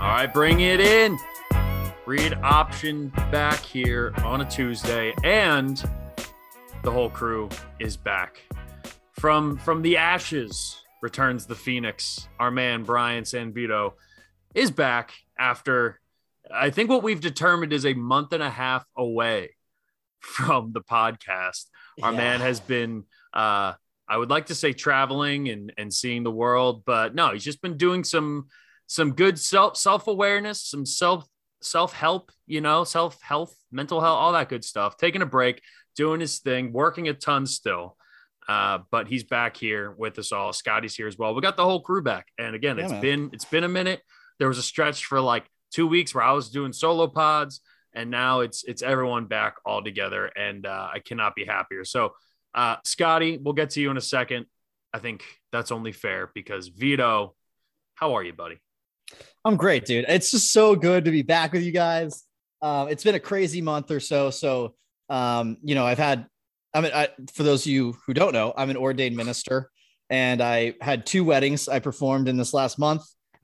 All right, bring it in. Read option back here on a Tuesday, and the whole crew is back. From from the ashes returns the Phoenix. Our man Brian Sanvido is back after I think what we've determined is a month and a half away from the podcast. Our Yeah. man has been uh I would like to say traveling and and seeing the world, but no, he's just been doing some some good self self awareness, some self self help, you know, self health, mental health, all that good stuff. Taking a break, doing his thing, working a ton still. Uh, but he's back here with us all. Scotty's here as well. We got the whole crew back, and again, Yeah, it's man. been it's been a minute. There was a stretch for like two weeks where I was doing solo pods, and now it's it's everyone back all together, and uh, I cannot be happier. So, uh, Scotty, we'll get to you in a second. I think that's only fair because Vito, how are you, buddy? I'm great, dude. It's just so good to be back with you guys. Um, it's been a crazy month or so. So, um, you know, I've had, I mean, I, for those of you who don't know, I'm an ordained minister and I had two weddings I performed in this last month.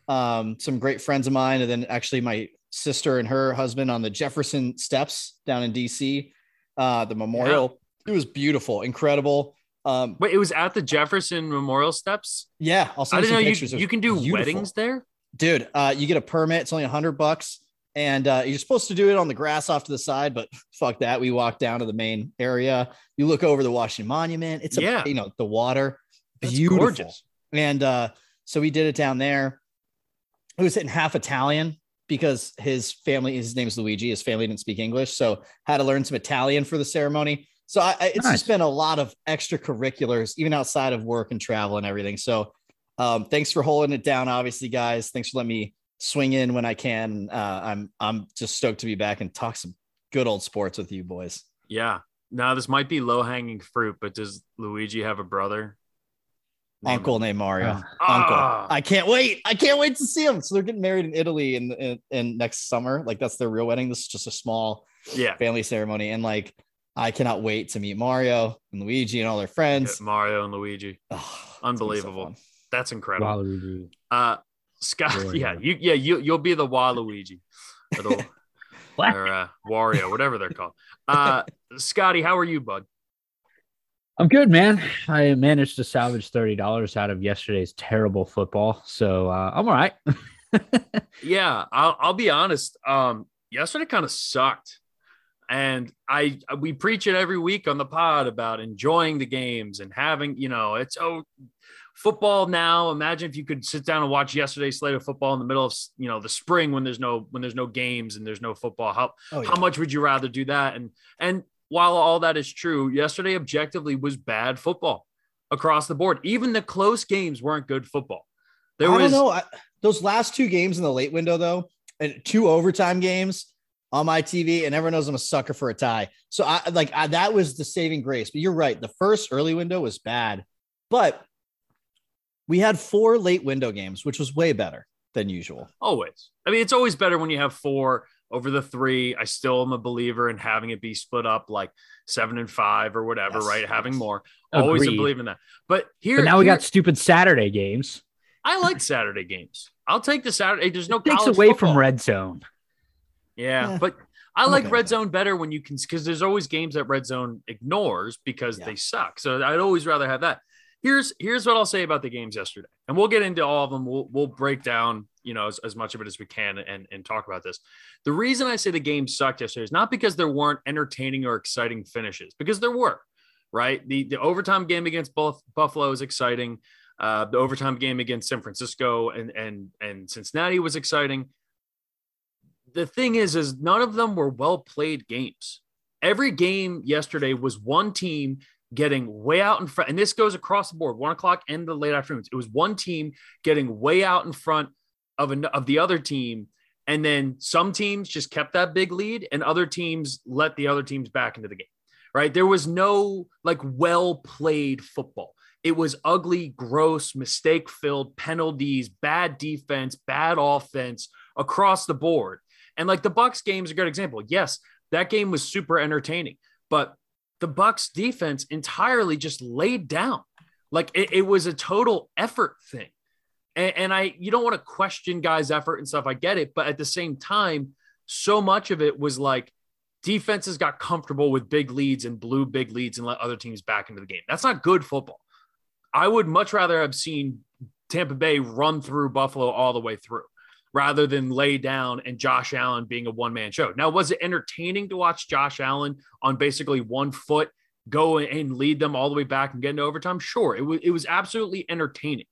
Um, some great friends of mine, and then actually my sister and her husband on the Jefferson steps down in DC, uh, the memorial. It was beautiful, incredible. Um, Wait, it was at the Jefferson Memorial Steps. yeah, I'll I send you didn't some know you, pictures. Was you can do beautiful. weddings there. dude uh you get a permit it's only a hundred bucks and uh you're supposed to do it on the grass off to the side but fuck that we walk down to the main area you look over the washington monument it's a, Yeah. you know the water That's beautiful gorgeous. and uh so we did it down there it was in half italian because his family his name is luigi his family didn't speak english so had to learn some italian for the ceremony so I, I it's Nice. just been a lot of extracurriculars even outside of work and travel and everything so um, thanks for holding it down, obviously, guys. Thanks for letting me swing in when I can. Uh, I'm I'm just stoked to be back and talk some good old sports with you boys. Yeah. Now this might be low hanging fruit, but does Luigi have a brother? Name Uncle named Mario. Uh, Uncle. Ah. I can't wait. I can't wait to see him. So they're getting married in Italy in, in in next summer. Like that's their real wedding. This is just a small Yeah. family ceremony, and like I cannot wait to meet Mario and Luigi and all their friends. Mario and Luigi. Oh, it's so Unbelievable. That's incredible. Waluigi. Uh Scott, Wario. yeah, you yeah, you you'll be the Waluigi. Little What? or uh, Wario, whatever they're called. Uh Scotty, how are you, bud? I'm good, man. I managed to salvage thirty dollars out of yesterday's terrible football, so uh, I'm all right. Yeah, I'll, I'll be honest. Um, yesterday kind of sucked, and I we preach it every week on the pod about enjoying the games and having you know it's oh football now. Imagine if you could sit down and watch yesterday's slate of football in the middle of you know the spring when there's no when there's no games and there's no football. How Oh, yeah. how much would you rather do that? And and while all that is true, yesterday objectively was bad football across the board. Even the close games weren't good football. There I was don't know. I, those last two games in the late window, though, and two overtime games on my TV, and everyone knows I'm a sucker for a tie. So I like I, that was the saving grace. But you're right. The first early window was bad, but we had four late window games, which was way better than usual. Always. I mean, it's always better when you have four over the three. I still am a believer in having it be split up like seven and five or whatever, Yes, right? Having yes. more. Always a believer in that. But here, But now we here- got stupid Saturday games. I like Saturday games. I'll take the Saturday. There's no It takes away football. from red zone. Yeah, Yeah. but I I'm like okay red zone better when you can because there's always games that red zone ignores because Yeah. they suck. So I'd always rather have that. Here's here's what I'll say about the games yesterday, and we'll get into all of them. We'll we'll break down you know as, as much of it as we can and and talk about this. The reason I say the game sucked yesterday is not because there weren't entertaining or exciting finishes, because there were. Right, the the overtime game against Buff- Buffalo is exciting. Uh, the overtime game against San Francisco and and and Cincinnati was exciting the thing is, is none of them were well played games. Every game yesterday was one team getting way out in front, and this goes across the board, one o'clock and the late afternoons. It was one team getting way out in front of an, of the other team, and then some teams just kept that big lead, and other teams let the other teams back into the game. Right? There was no like well played football. It was ugly, gross, mistake filled, penalties, bad defense, bad offense across the board. And like the Bucks game is a good example. Yes, that game was super entertaining, but the Bucks defense entirely just laid down. Like it, it was a total effort thing. And, and I, you don't want to question guys' effort and stuff. I get it. But at the same time, so much of it was like defenses got comfortable with big leads and blew big leads and let other teams back into the game. That's not good football. I would much rather have seen Tampa Bay run through Buffalo all the way through rather than lay down and Josh Allen being a one man show. Now, was it entertaining to watch Josh Allen on basically one foot go and lead them all the way back and get into overtime? Sure, it was, it was absolutely entertaining,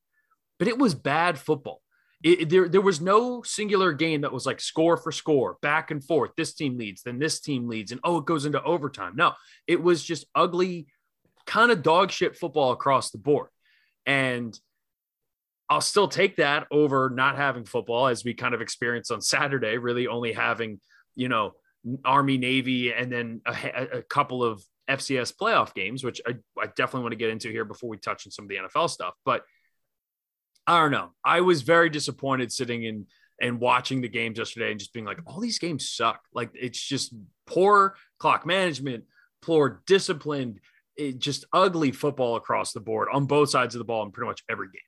but it was bad football. It, there, there was no singular game that was like score for score, back and forth. This team leads, then this team leads, and oh, it goes into overtime. No, it was just ugly, kind of dog shit football across the board. And I'll still take that over not having football as we kind of experienced on Saturday, really only having, you know, Army, Navy, and then a, a couple of FCS playoff games, which I, I, definitely want to get into here before we touch on some of the NFL stuff. But I don't know. I was very disappointed sitting in and watching the games yesterday and just being like, all these games suck. Like it's just poor clock management, poor discipline, it, just ugly football across the board on both sides of the ball in pretty much every game.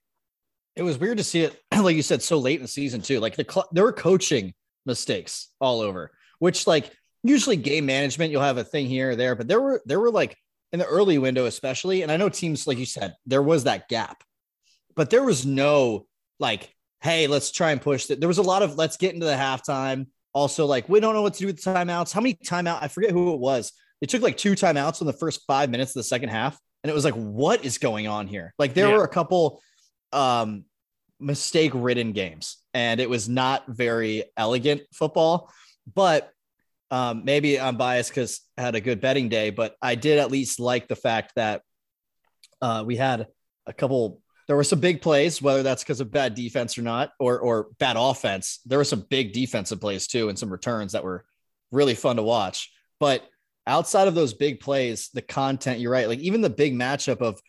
It was weird to see it, like you said, so late in the season too. Like the cl- there were coaching mistakes all over, which like usually game management you'll have a thing here or there, but there were there were like in the early window especially, and I know teams like you said there was that gap, but there was no like, hey, let's try and push that. There was a lot of let's get into the halftime. Also, like we don't know what to do with the timeouts. How many timeout? I forget who it was. They took like two timeouts in the first five minutes of the second half, and it was like, what is going on here? Like there yeah. were a couple um mistake ridden games and it was not very elegant football but um, maybe i'm biased because i had a good betting day but i did at least like the fact that uh, we had a couple there were some big plays whether that's because of bad defense or not or or bad offense there were some big defensive plays too and some returns that were really fun to watch but outside of those big plays the content you're right like even the big matchup of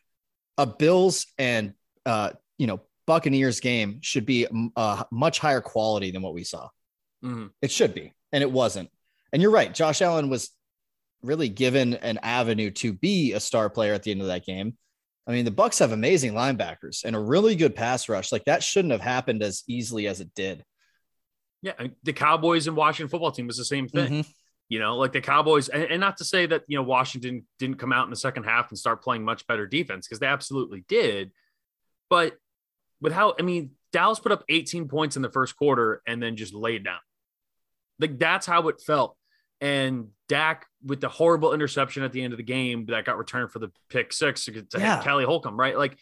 a bills and uh, you know Buccaneers game should be a uh, much higher quality than what we saw. Mm-hmm. It should be, and it wasn't. And you're right. Josh Allen was really given an avenue to be a star player at the end of that game. I mean, the Bucks have amazing linebackers and a really good pass rush. Like that shouldn't have happened as easily as it did. Yeah, the Cowboys and Washington football team was the same thing. Mm-hmm. You know, like the Cowboys, and, and, not to say that you know Washington didn't come out in the second half and start playing much better defense because they absolutely did, but with how I mean, Dallas put up 18 points in the first quarter and then just laid down. Like that's how it felt. And Dak with the horrible interception at the end of the game that got returned for the pick six to yeah. Kelly Holcomb, right? Like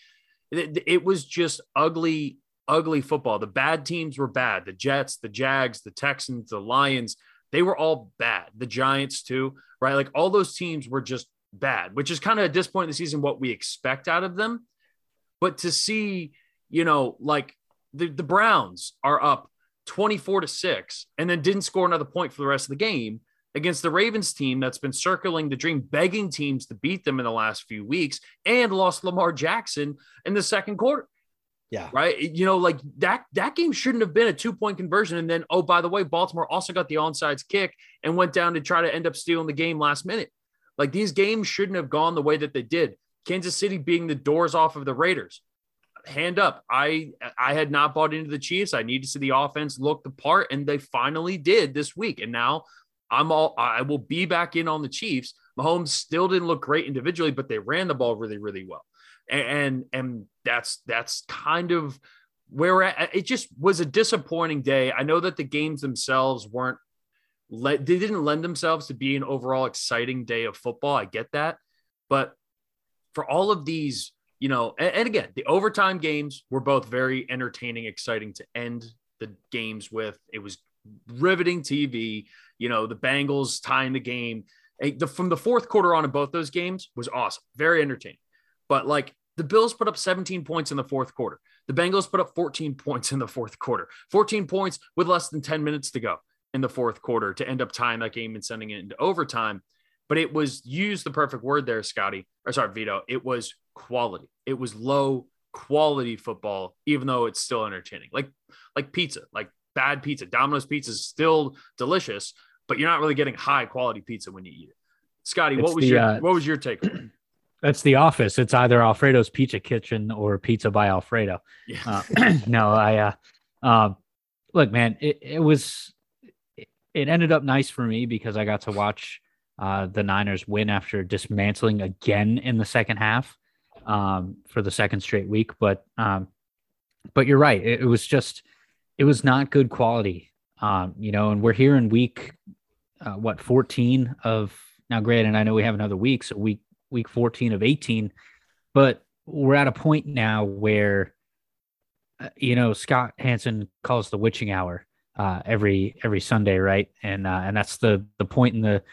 it, it was just ugly, ugly football. The bad teams were bad. The Jets, the Jags, the Texans, the Lions, they were all bad. The Giants too, right? Like all those teams were just bad, which is kind of at this point in the season what we expect out of them. But to see you know, like the, the Browns are up 24 to 6 and then didn't score another point for the rest of the game against the Ravens team that's been circling the dream, begging teams to beat them in the last few weeks and lost Lamar Jackson in the second quarter. Yeah. Right. You know, like that that game shouldn't have been a two point conversion. And then, oh, by the way, Baltimore also got the onside kick and went down to try to end up stealing the game last minute. Like these games shouldn't have gone the way that they did. Kansas City being the doors off of the Raiders hand up. I I had not bought into the Chiefs. I need to see the offense look the part, and they finally did this week. And now I'm all I will be back in on the Chiefs. Mahomes still didn't look great individually, but they ran the ball really, really well. And and, and that's that's kind of where at. it just was a disappointing day. I know that the games themselves weren't let they didn't lend themselves to be an overall exciting day of football. I get that. But for all of these you know, and, and, again, the overtime games were both very entertaining, exciting to end the games with. It was riveting TV. You know, the Bengals tying the game. The, from the fourth quarter on in both those games was awesome, very entertaining. But like the Bills put up 17 points in the fourth quarter. The Bengals put up 14 points in the fourth quarter. 14 points with less than 10 minutes to go in the fourth quarter to end up tying that game and sending it into overtime but it was use the perfect word there, Scotty, or sorry, Vito. It was quality. It was low quality football, even though it's still entertaining. Like like pizza, like bad pizza. Domino's pizza is still delicious, but you're not really getting high quality pizza when you eat it. Scotty, It's what was the, your uh, what was your take? That's the office. It's either Alfredo's Pizza Kitchen or Pizza by Alfredo. yeah. Uh, no, I, uh, um, look, man, it, it was, it, it ended up nice for me because I got to watch uh, the Niners win after dismantling again in the second half um, for the second straight week. But, um, but you're right. It, it was just, it was not good quality. Um, you know, and we're here in week, uh, what, 14 of now, granted, I know we have another week, so week, week 14 of 18, but we're at a point now where, uh, you know, Scott Hanson calls the witching hour uh, every every Sunday, right? And uh, and that's the the point in the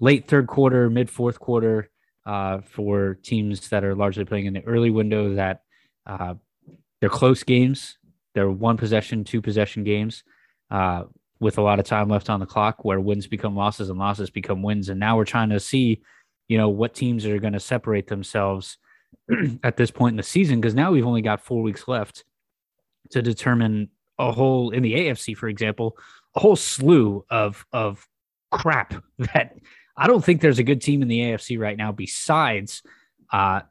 late third quarter, mid fourth quarter uh, for teams that are largely playing in the early window that uh, they're close games, they're one possession, two possession games. With a lot of time left on the clock, where wins become losses and losses become wins, and now we're trying to see, you know, what teams are going to separate themselves at this point in the season because now we've only got four weeks left to determine a whole in the AFC, for example, a whole slew of of crap that I don't think there's a good team in the AFC right now besides uh,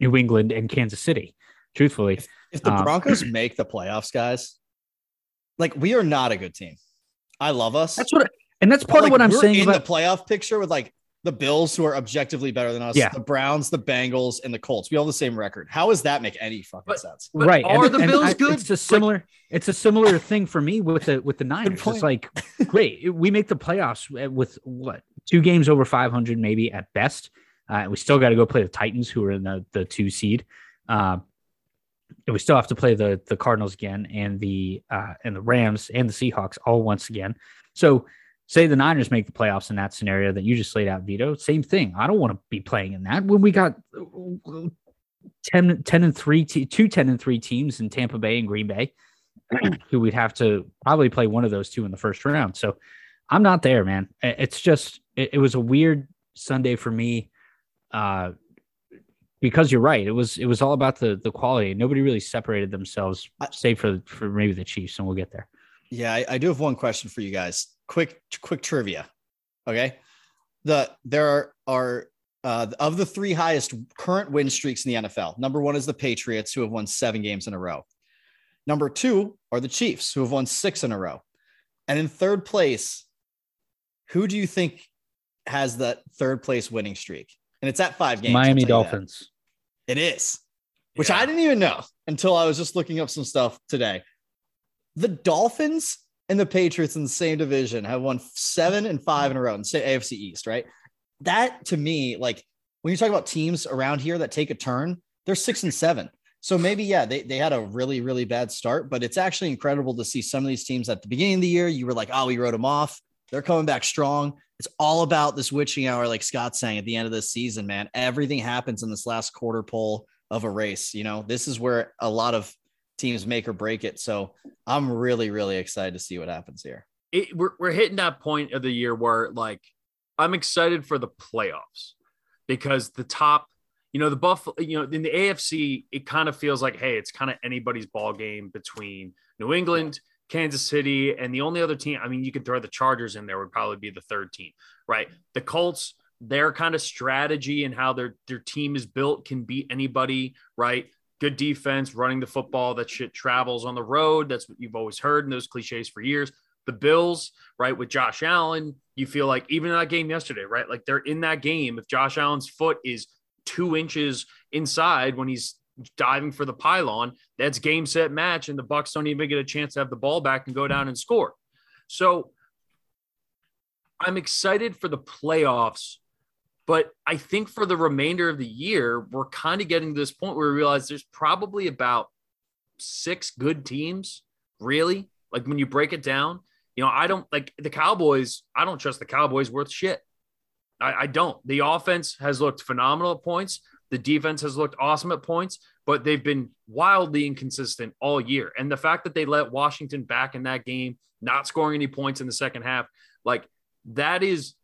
New England and Kansas City. Truthfully, If the Um, Broncos make the playoffs, guys, like we are not a good team. I love us. that's what, and that's part like, of what I'm we're saying in about the playoff picture with like the Bills, who are objectively better than us, Yeah. the Browns, the Bengals, and the Colts. We all have the same record. How does that make any fucking But- sense? But right. are the Bills I- good? It's a Like- similar. it's a similar thing for me with the with the Niners. It's like great. We make the playoffs with what two games over 500 maybe at best. Uh, we still got to go play the Titans, who are in the the two seed. Um, and we still have to play the the Cardinals again and the uh, and the Rams and the Seahawks all once again. So say the Niners make the playoffs in that scenario that you just laid out, Vito. Same thing. I don't want to be playing in that when we got uh, 10, 10 and three, te- two 10 and three teams in Tampa Bay and Green Bay, who we'd have to probably play one of those two in the first round. So I'm not there, man. It's just, it, it was a weird Sunday for me. Uh, because you're right. It was, it was all about the, the quality. Nobody really separated themselves, I- save for, for maybe the Chiefs, and we'll get there. Yeah, I, I do have one question for you guys. Quick, quick trivia. Okay. The there are, are uh, of the three highest current win streaks in the NFL. Number one is the Patriots, who have won seven games in a row. Number two are the Chiefs, who have won six in a row. And in third place, who do you think has that third place winning streak? And it's at five games. Miami tell you that. Dolphins. It is, which Yeah. I didn't even know until I was just looking up some stuff today. The Dolphins and the Patriots in the same division have won seven and five in a row in say AFC East, right? That to me, like when you talk about teams around here that take a turn, they're six and seven. So maybe, yeah, they, they had a really, really bad start, but it's actually incredible to see some of these teams at the beginning of the year. You were like, oh, we wrote them off. They're coming back strong. It's all about this witching hour, like Scott's saying at the end of this season, man. Everything happens in this last quarter pole of a race. You know, this is where a lot of teams make or break it. So I'm really, really excited to see what happens here. it, we're, we're hitting that point of the year where like I'm excited for the playoffs because the top, you know, the Buffalo, you know, in the AFC, it kind of feels like, hey, it's kind of anybody's ball game between New England, Kansas City, and the only other team. I mean, you could throw the Chargers in there would probably be the third team, right? The Colts, their kind of strategy and how their their team is built can beat anybody, right? Good defense, running the football. That shit travels on the road. That's what you've always heard in those cliches for years. The Bills, right, with Josh Allen, you feel like even in that game yesterday, right? Like they're in that game. If Josh Allen's foot is two inches inside when he's diving for the pylon, that's game set match, and the Bucks don't even get a chance to have the ball back and go down and score. So I'm excited for the playoffs, but I think for the remainder of the year, we're kind of getting to this point where we realize there's probably about six good teams, really. Like when you break it down, you know, I don't like the Cowboys. I don't trust the Cowboys worth shit. I, I don't. The offense has looked phenomenal at points. The defense has looked awesome at points, but they've been wildly inconsistent all year. And the fact that they let Washington back in that game, not scoring any points in the second half, like that is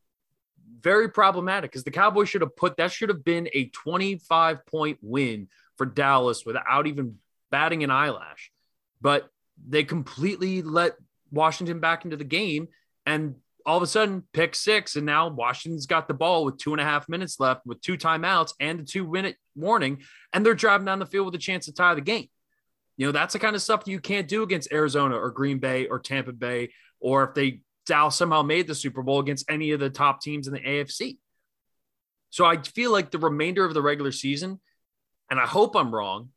very problematic because the Cowboys should have put that should have been a 25 point win for Dallas without even batting an eyelash. But they completely let Washington back into the game. And all of a sudden, pick six. And now Washington's got the ball with two and a half minutes left with two timeouts and a two minute warning. And they're driving down the field with a chance to tie the game. You know, that's the kind of stuff you can't do against Arizona or Green Bay or Tampa Bay, or if they somehow made the Super Bowl against any of the top teams in the AFC. So I feel like the remainder of the regular season, and I hope I'm wrong,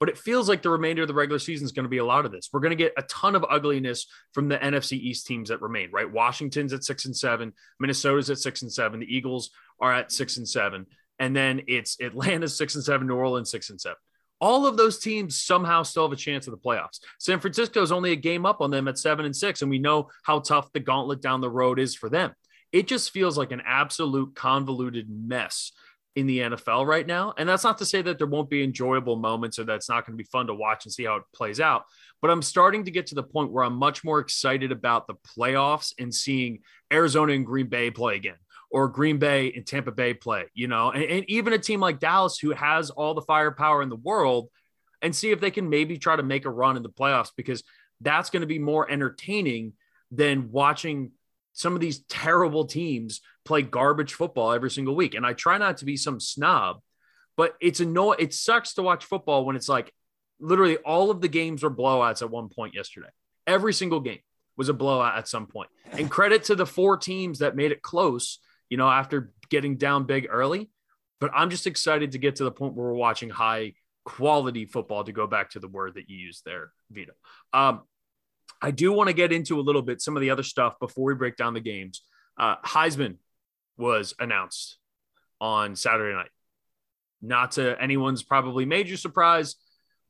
but it feels like the remainder of the regular season is going to be a lot of this. We're going to get a ton of ugliness from the NFC East teams that remain, right? Washington's at six and seven, Minnesota's at six and seven, the Eagles are at six and seven, and then it's Atlanta six and seven, New Orleans six and seven. All of those teams somehow still have a chance of the playoffs. San Francisco is only a game up on them at seven and six, and we know how tough the gauntlet down the road is for them. It just feels like an absolute convoluted mess in the NFL right now. And that's not to say that there won't be enjoyable moments or that's not going to be fun to watch and see how it plays out. But I'm starting to get to the point where I'm much more excited about the playoffs and seeing Arizona and Green Bay play again or Green Bay and Tampa Bay play, you know, and, and even a team like Dallas who has all the firepower in the world and see if they can maybe try to make a run in the playoffs because that's going to be more entertaining than watching some of these terrible teams play garbage football every single week. And I try not to be some snob, but it's a no, it sucks to watch football when it's like literally all of the games were blowouts at one point yesterday. Every single game was a blowout at some point. And credit to the four teams that made it close, you know, after getting down big early. But I'm just excited to get to the point where we're watching high quality football to go back to the word that you used there, Vito. Um, I do want to get into a little bit some of the other stuff before we break down the games. Uh, Heisman was announced on Saturday night. Not to anyone's probably major surprise,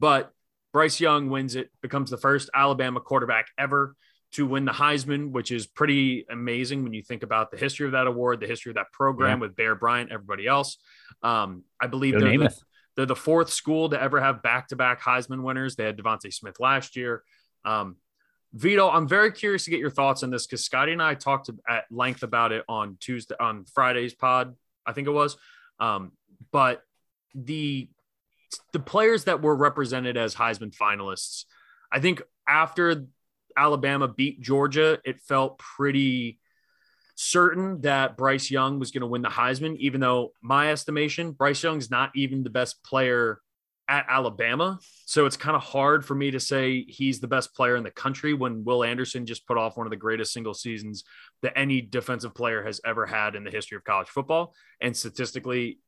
but Bryce Young wins it, becomes the first Alabama quarterback ever to win the Heisman, which is pretty amazing when you think about the history of that award, the history of that program yeah. with Bear Bryant, everybody else. Um, I believe they're the, they're the, fourth school to ever have back to back Heisman winners. They had DeVonta Smith last year. Um, Vito, I'm very curious to get your thoughts on this because Scotty and I talked at length about it on Tuesday, on Friday's pod, I think it was. Um, but the the players that were represented as Heisman finalists, I think after Alabama beat Georgia, it felt pretty certain that Bryce Young was going to win the Heisman, even though my estimation, Bryce Young's not even the best player at Alabama. So it's kind of hard for me to say he's the best player in the country when Will Anderson just put off one of the greatest single seasons that any defensive player has ever had in the history of college football. And statistically,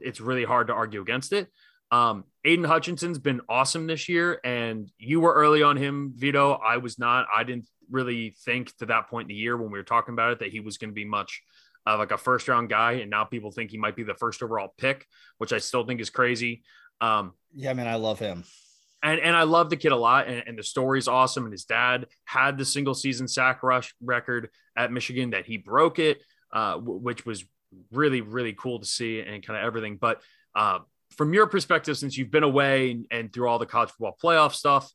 it's really hard to argue against it. Um, Aidan Hutchinson's been awesome this year, and you were early on him, Vito. I was not. I didn't really think to that point in the year when we were talking about it that he was going to be much uh, like a first round guy, and now people think he might be the first overall pick, which I still think is crazy. Um, yeah, man, I love him. And, and I love the kid a lot, and, and the story's awesome. And his dad had the single season sack rush record at Michigan that he broke it, uh, w- which was really really cool to see and kind of everything. But uh, from your perspective, since you've been away and, and through all the college football playoff stuff,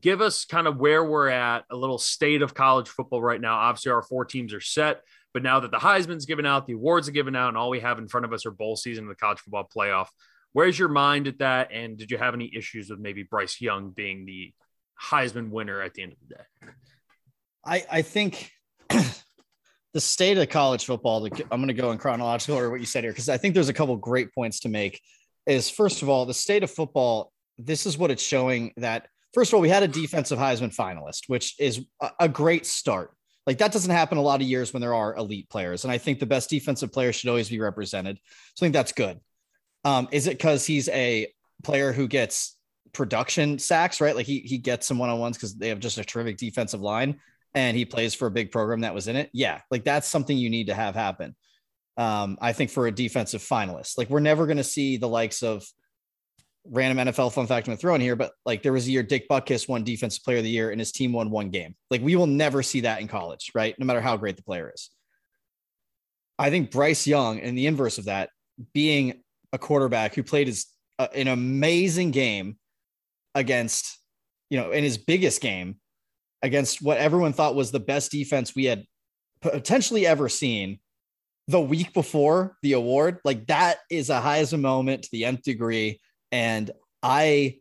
give us kind of where we're at, a little state of college football right now. Obviously, our four teams are set, but now that the Heisman's given out, the awards are given out, and all we have in front of us are bowl season and the college football playoff. Where's your mind at that? And did you have any issues with maybe Bryce Young being the Heisman winner at the end of the day? I, I think the state of college football, I'm going to go in chronological order what you said here, because I think there's a couple great points to make. Is first of all, the state of football, this is what it's showing that, first of all, we had a defensive Heisman finalist, which is a, a great start. Like that doesn't happen a lot of years when there are elite players. And I think the best defensive players should always be represented. So I think that's good. Um, is it because he's a player who gets production sacks, right? Like he he gets some one on ones because they have just a terrific defensive line, and he plays for a big program that was in it. Yeah, like that's something you need to have happen. Um, I think for a defensive finalist, like we're never going to see the likes of random NFL fun fact I'm going to throw in here, but like there was a year Dick Butkus won Defensive Player of the Year and his team won one game. Like we will never see that in college, right? No matter how great the player is. I think Bryce Young and the inverse of that, being a quarterback who played his uh, an amazing game against, you know, in his biggest game against what everyone thought was the best defense we had potentially ever seen the week before the award. Like that is a Heisman moment to the nth degree. And I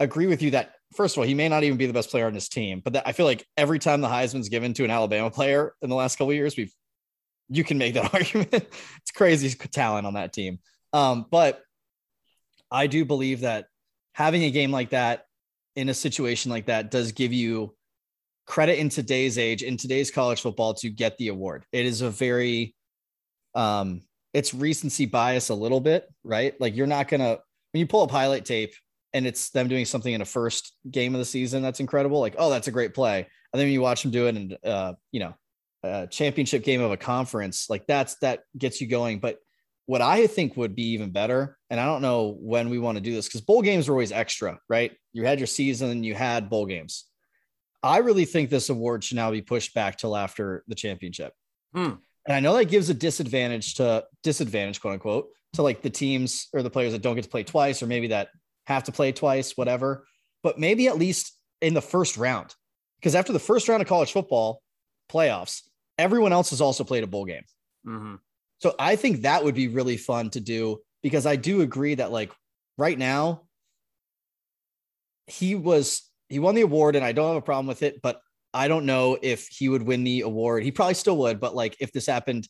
agree with you that first of all, he may not even be the best player on his team, but that, I feel like every time the Heisman's given to an Alabama player in the last couple years, we've you can make that argument. it's crazy talent on that team. Um, but I do believe that having a game like that in a situation like that does give you credit in today's age, in today's college football to get the award. It is a very, um, it's recency bias a little bit, right? Like you're not gonna when you pull up highlight tape and it's them doing something in a first game of the season that's incredible. Like, oh, that's a great play. And then you watch them do it in, uh, you know, a championship game of a conference, like that's that gets you going. But what I think would be even better, and I don't know when we want to do this because bowl games are always extra, right? You had your season, you had bowl games. I really think this award should now be pushed back till after the championship. Hmm. And I know that gives a disadvantage to disadvantage, quote unquote, to like the teams or the players that don't get to play twice, or maybe that have to play twice, whatever. But maybe at least in the first round, because after the first round of college football playoffs, everyone else has also played a bowl game. Mm-hmm. So I think that would be really fun to do because I do agree that like right now, he was he won the award and I don't have a problem with it, but I don't know if he would win the award. He probably still would, but like if this happened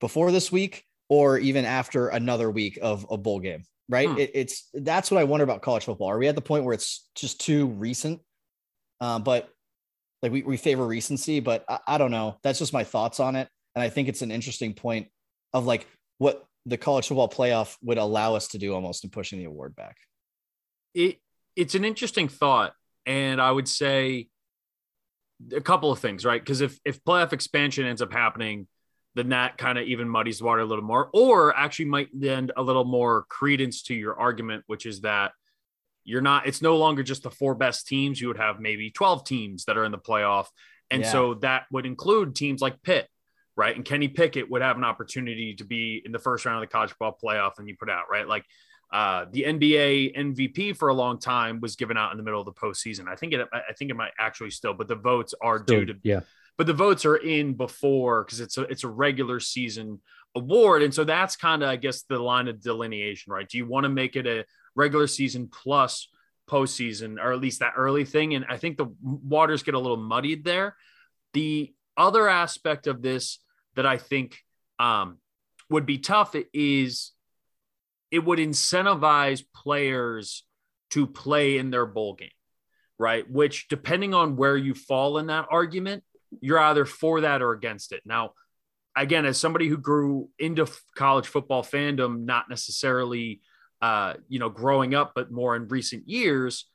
before this week or even after another week of a bowl game, right? Hmm. It, it's that's what I wonder about college football. Are we at the point where it's just too recent? Um, but like we, we favor recency, but I, I don't know. That's just my thoughts on it. And I think it's an interesting point of like what the college football playoff would allow us to do almost in pushing the award back. It it's an interesting thought and I would say a couple of things, right? Because if if playoff expansion ends up happening, then that kind of even muddies the water a little more, or actually might lend a little more credence to your argument, which is that you're not. It's no longer just the four best teams. You would have maybe twelve teams that are in the playoff, and yeah. so that would include teams like Pitt, right? And Kenny Pickett would have an opportunity to be in the first round of the college football playoff, and you put out right like uh, the NBA MVP for a long time was given out in the middle of the postseason. I think it. I think it might actually still, but the votes are due to. Yeah. But the votes are in before because it's a it's a regular season award, and so that's kind of I guess the line of delineation, right? Do you want to make it a regular season plus postseason, or at least that early thing? And I think the waters get a little muddied there. The other aspect of this that I think um, would be tough is it would incentivize players to play in their bowl game, right? Which, depending on where you fall in that argument, you're either for that or against it. Now, again, as somebody who grew into college football fandom, not necessarily, uh, you know, growing up, but more in recent years,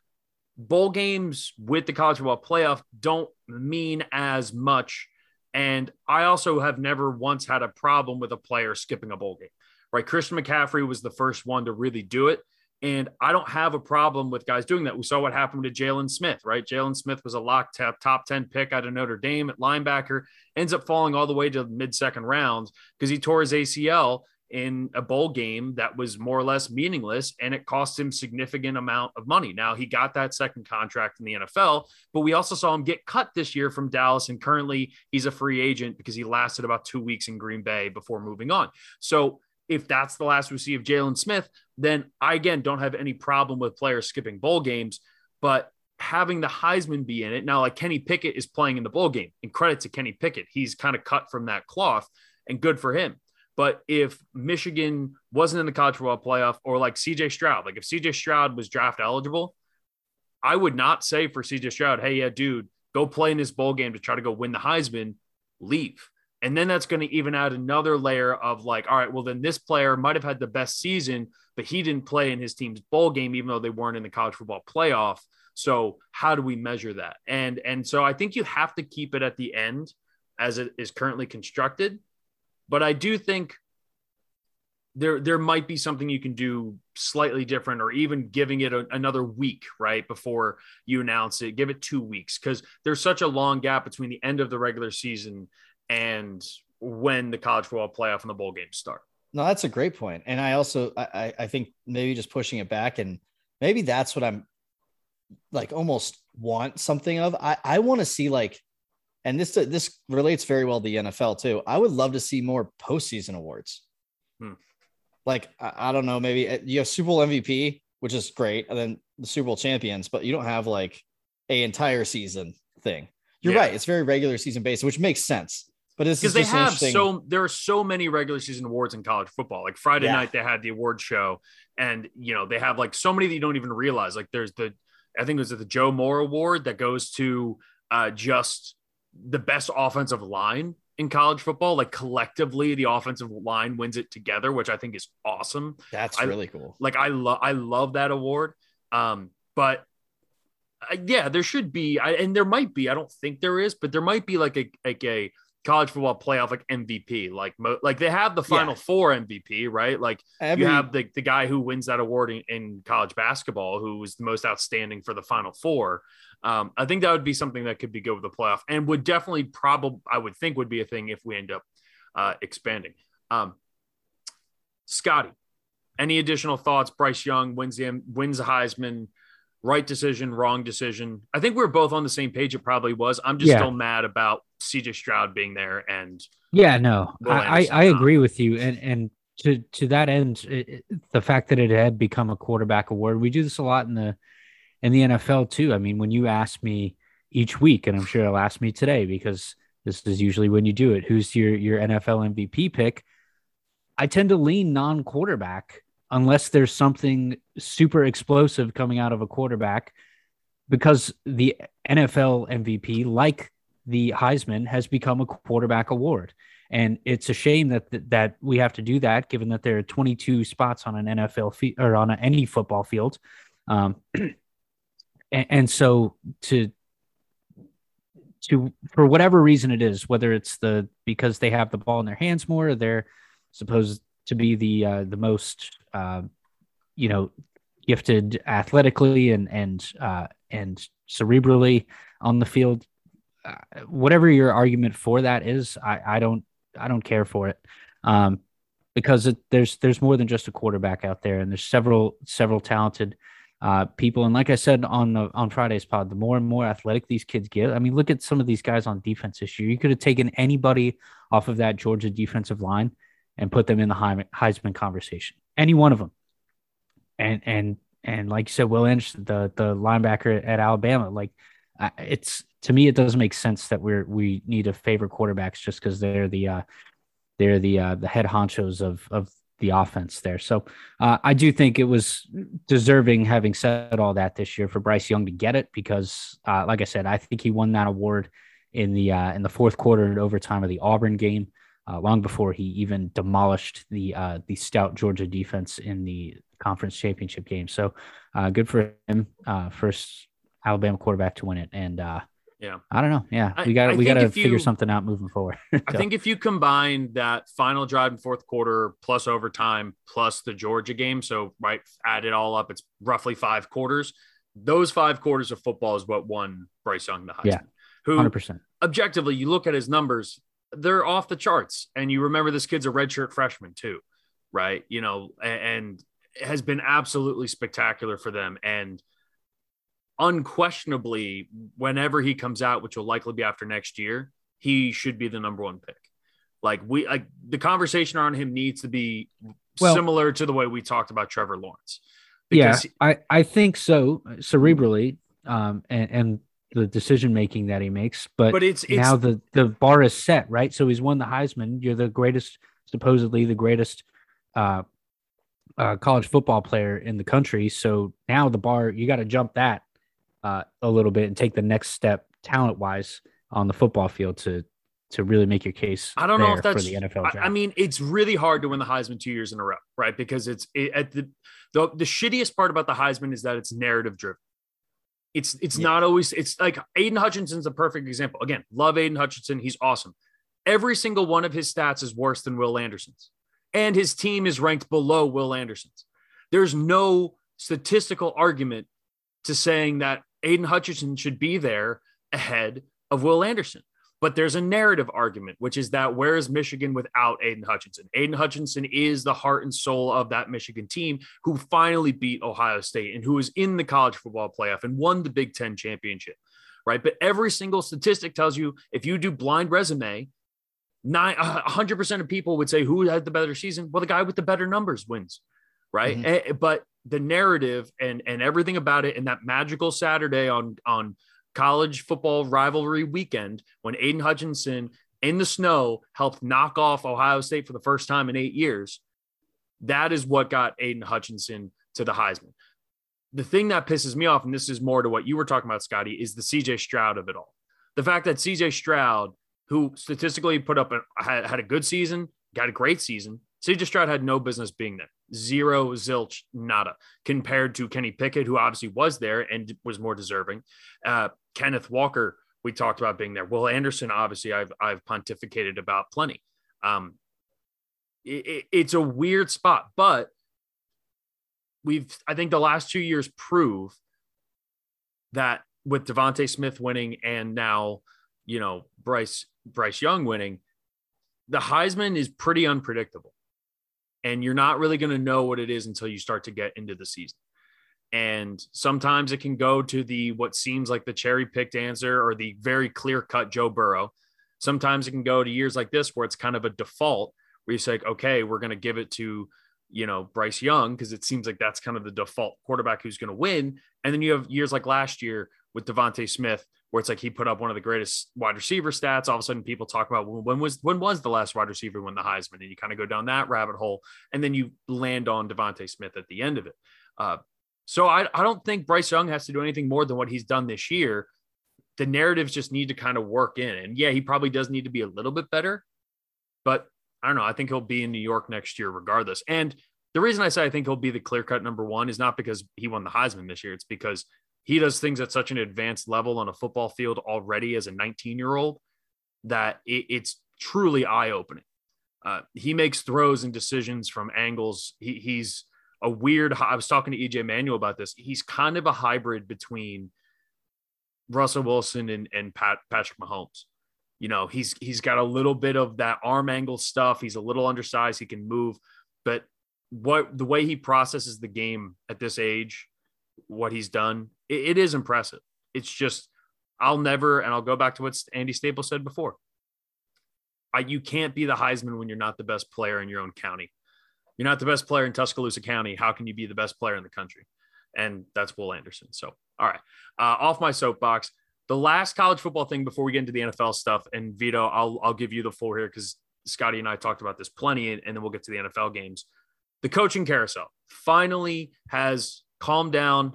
bowl games with the college football playoff don't mean as much. And I also have never once had a problem with a player skipping a bowl game right? Christian McCaffrey was the first one to really do it. And I don't have a problem with guys doing that. We saw what happened to Jaylon Smith, right? Jaylon Smith was a lock top, top 10 pick out of Notre Dame at linebacker, ends up falling all the way to mid second rounds because he tore his ACL in a bowl game that was more or less meaningless and it cost him significant amount of money. Now he got that second contract in the NFL, but we also saw him get cut this year from Dallas and currently he's a free agent because he lasted about 2 weeks in Green Bay before moving on. So if that's the last we see of Jaylon Smith, then I again don't have any problem with players skipping bowl games, but having the Heisman be in it now, like Kenny Pickett is playing in the bowl game, and credit to Kenny Pickett, he's kind of cut from that cloth, and good for him. But if Michigan wasn't in the college football playoff, or like CJ Stroud, like if CJ Stroud was draft eligible, I would not say for CJ Stroud, hey, yeah, dude, go play in this bowl game to try to go win the Heisman, leave. And then that's going to even add another layer of like, all right, well, then this player might have had the best season, but he didn't play in his team's bowl game, even though they weren't in the college football playoff. So how do we measure that? And and so I think you have to keep it at the end as it is currently constructed. But I do think there there might be something you can do slightly different or even giving it a, another week right before you announce it give it two weeks because there's such a long gap between the end of the regular season and when the college football playoff and the bowl games start. No, that's a great. And I also I, I think maybe just pushing it back and maybe that's what I'm like almost want something of. I, I want to see like and this this relates very well to the NFL too. I would love to see more postseason awards. Hmm. Like I, I, don't know, maybe uh, you have Super Bowl MVP, which is great, and then the Super Bowl champions, but you don't have like a entire season thing. You're Yeah. right. It's very regular season based, which makes sense. But because they have interesting- so there are so many regular season awards in college football. Like Friday Yeah. night, they had the award show, and you know they have like so many that you don't even realize. Like there's the I think it was the Joe Moore Award that goes to uh, just the best offensive line in college football. Like collectively, the offensive line wins it together, which I think is awesome. That's I- really cool. Like I love I love that award. Um, but uh, yeah, there should be, I, and there might be. I don't think there is, but there might be like a like a college football playoff like MVP. Like mo- like they have the Final Yeah. Four MVP, right? Like Every, you have the the guy who wins that award in, in college basketball, who was the most outstanding for the Final Four. Um, I think that would be something that could be good with the playoff, and would definitely probably I would think would be a thing if we end up uh, expanding. Um, Scotty, any additional thoughts? Bryce Young wins the wins the Heisman. Right decision, wrong decision. I think we are both on the same page. It probably was. I'm just Yeah. still mad about CJ Stroud being there, and Yeah, no, I, I, agree with you, and and to to that end, it, the fact that it had become a quarterback award, we do this a lot in the in the NFL too. I mean, when you ask me each week, and I'm sure you'll ask me today because this is usually when you do it. Who's your your NFL MVP pick? I tend to lean non-quarterback unless there's something super explosive coming out of a quarterback, because the NFL MVP, like the Heisman, has become a quarterback award. And it's a shame that that we have to do that, given that there are 22 spots on an NFL field or on a, any football field. Um, and, and so to to for whatever reason it is, whether it's the because they have the ball in their hands more, or they're supposed to be the uh, the most uh, you know gifted athletically and and uh, and cerebrally on the field. Uh, whatever your argument for that is, I, I don't I don't care for it, um, because it, there's there's more than just a quarterback out there, and there's several several talented uh, people. And like I said on the on Friday's pod, the more and more athletic these kids get, I mean, look at some of these guys on defense this year. You could have taken anybody off of that Georgia defensive line and put them in the Heisman conversation, any one of them. And and and like you said, Will Anderson, the the linebacker at Alabama, like it's to me, it doesn't make sense that we're we need to favor quarterbacks just because they're the uh, they're the uh, the head honchos of of the offense there. So uh, I do think it was deserving, having said all that this year, for Bryce Young to get it because, uh, like I said, I think he won that award in the uh, in the fourth quarter and overtime of the Auburn game, uh, long before he even demolished the uh, the stout Georgia defense in the conference championship game. So uh, good for him, uh, first Alabama quarterback to win it, and uh, Yeah. I don't know, yeah, we got we got to figure you- something out moving forward. I think if you combine that final drive in fourth quarter plus overtime plus the Georgia game, so right, add it all up, it's roughly five quarters. Those five quarters of football is what won Bryce Young the Heisman. Yeah. Who hundred percent. objectively, you look at his numbers, they're off the charts. And you remember this kid's a redshirt freshman too, right? You know, and has been absolutely spectacular for them. And unquestionably, whenever he comes out, which will likely be after next year, he should be the number one pick. Like we like the conversation around him needs to be Well- similar to the way we talked about Trevor Lawrence. Yeah, I, I think so cerebrally, um, and, and the decision making that he makes. But, but it's it's now the the bar is set, right? So he's won the Heisman. You're the greatest, supposedly the greatest, uh, uh, college football player in the country. So now the bar, you got to jump that uh, a little bit and take the next step talent wise on the football field to to really make your case. I don't know if that's for the NFL I- draft. I, mean, it's really hard to win the Heisman two years in a row, right? Because it's it, at the, the the shittiest part about the Heisman is that it's narrative driven. It's it's Yeah. not always. It's like Aidan Hutchinson's a perfect example. Again, love Aidan Hutchinson. He's awesome. Every single one of his stats is worse than Will Anderson's, and his team is ranked below Will Anderson's. There's no statistical argument to saying that Aidan Hutchinson should be there ahead of Will Anderson. But there's a narrative argument, which is that where is Michigan without Aidan Hutchinson? Aidan Hutchinson is the heart and soul of that Michigan team who finally beat Ohio State and who is in the college football playoff and won the Big Ten championship, right? But every single statistic tells you if you do blind resume, nine, uh, 100% of people would say who had the better season? Well, the guy with the better numbers wins, right? Eh, But the narrative and and everything about it and that magical Saturday on on college football rivalry weekend when Aidan Hutchinson in the snow helped knock off Ohio State for the first time in eight years. That is what got Aidan Hutchinson to the Heisman. The thing that pisses me off, and this is more to what you were talking about, Scotty, is the CJ Stroud of it all. The fact that CJ Stroud, who statistically put up a, had, had a good season, got a great season, CJ Stroud had no business being there. Zero, zilch, nada, compared to Kenny Pickett, who obviously was there and was more deserving. Uh, Kenneth Walker, we talked about being there. Will Anderson, obviously, I've I've pontificated about plenty. Um, it, it, it's a weird spot, but we've I think the last two years prove that with DeVonta Smith winning and now you know Bryce Bryce Young winning, the Heisman is pretty unpredictable and you're not really going to know what it is until you start to get into the season. And sometimes it can go to the what seems like the cherry picked answer or the very clear cut Joe Burrow. Sometimes it can go to years like this where it's kind of a default where you say, okay, we're going to give it to, you know, Bryce Young because it seems like that's kind of the default quarterback who's going to win. And then you have years like last year with DeVonta Smith where it's like he put up one of the greatest wide receiver stats. All of a sudden, people talk about well, when was when was the last wide receiver win the Heisman, and you kind of go down that rabbit hole, and then you land on DeVonta Smith at the end of it. Uh, so I, I don't think Bryce Young has to do anything more than what he's done this year. The narratives just need to kind of work in, and yeah, he probably does need to be a little bit better, but I don't know. I think he'll be in New York next year regardless. And the reason I say I think he'll be the clear cut number one is not because he won the Heisman this year. It's because he does things at such an advanced level on a football field already as a 19 year old that it, it's truly eye opening. Uh, he makes throws and decisions from angles. He, he's a weird. I was talking to EJ Manuel about this. He's kind of a hybrid between Russell Wilson and, and Pat, Patrick Mahomes. You know, he's he's got a little bit of that arm angle stuff. He's a little undersized. He can move, but what the way he processes the game at this age, what he's done it, it is impressive. It's just I'll never, and I'll go back to what Andy Staples said before. I, you can't be the Heisman when you're not the best player in your own county. You're not the best player in Tuscaloosa County. How can you be the best player in the country? And that's Will Anderson. So, all right, uh, off my soapbox. The last college football thing before we get into the NFL stuff, and Vito, I'll I'll give you the floor here because Scotty and I talked about this plenty, and, and then we'll get to the NFL games. The coaching carousel finally has calmed down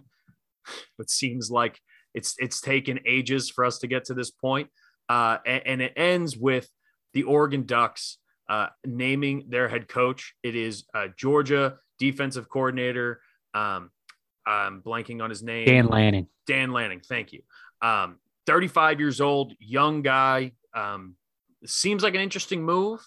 It seems like it's it's taken ages for us to get to this point. Uh, and, and, it ends with the Oregon Ducks uh, naming their head coach. It is uh, Georgia defensive coordinator. Um, I'm blanking on his name. Dan Lanning. Dan Lanning. Thank you. Um, 35 years old, young guy. Um, seems like an interesting move.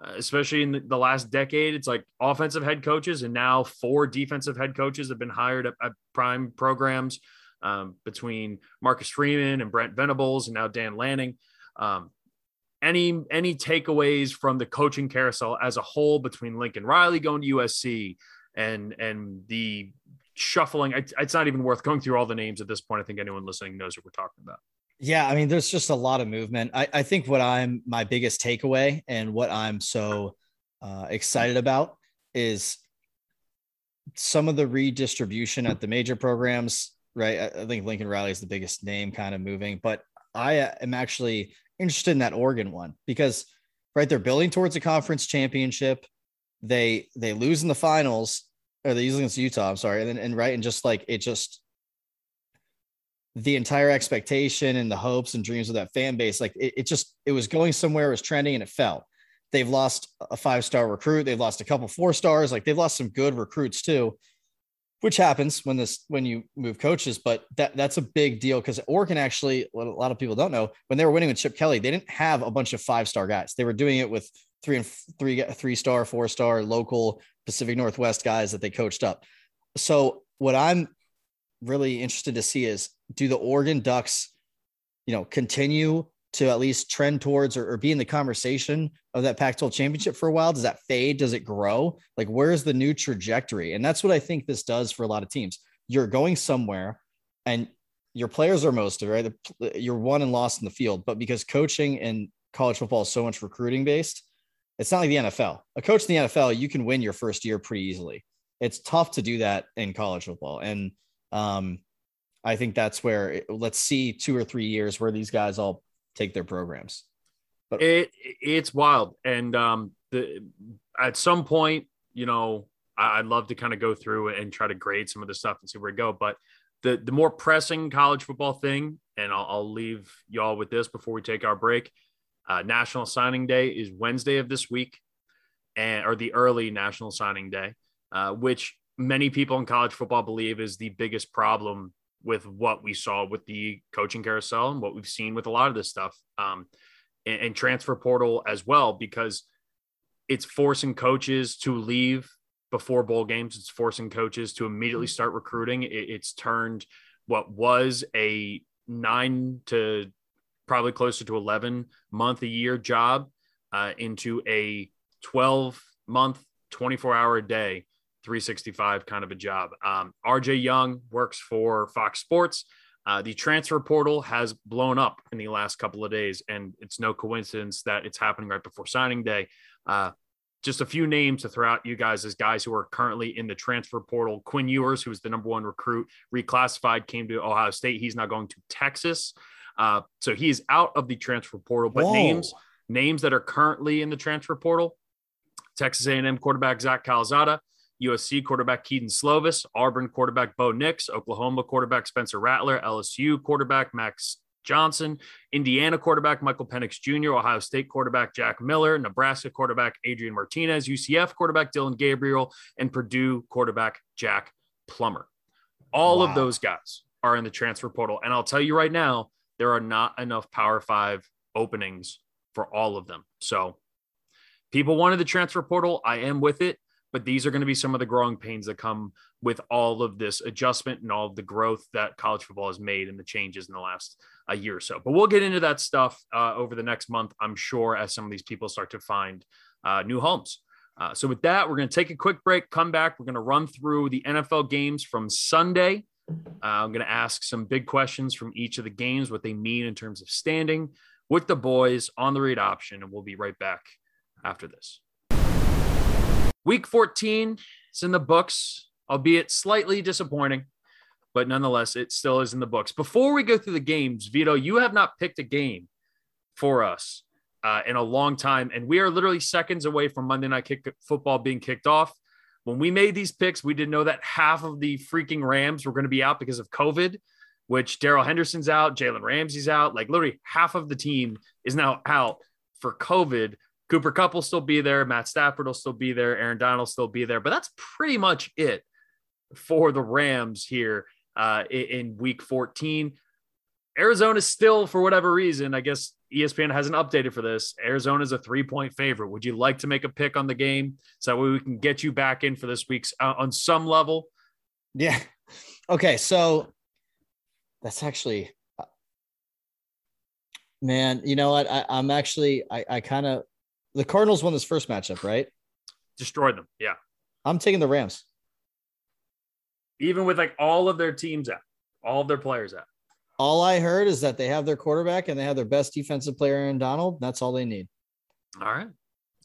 Uh, especially in the, last decade. It's like offensive head coaches, and now four defensive head coaches have been hired at, at prime programs um, between Marcus Freeman and Brent Venables, and now Dan Lanning. Um, any any takeaways from the coaching carousel as a whole between Lincoln Riley going to USC and and the shuffling? It's not even worth going through all the names at this point. I think anyone listening knows what we're talking about. Yeah, I mean, there's just a lot of movement. I, I think what I'm my biggest takeaway and what I'm so uh, excited about is some of the redistribution at the major programs. Right, I, I think Lincoln Riley is the biggest name, kind of moving, but I uh, am actually interested in that Oregon one because right, they're building towards a conference championship. They they lose in the finals, or they lose against Utah. I'm sorry, and then and right, and just like it just the entire expectation and the hopes and dreams of that fan base, like it, it just it was going somewhere, it was trending, and it fell. They've lost a five star recruit. They've lost a couple four stars. Like they've lost some good recruits too, which happens when this when you move coaches. But that that's a big deal because Oregon actually, what a lot of people don't know, when they were winning with Chip Kelly, they didn't have a bunch of five star guys. They were doing it with three and three three star, four star, local Pacific Northwest guys that they coached up. So what I'm really interested to see is do the Oregon Ducks, you know, continue to at least trend towards or, or be in the conversation of that Pac 12 championship for a while? Does that fade? Does it grow? Like, where's the new trajectory? And that's what I think this does for a lot of teams. You're going somewhere and your players are most of right. You're won and lost in the field, but because coaching and college football is so much recruiting based, it's not like the NFL. A coach in the NFL, you can win your first year pretty easily. It's tough to do that in college football. And um, I think that's where it, let's see two or three years where these guys all take their programs. But it it's wild. And um, the at some point, you know, I'd love to kind of go through and try to grade some of the stuff and see where we go. But the the more pressing college football thing, and I'll, I'll leave y'all with this before we take our break. Uh, National Signing Day is Wednesday of this week, and or the early National Signing Day, uh, which many people in college football believe is the biggest problem with what we saw with the coaching carousel and what we've seen with a lot of this stuff, um, and, and transfer portal as well, because it's forcing coaches to leave before bowl games. It's forcing coaches to immediately mm-hmm. start recruiting. It, it's turned what was a nine to probably closer to 11 month a year job uh, into a 12 month, 24 hour a day, 365 kind of a job. Um, RJ Young works for Fox Sports. Uh, the transfer portal has blown up in the last couple of days, and it's no coincidence that it's happening right before signing day. Uh, just a few names to throw out you guys as guys who are currently in the transfer portal. Quinn Ewers, who was the number one recruit, reclassified, came to Ohio State. He's now going to Texas. Uh, so is out of the transfer portal. But Whoa. names names that are currently in the transfer portal: Texas A&M quarterback Zach Calzada, USC quarterback Kedon Slovis, Auburn quarterback Bo Nix, Oklahoma quarterback Spencer Rattler, LSU quarterback Max Johnson, Indiana quarterback Michael Penix Jr., Ohio State quarterback Jack Miller, Nebraska quarterback Adrian Martinez, UCF quarterback Dillon Gabriel, and Purdue quarterback Jack Plummer. All wow. of those guys are in the transfer portal. And I'll tell you right now, there are not enough Power Five openings for all of them. So people wanted the transfer portal. I am with it but these are going to be some of the growing pains that come with all of this adjustment and all of the growth that college football has made and the changes in the last a year or so. But we'll get into that stuff uh, over the next month, I'm sure, as some of these people start to find uh, new homes. Uh, so with that, we're going to take a quick break, come back. We're going to run through the NFL games from Sunday. Uh, I'm going to ask some big questions from each of the games, what they mean in terms of standing with the boys on the read option, and we'll be right back after this. Week 14 is in the books, albeit slightly disappointing, but nonetheless, it still is in the books. Before we go through the games, Vito, you have not picked a game for us uh, in a long time, and we are literally seconds away from Monday Night kick- Football being kicked off. When we made these picks, we didn't know that half of the freaking Rams were going to be out because of COVID, which Darrell Henderson's out, Jalen Ramsey's out. Like literally half of the team is now out for COVID. Cooper Kupp will still be there. Matt Stafford will still be there. Aaron Donald will still be there. But that's pretty much it for the Rams here uh, in week 14. Arizona still, for whatever reason, I guess ESPN hasn't updated for this. Arizona is a three point favorite. Would you like to make a pick on the game so that way we can get you back in for this week's uh, on some level? Yeah. Okay. So that's actually, uh, man, you know what? I, am actually, I, I kind of, the Cardinals won this first matchup, right? Destroyed them. Yeah. I'm taking the Rams. Even with like all of their teams out, all of their players out. All I heard is that they have their quarterback and they have their best defensive player in Donald. That's all they need. All right.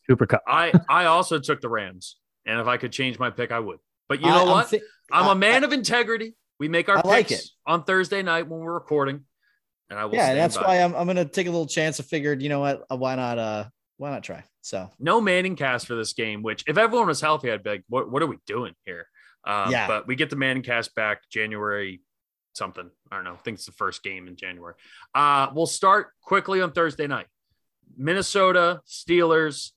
Cooper Kupp. I I also took the Rams, and if I could change my pick, I would. But you know I, what? I'm, th- I'm a man I, of integrity. We make our I picks like on Thursday night when we're recording, and I will. Yeah, that's why I'm I'm gonna take a little chance. I figured, you know what? Why not? Uh, why not try? So no Manning cast for this game. Which, if everyone was healthy, I'd be like, what What are we doing here? Um, yeah. But we get the Manning cast back January something. I don't know. I think it's the first game in January. Uh, we'll start quickly on Thursday night. Minnesota Steelers.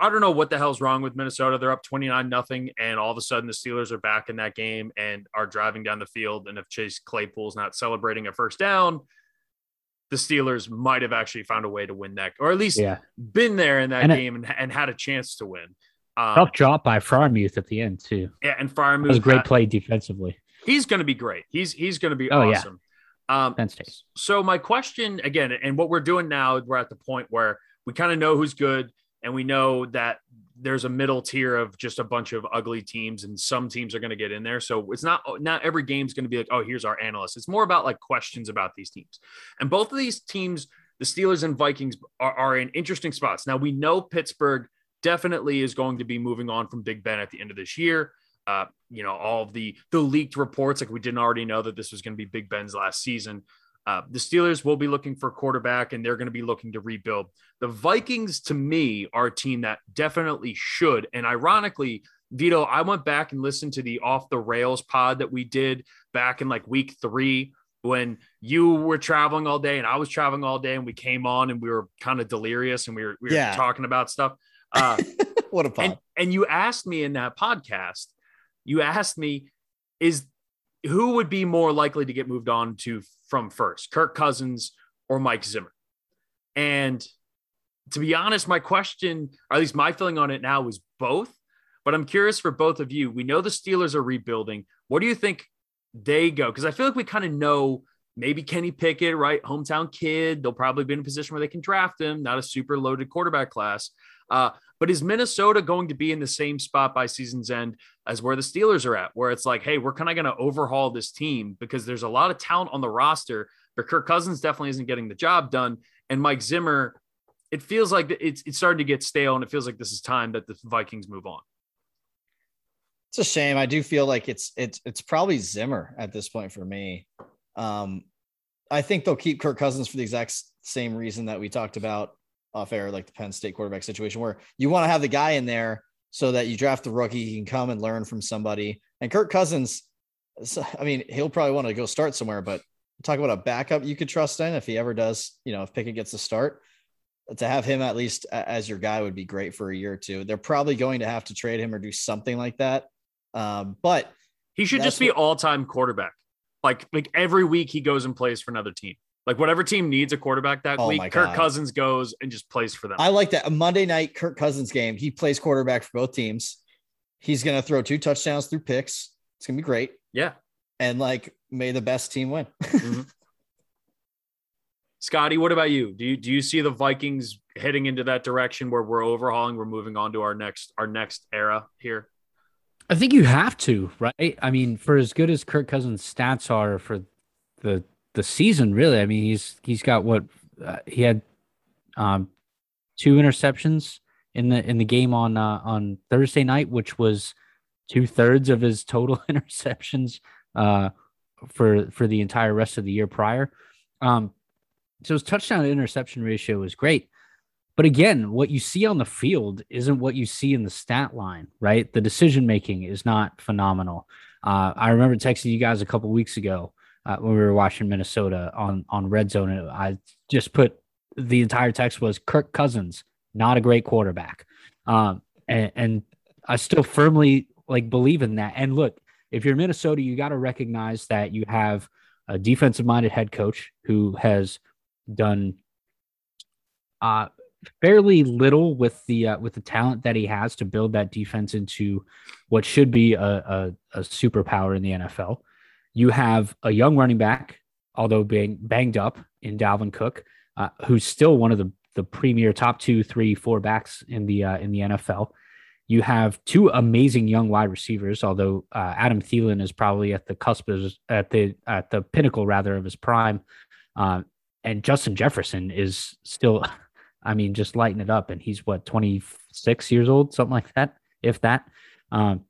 I don't know what the hell's wrong with Minnesota. They're up 29 nothing, and all of a sudden the Steelers are back in that game and are driving down the field. And if Chase Claypool's not celebrating a first down, the Steelers might have actually found a way to win that, or at least yeah. been there in that and game it, and, and, had a chance to win. Um, tough drop by Freiermuth at the end too. Yeah, and Freiermuth was a great had, play defensively. He's going to be great. He's he's going to be oh, awesome. Yeah. Um, Penn State. So my question again, and what we're doing now, we're at the point where we kind of know who's good, and we know that there's a middle tier of just a bunch of ugly teams, and some teams are going to get in there. So it's not not every game's going to be like, oh, here's our analyst. It's more about like questions about these teams, and both of these teams, the Steelers and Vikings, are, are in interesting spots. Now we know Pittsburgh definitely is going to be moving on from Big Ben at the end of this year. Uh, you know, all of the the leaked reports, like we didn't already know that this was going to be Big Ben's last season. Uh, the Steelers will be looking for quarterback and they're going to be looking to rebuild. The Vikings, to me, are a team that definitely should. And ironically, Vito, I went back and listened to the off the rails pod that we did back in like week three when you were traveling all day and I was traveling all day and we came on and we were kind of delirious and we were, we were yeah. talking about stuff. Uh, what a pod. And, and you asked me in that podcast, you asked me, is who would be more likely to get moved on to from first, Kirk Cousins or Mike Zimmer? And to be honest, my question, or at least my feeling on it now, is both. But I'm curious for both of you. We know the Steelers are rebuilding. What do you think they go? Because I feel like we kind of know maybe Kenny Pickett, right? Hometown kid. They'll probably be in a position where they can draft him, not a super loaded quarterback class. Uh, but is Minnesota going to be in the same spot by season's end as where the Steelers are at, where it's like, hey, we're kind of going to overhaul this team because there's a lot of talent on the roster, but Kirk Cousins definitely isn't getting the job done. And Mike Zimmer, it feels like it's, it's starting to get stale and it feels like this is time that the Vikings move on. It's a shame. I do feel like it's it's it's probably Zimmer at this point for me. Um, I think they'll keep Kirk Cousins for the exact same reason that we talked about off air, like the Penn State quarterback situation, where you want to have the guy in there so that you draft the rookie, he can come and learn from somebody. And Kirk Cousins, I mean, he'll probably want to go start somewhere, but talk about a backup you could trust in if he ever does, you know, if Pickett gets a start. To have him at least as your guy would be great for a year or two. They're probably going to have to trade him or do something like that. Um, but he should just be all time quarterback. Like like every week he goes and plays for another team. Like whatever team needs a quarterback that oh week, Kirk Cousins goes and just plays for them. I like that. A Monday night Kirk Cousins game. He plays quarterback for both teams. He's gonna throw two touchdowns through picks. It's gonna be great. Yeah. And like may the best team win. mm-hmm. Scotty, what about you? Do you do you see the Vikings heading into that direction where we're overhauling, we're moving on to our next our next era here? I think you have to, right? I mean, for as good as Kirk Cousins' stats are for the the season, really. I mean, he's he's got what uh, he had um, two interceptions in the in the game on uh, on Thursday night, which was two thirds of his total interceptions uh, for for the entire rest of the year prior. Um, so his touchdown interception ratio was great. But again, what you see on the field isn't what you see in the stat line, right? The decision making is not phenomenal. Uh, I remember texting you guys a couple weeks ago uh, when we were watching Minnesota on on Red Zone. And I just put the entire text was Kirk Cousins, not a great quarterback, um, and, and I still firmly like believe in that. And look, if you're Minnesota, you got to recognize that you have a defensive minded head coach who has done uh, fairly little with the uh, with the talent that he has to build that defense into what should be a, a, a superpower in the NFL. You have a young running back, although being banged up in Dalvin Cook, uh, who's still one of the the premier top two, three, four backs in the uh, in the NFL. You have two amazing young wide receivers, although uh, Adam Thielen is probably at the cusp of, at the at the pinnacle rather of his prime, uh, and Justin Jefferson is still, I mean, just lighting it up, and he's what twenty six years old, something like that, if that. Um,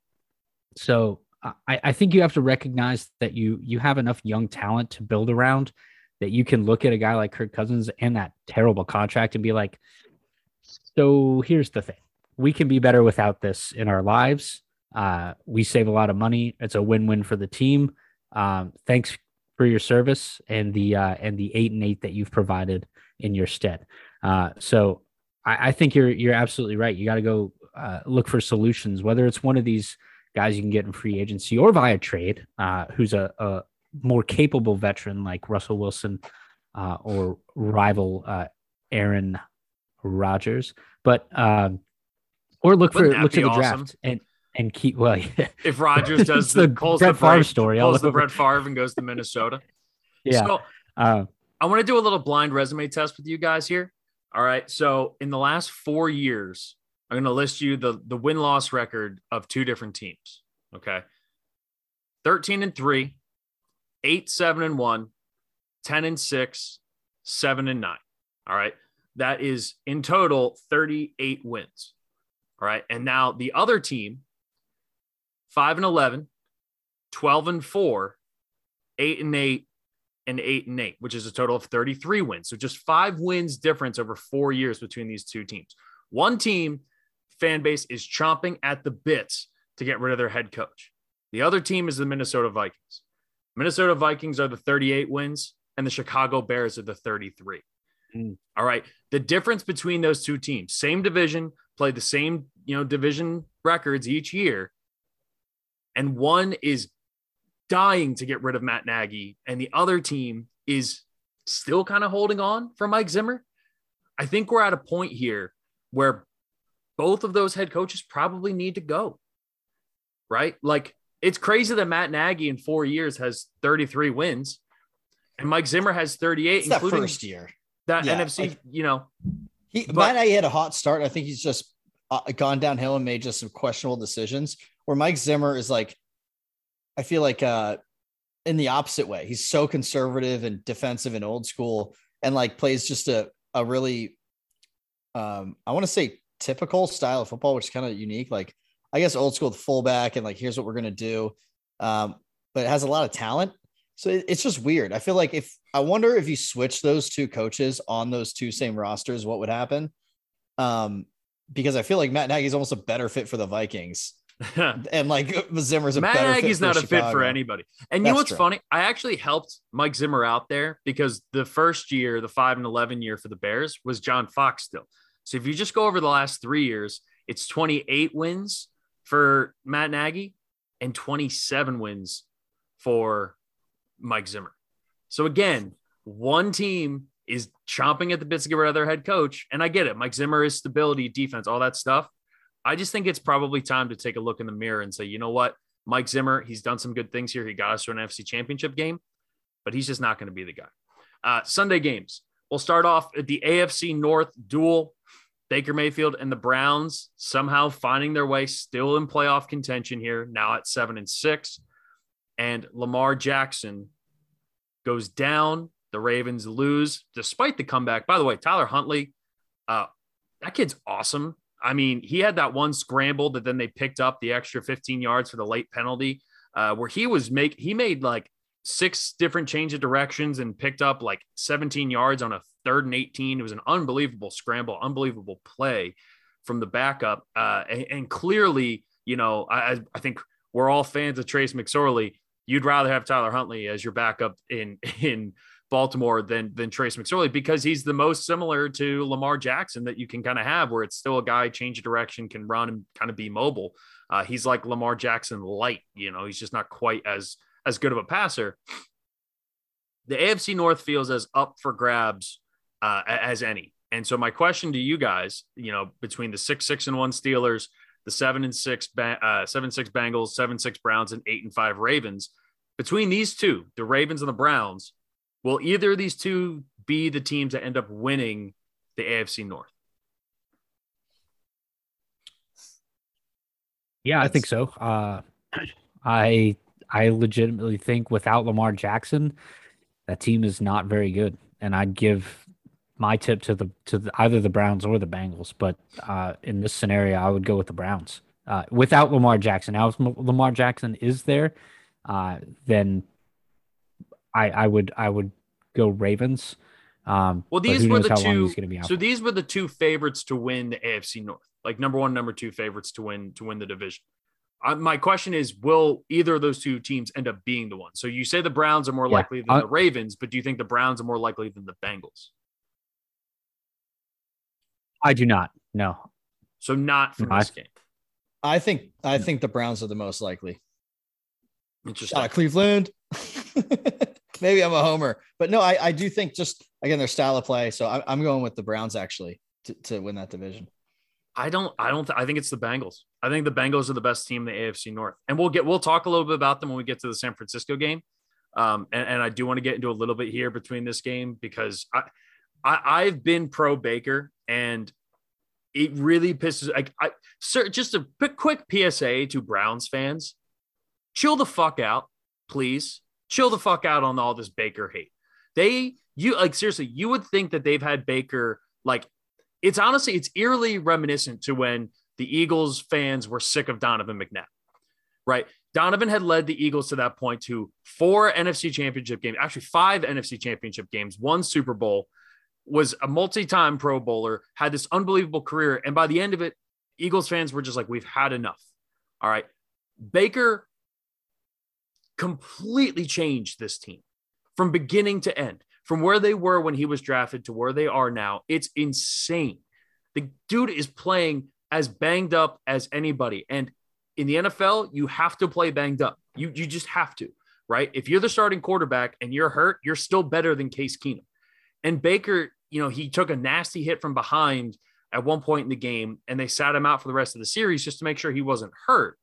so I, I think you have to recognize that you you have enough young talent to build around that you can look at a guy like Kirk Cousins and that terrible contract and be like, so here's the thing. We can be better without this in our lives. Uh, we save a lot of money. It's a win-win for the team. Um, thanks for your service and the uh, and the eight and eight that you've provided in your stead. Uh, so I, I, think you're you're absolutely right. You got to go uh, look for solutions, whether it's one of these guys you can get in free agency or via trade, uh, who's a, a, more capable veteran like Russell Wilson uh, or rival uh, Aaron Rodgers. But um, or look Wouldn't for look to the awesome? draft and and keep well. Yeah. If Rodgers does the, the pulls Brett the Favre story, pulls the Brett Favre and goes to Minnesota. yeah. So, uh, I want to do a little blind resume test with you guys here. All right. So in the last four years, I'm going to list you the the win loss record of two different teams. Okay. 13 and 3, 8 7 and 1, 10 and 6, 7 and 9. All right. That is in total 38 wins. All right. And now the other team, 5 and 11, 12 and 4, 8 and 8, and 8 and 8, which is a total of 33 wins. So just five wins difference over four years between these two teams. One team fan base is chomping at the bits to get rid of their head coach. The other team is the Minnesota Vikings. Minnesota Vikings are the 38 wins, and the Chicago Bears are the 33. Mm. All right. The difference between those two teams, same division, play the same, you know, division records each year. And one is dying to get rid of Matt Nagy, and the other team is still kind of holding on for Mike Zimmer. I think we're at a point here where both of those head coaches probably need to go. Right? Like it's crazy that Matt Nagy in four years has 33 wins and Mike Zimmer has 38, it's including first year. That yeah, NFC, like, you know. He, but, Matt Nagy had a hot start. I think he's just uh, gone downhill and made just some questionable decisions. Where Mike Zimmer is like, I feel like uh in the opposite way. He's so conservative and defensive and old school and like plays just a, a really um I want to say typical style of football, which is kind of unique. Like I guess old school fullback and like here's what we're gonna do. Um, but it has a lot of talent. So it, it's just weird. I feel like if I wonder if you switch those two coaches on those two same rosters, what would happen? Um, because I feel like Matt Nagy is almost a better fit for the Vikings. and like Zimmer's a better. Matt Nagy's not a Chicago. fit for anybody. And you know what's true. funny? I actually helped Mike Zimmer out there because the first year, the five and eleven year for the Bears, was John Fox still. So if you just go over the last three years, it's 28 wins for Matt Nagy and 27 wins for Mike Zimmer. So again, one team is chomping at the bits to get rid of their head coach. And I get it. Mike Zimmer is stability, defense, all that stuff. I just think it's probably time to take a look in the mirror and say, you know what? Mike Zimmer, he's done some good things here. He got us to an NFC championship game, but he's just not going to be the guy. Uh, Sunday games. We'll start off at the AFC North duel. Baker Mayfield and the Browns somehow finding their way still in playoff contention here, now at seven and six. And Lamar Jackson goes down. The Ravens lose despite the comeback. By the way, Tyler Huntley, uh, that kid's awesome. I mean, he had that one scramble that then they picked up the extra 15 yards for the late penalty, uh, where he was make he made like six different change of directions and picked up like 17 yards on a third and 18. It was an unbelievable scramble, unbelievable play from the backup. Uh, and, and, clearly, you know, I, I think we're all fans of Trace McSorley. You'd rather have Tyler Huntley as your backup in in Baltimore than than Trace McSorley because he's the most similar to Lamar Jackson that you can kind of have, where it's still a guy change of direction, can run and kind of be mobile. Uh, he's like Lamar Jackson light, you know, he's just not quite as as good of a passer. The AFC North feels as up for grabs uh, as any. And so my question to you guys, you know, between the six six and one Steelers, the seven and six uh, seven six Bengals, seven six Browns, and eight and five Ravens, between these two, the Ravens and the Browns, will either of these two be the teams that end up winning the AFC North? Yeah, I think so. Uh, I I legitimately think without Lamar Jackson, that team is not very good. And I'd give my tip to the to the, either the Browns or the Bengals. But uh, in this scenario, I would go with the Browns uh, without Lamar Jackson. Now, if Lamar Jackson is there, uh, then I I would I would go Ravens. Um, well, these were the two. So these were the two favorites to win the AFC North, like number one, number two favorites to win to win the division my question is will either of those two teams end up being the one so you say the browns are more yeah. likely than the ravens but do you think the browns are more likely than the bengals i do not no so not for no, this I, game i think i think the browns are the most likely interesting uh, cleveland maybe i'm a homer but no I, I do think just again their style of play so I, i'm going with the browns actually to, to win that division I don't. I don't. Th- I think it's the Bengals. I think the Bengals are the best team in the AFC North, and we'll get. We'll talk a little bit about them when we get to the San Francisco game. Um, and, and I do want to get into a little bit here between this game because I, I I've been pro Baker, and it really pisses. Like I, sir, just a quick, quick PSA to Browns fans: chill the fuck out, please. Chill the fuck out on all this Baker hate. They, you like seriously, you would think that they've had Baker like it's honestly it's eerily reminiscent to when the Eagles fans were sick of Donovan McNabb, right? Donovan had led the Eagles to that point to four NFC championship games, actually five NFC championship games, one Super Bowl, was a multi time Pro Bowler, had this unbelievable career. And by the end of it, Eagles fans were just like, we've had enough. All right. Baker completely changed this team from beginning to end, from where they were when he was drafted to where they are now. It's insane. The dude is playing as banged up as anybody. And in the NFL, you have to play banged up. You, you just have to, right? If you're the starting quarterback and you're hurt, you're still better than Case Keenum. And Baker, you know, he took a nasty hit from behind at one point in the game and they sat him out for the rest of the series just to make sure he wasn't hurt.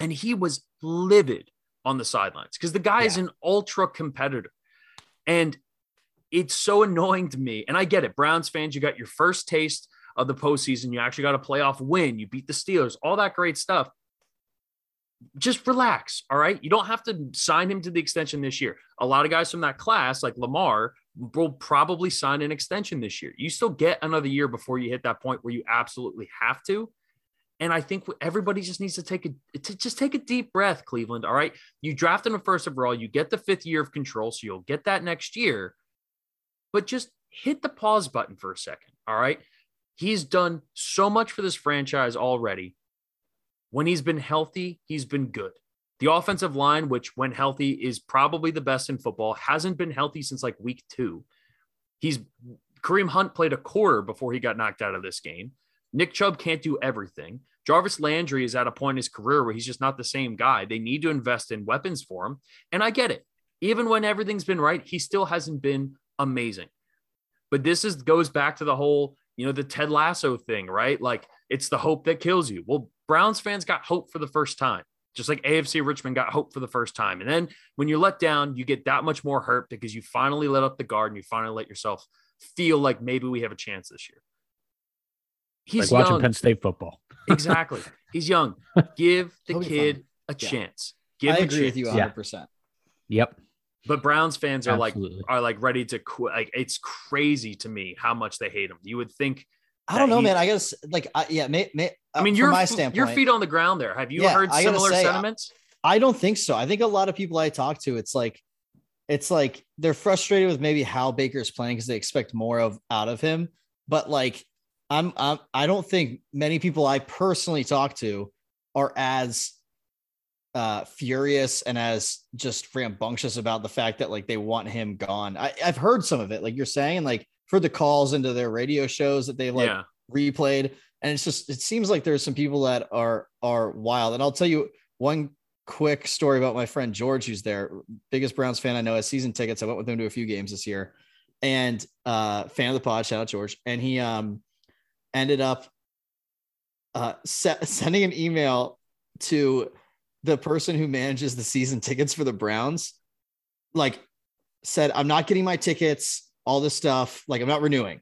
And he was livid on the sidelines because the guy yeah. is an ultra competitor. And it's so annoying to me. And I get it. Browns fans, you got your first taste of the postseason. You actually got a playoff win. You beat the Steelers, all that great stuff. Just relax. All right. You don't have to sign him to the extension this year. A lot of guys from that class, like Lamar, will probably sign an extension this year. You still get another year before you hit that point where you absolutely have to. And I think everybody just needs to take a to just take a deep breath, Cleveland. All right. You draft him first overall, you get the fifth year of control, so you'll get that next year. But just hit the pause button for a second. All right. He's done so much for this franchise already. When he's been healthy, he's been good. The offensive line, which when healthy is probably the best in football, hasn't been healthy since like week two. He's Kareem Hunt played a quarter before he got knocked out of this game. Nick Chubb can't do everything. Jarvis Landry is at a point in his career where he's just not the same guy. They need to invest in weapons for him. And I get it. Even when everything's been right, he still hasn't been amazing. But this is goes back to the whole, you know, the Ted Lasso thing, right? Like it's the hope that kills you. Well, Browns fans got hope for the first time, just like AFC Richmond got hope for the first time. And then when you're let down, you get that much more hurt because you finally let up the guard and you finally let yourself feel like maybe we have a chance this year. He's like watching young. Penn State football. exactly. He's young. Give the kid a yeah. chance. Give I agree with you 100%. Yeah. Yep. But Browns fans are Absolutely. like are like ready to quit. Like it's crazy to me how much they hate him. You would think. I don't know, he, man. I guess like I, yeah, may, may, I mean, your my standpoint, your feet on the ground there. Have you yeah, heard similar say, sentiments? I, I don't think so. I think a lot of people I talk to, it's like, it's like they're frustrated with maybe how Baker's playing because they expect more of out of him. But like, I'm, I'm I don't think many people I personally talk to are as uh, furious and as just rambunctious about the fact that like they want him gone. I, I've heard some of it, like you're saying, like for the calls into their radio shows that they like yeah. replayed, and it's just it seems like there's some people that are are wild. And I'll tell you one quick story about my friend George, who's there, biggest Browns fan I know, has season tickets. I went with him to a few games this year, and uh, fan of the pod. Shout out George, and he um ended up uh, se- sending an email to the person who manages the season tickets for the Browns, like said, I'm not getting my tickets, all this stuff. Like, I'm not renewing.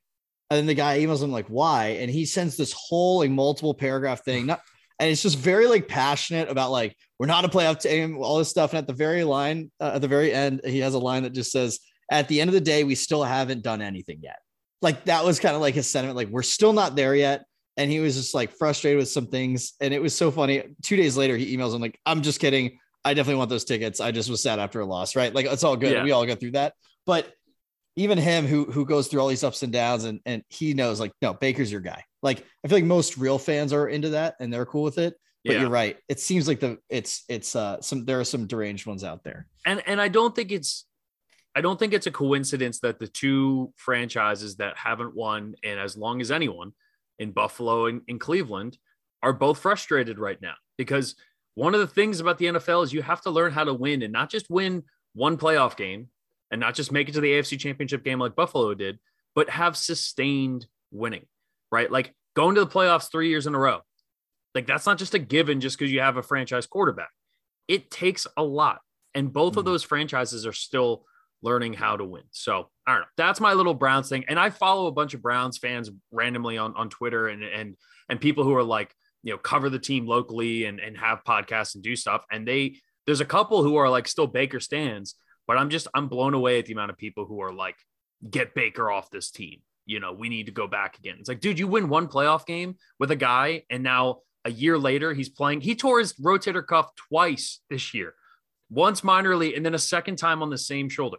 And then the guy emails him, like, why? And he sends this whole like multiple paragraph thing. Not, and it's just very like passionate about like, we're not a playoff team, all this stuff. And at the very line, uh, at the very end, he has a line that just says, at the end of the day, we still haven't done anything yet. Like that was kind of like his sentiment. Like, we're still not there yet and he was just like frustrated with some things. And it was so funny. Two days later, he emails him like, "I'm just kidding. I definitely want those tickets. I just was sad after a loss, right? Like it's all good. Yeah. We all go through that. But even him, who who goes through all these ups and downs, and and he knows like, no, Baker's your guy. Like I feel like most real fans are into that and they're cool with it. But yeah. you're right. It seems like the it's it's uh some there are some deranged ones out there. And and I don't think it's I don't think it's a coincidence that the two franchises that haven't won in as long as anyone in Buffalo and in Cleveland are both frustrated right now because one of the things about the NFL is you have to learn how to win and not just win one playoff game and not just make it to the AFC championship game like Buffalo did, but have sustained winning, right? Like going to the playoffs three years in a row. Like that's not just a given just because you have a franchise quarterback. It takes a lot. And both mm-hmm. of those franchises are still learning how to win. So I don't know. That's my little Browns thing. And I follow a bunch of Browns fans randomly on, on Twitter and and and people who are like, you know, cover the team locally and, and have podcasts and do stuff. And they there's a couple who are like still Baker stands, but I'm just I'm blown away at the amount of people who are like, get Baker off this team. you know, we need to go back again. It's like, dude, you win one playoff game with a guy, and now a year later he's playing. He tore his rotator cuff twice this year, once minorly, and then a second time on the same shoulder.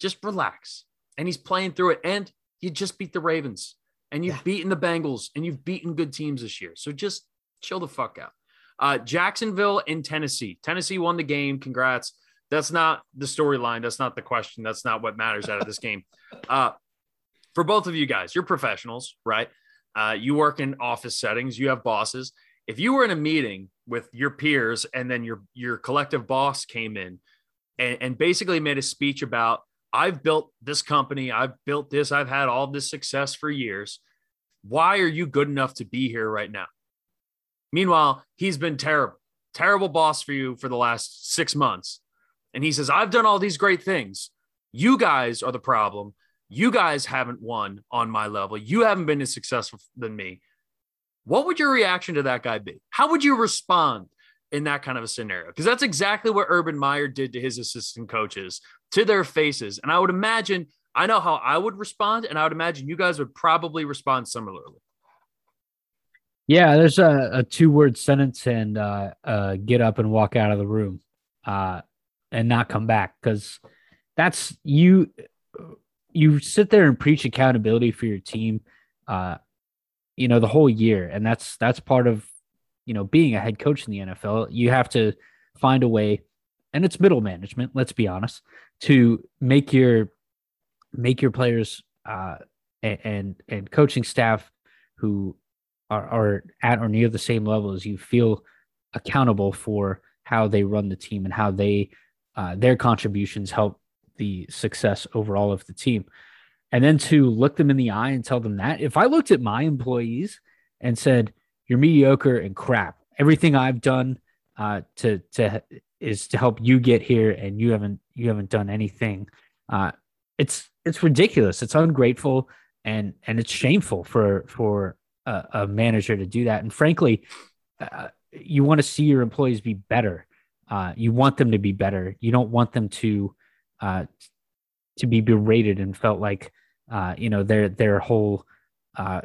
Just relax. And he's playing through it. And you just beat the Ravens, and you've yeah. beaten the Bengals, and you've beaten good teams this year. So just chill the fuck out. Uh, Jacksonville in Tennessee. Tennessee won the game. Congrats. That's not the storyline. That's not the question. That's not what matters out of this game. Uh, for both of you guys, you're professionals, right? Uh, you work in office settings. You have bosses. If you were in a meeting with your peers and then your your collective boss came in and, and basically made a speech about I've built this company, I've built this, I've had all this success for years. Why are you good enough to be here right now? Meanwhile, he's been terrible, terrible boss for you for the last six months. And he says, I've done all these great things. You guys are the problem. You guys haven't won on my level. You haven't been as successful than me. What would your reaction to that guy be? How would you respond in that kind of a scenario? Because that's exactly what Urban Meyer did to his assistant coaches to their faces. And I would imagine, I know how I would respond, and I would imagine you guys would probably respond similarly. Yeah, there's a, a two word sentence and uh, uh, get up and walk out of the room uh, and not come back because that's you you sit there and preach accountability for your team, uh, you know, the whole year, and that's that's part of you know being a head coach in the NFL. You have to find a way, and it's middle management. Let's be honest, to make your make your players uh, and, and coaching staff who are, are at or near the same level as you feel accountable for how they run the team and how they uh, their contributions help the success overall of the team. And then to look them in the eye and tell them that if I looked at my employees and said, you're mediocre and crap, everything I've done uh, to, to, is to help you get here and you haven't, you haven't done anything. Uh, it's, it's ridiculous. It's ungrateful and, and it's shameful for, for a, a manager to do that. And frankly, uh, you want to see your employees be better. Uh, you want them to be better. You don't want them to uh, to be berated and felt like uh, you know their their whole uh,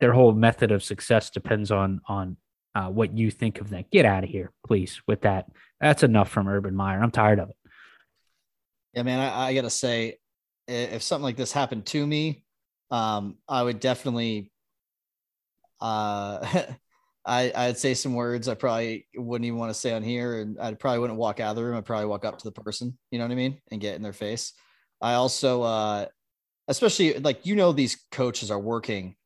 their whole method of success depends on on uh, what you think of them. Get out of here, please. With that, that's enough from Urban Meyer. I'm tired of it. Yeah, man, I, I gotta say, if something like this happened to me, um, I would definitely uh I, I'd say some words I probably wouldn't even want to say on here, and I probably wouldn't walk out of the room. I'd probably walk up to the person, you know what I mean, and get in their face. I also, uh, especially like you know, these coaches are working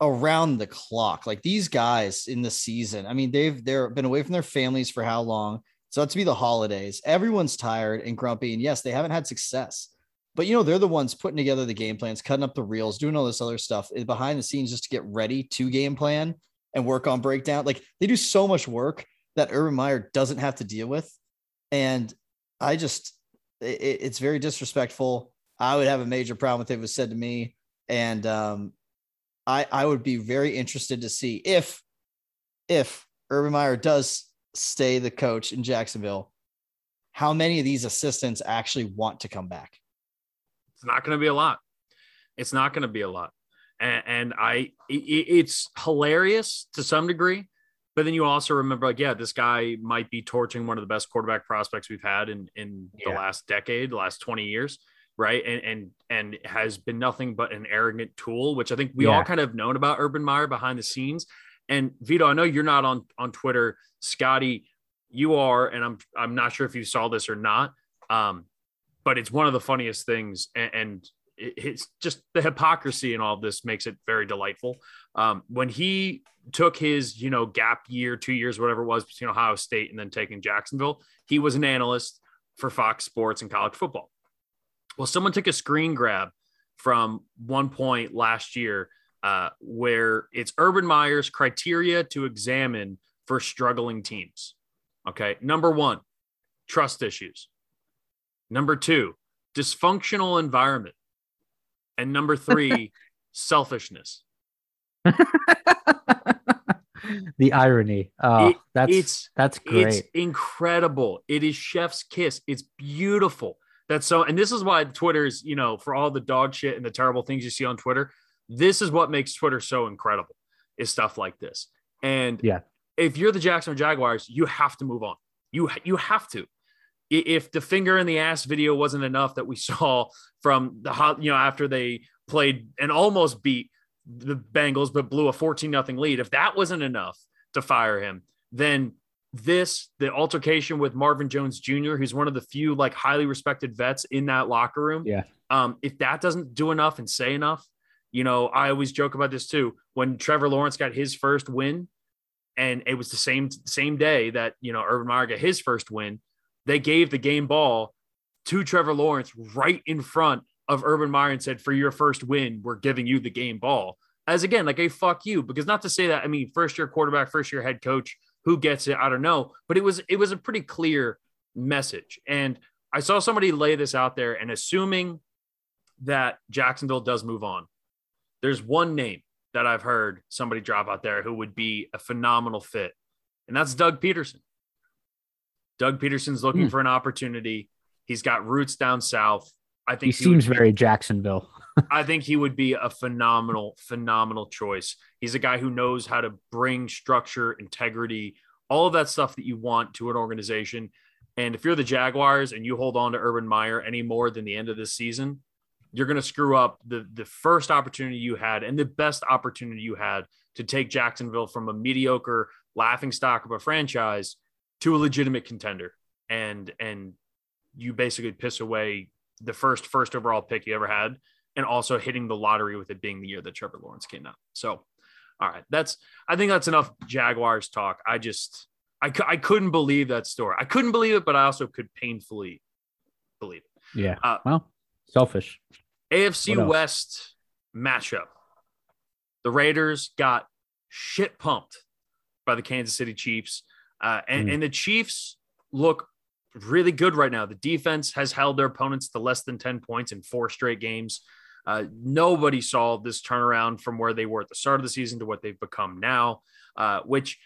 around the clock. Like these guys in the season, I mean, they've they're been away from their families for how long? So to be the holidays. Everyone's tired and grumpy, and yes, they haven't had success. But you know, they're the ones putting together the game plans, cutting up the reels, doing all this other stuff eh, behind the scenes just to get ready to game plan and work on breakdown. Like they do so much work that Urban Meyer doesn't have to deal with. And I just, it, it's very disrespectful. I would have a major problem if it was said to me. And um, I, I would be very interested to see if, if Urban Meyer does stay the coach in Jacksonville, how many of these assistants actually want to come back? It's not going to be a lot. It's not going to be a lot and, and I it, it's hilarious to some degree. But then you also remember, like, yeah, this guy might be torching one of the best quarterback prospects we've had in in yeah. the last decade, the last twenty years, right? And and and has been nothing but an arrogant tool, which I think we yeah. all kind of known about Urban Meyer behind the scenes. And Vito, I know you're not on on Twitter, Scotty, you are, and I'm I'm not sure if you saw this or not. Um, but it's one of the funniest things, and, and it's just the hypocrisy in all of this makes it very delightful. Um, when he took his, you know, gap year, two years, whatever it was between Ohio State and then taking Jacksonville, he was an analyst for Fox Sports and college football. Well, someone took a screen grab from one point last year uh, where it's Urban Meyer's criteria to examine for struggling teams. Okay. Number one, trust issues. Number two, dysfunctional environment. And number three, selfishness. the irony. Oh, it, that's it's that's great. It's incredible. It is chef's kiss. It's beautiful. That's so, and this is why Twitter's, you know, for all the dog shit and the terrible things you see on Twitter, this is what makes Twitter so incredible is stuff like this. And yeah, if you're the Jacksonville Jaguars, you have to move on. You you have to. If the finger in the ass video wasn't enough that we saw from the hot, you know, after they played and almost beat the Bengals but blew a 14 nothing lead, if that wasn't enough to fire him, then this the altercation with Marvin Jones Jr., who's one of the few like highly respected vets in that locker room. Yeah. Um, if that doesn't do enough and say enough, you know, I always joke about this too. When Trevor Lawrence got his first win, and it was the same same day that you know Urban Meyer got his first win, they gave the game ball to Trevor Lawrence right in front of Urban Meyer and said, "For your first win, we're giving you the game ball." As again, like a fuck you, because not to say that I mean, first year quarterback, first year head coach who gets it? I don't know, but it was it was a pretty clear message. And I saw somebody lay this out there, and assuming that Jacksonville does move on, there's one name that I've heard somebody drop out there who would be a phenomenal fit, and that's Doug Pederson. Doug Pederson's looking hmm. for an opportunity. He's got roots down south. I think he, he seems very Jacksonville. I think he would be a phenomenal, phenomenal choice. He's a guy who knows how to bring structure, integrity, all of that stuff that you want to an organization. And if you're the Jaguars and you hold on to Urban Meyer any more than the end of this season, you're going to screw up the the first opportunity you had and the best opportunity you had to take Jacksonville from a mediocre laughing stock of a franchise to a legitimate contender. And and you basically piss away the first first overall pick you ever had and also hitting the lottery with it being the year that Trevor Lawrence came out. So, all right, that's I think that's enough Jaguars talk. I just I, I couldn't believe that story. I couldn't believe it, but I also could painfully believe it. Yeah. Uh, well, selfish. AFC West matchup. The Raiders got shit pumped by the Kansas City Chiefs, uh, and, mm. and the Chiefs look really good right now. The defense has held their opponents to less than 10 points in four straight games. Uh, nobody saw this turnaround from where they were at the start of the season to what they've become now, uh, which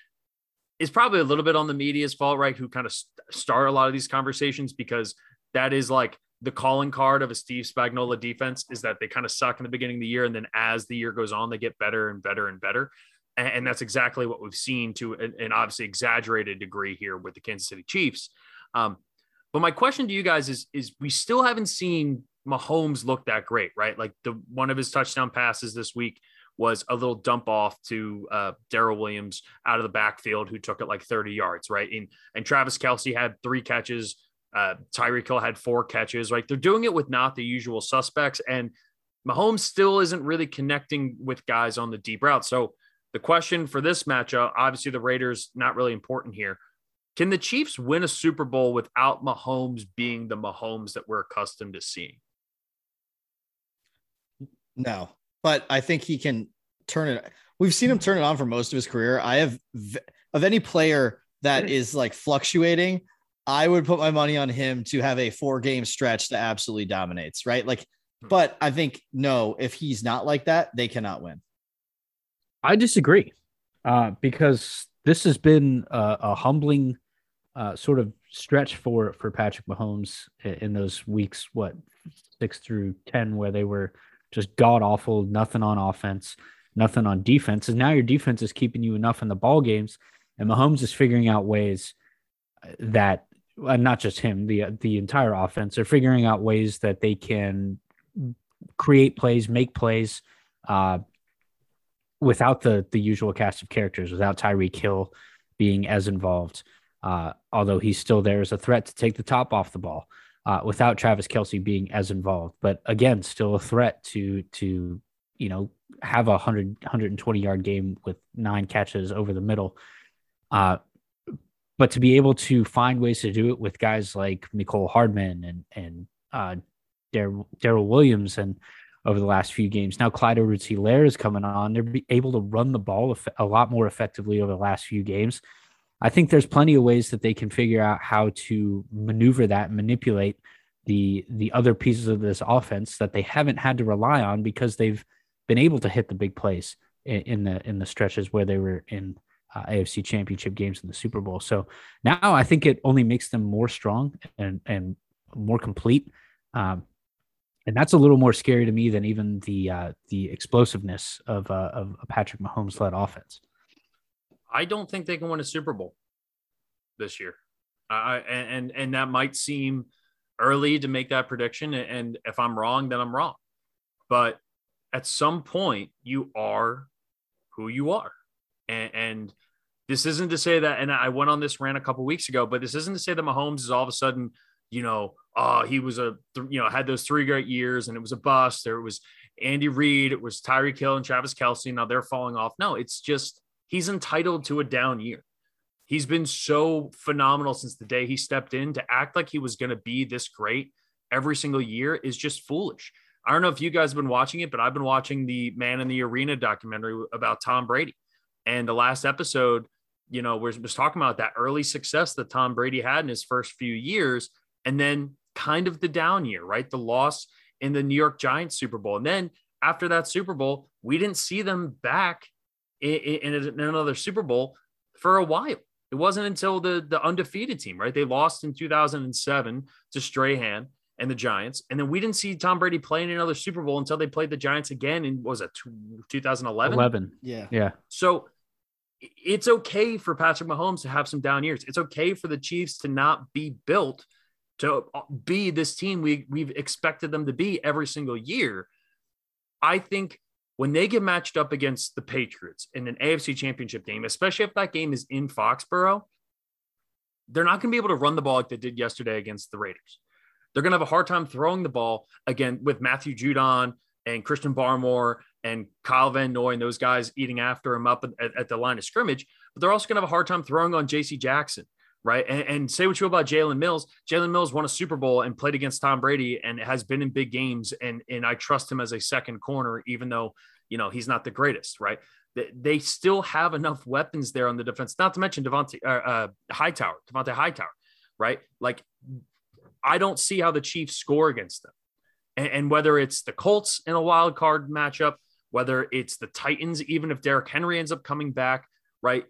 is probably a little bit on the media's fault, right? Who kind of st- start a lot of these conversations because that is like the calling card of a Steve Spagnuolo defense is that they kind of suck in the beginning of the year, and then as the year goes on, they get better and better and better. And, that's exactly what we've seen to an, obviously exaggerated degree here with the Kansas City Chiefs. Um, but my question to you guys is: is we still haven't seen Mahomes look that great, right? Like the one of his touchdown passes this week was a little dump off to uh, Darrel Williams out of the backfield, who took it like 30 yards, right? And and Travis Kelce had three catches. Uh, Tyreek Hill had four catches. Like they're doing it with not the usual suspects, and Mahomes still isn't really connecting with guys on the deep route. So the question for this matchup, obviously the Raiders not really important here. Can the Chiefs win a Super Bowl without Mahomes being the Mahomes that we're accustomed to seeing? No, but I think he can turn it. We've seen him turn it on for most of his career. I have of any player that is like fluctuating, I would put my money on him to have a four game stretch that absolutely dominates, right? Like, hmm. but I think no, if he's not like that, they cannot win. I disagree uh, because this has been a, a humbling uh, sort of stretch for for Patrick Mahomes in those weeks, what six through ten, where they were just god awful, nothing on offense, nothing on defense. And now your defense is keeping you enough in the ball games, and Mahomes is figuring out ways that, and not just him, the the entire offense are figuring out ways that they can create plays, make plays, uh, without the the usual cast of characters, without Tyreek Hill being as involved. Uh, although he's still there as a threat to take the top off the ball uh, without Travis Kelce being as involved. But again, still a threat to to you know have a 100 120 yard game with nine catches over the middle. Uh, but to be able to find ways to do it with guys like Mecole Hardman and and uh, Darrel Williams and over the last few games. Now Clyde Edwards-Helaire is coming on. They're able to run the ball a lot more effectively over the last few games. I think there's plenty of ways that they can figure out how to maneuver that, manipulate the the other pieces of this offense that they haven't had to rely on because they've been able to hit the big plays in, in the in the stretches where they were in uh, AFC Championship games in the Super Bowl. So now I think it only makes them more strong and and more complete Um, and that's a little more scary to me than even the uh, the explosiveness of uh, of a Patrick Mahomes led offense. I don't think they can win a Super Bowl this year. I and and that might seem early to make that prediction. And if I'm wrong, then I'm wrong. But at some point, you are who you are, and, and this isn't to say that. And I went on this rant a couple weeks ago, but this isn't to say that Mahomes is all of a sudden, you know, oh, he was a, you know, had those three great years and it was a bust. There was Andy Reid, it was Tyreek Hill and Travis Kelce. Now they're falling off. No, it's just he's entitled to a down year. He's been so phenomenal since the day he stepped in to act like he was going to be this great every single year is just foolish. I don't know if you guys have been watching it, but I've been watching the Man in the Arena documentary about Tom Brady. And the last episode, you know, was, was talking about that early success that Tom Brady had in his first few years. And then kind of the down year, right? The loss in the New York Giants Super Bowl. And then after that Super Bowl, we didn't see them back in, in, in another Super Bowl for a while. It wasn't until the the undefeated team, right? They lost in 2007 to Strahan and the Giants, and then we didn't see Tom Brady play in another Super Bowl until they played the Giants again in was it 2011? 11. Yeah. Yeah. So it's okay for Patrick Mahomes to have some down years. It's okay for the Chiefs to not be built to uh, be this team we we've expected them to be every single year. I think when they get matched up against the Patriots in an AFC championship game, especially if that game is in Foxborough, they're not going to be able to run the ball like they did yesterday against the Raiders. They're going to have a hard time throwing the ball again with Matthew Judon and Christian Barmore and Kyle Van Noy and those guys eating after him up at, at the line of scrimmage. But they're also going to have a hard time throwing on JC Jackson right? And, and, say what you will about Jalen Mills. Jalen Mills won a Super Bowl and played against Tom Brady and has been in big games. And, and I trust him as a second corner, even though, you know, he's not the greatest, right? They, still have enough weapons there on the defense, not to mention Devontae uh, uh, Hightower, Devontae Hightower, right? Like, I don't see how the Chiefs score against them. And, and whether it's the Colts in a wild card matchup, whether it's the Titans, even if Derrick Henry ends up coming back, right?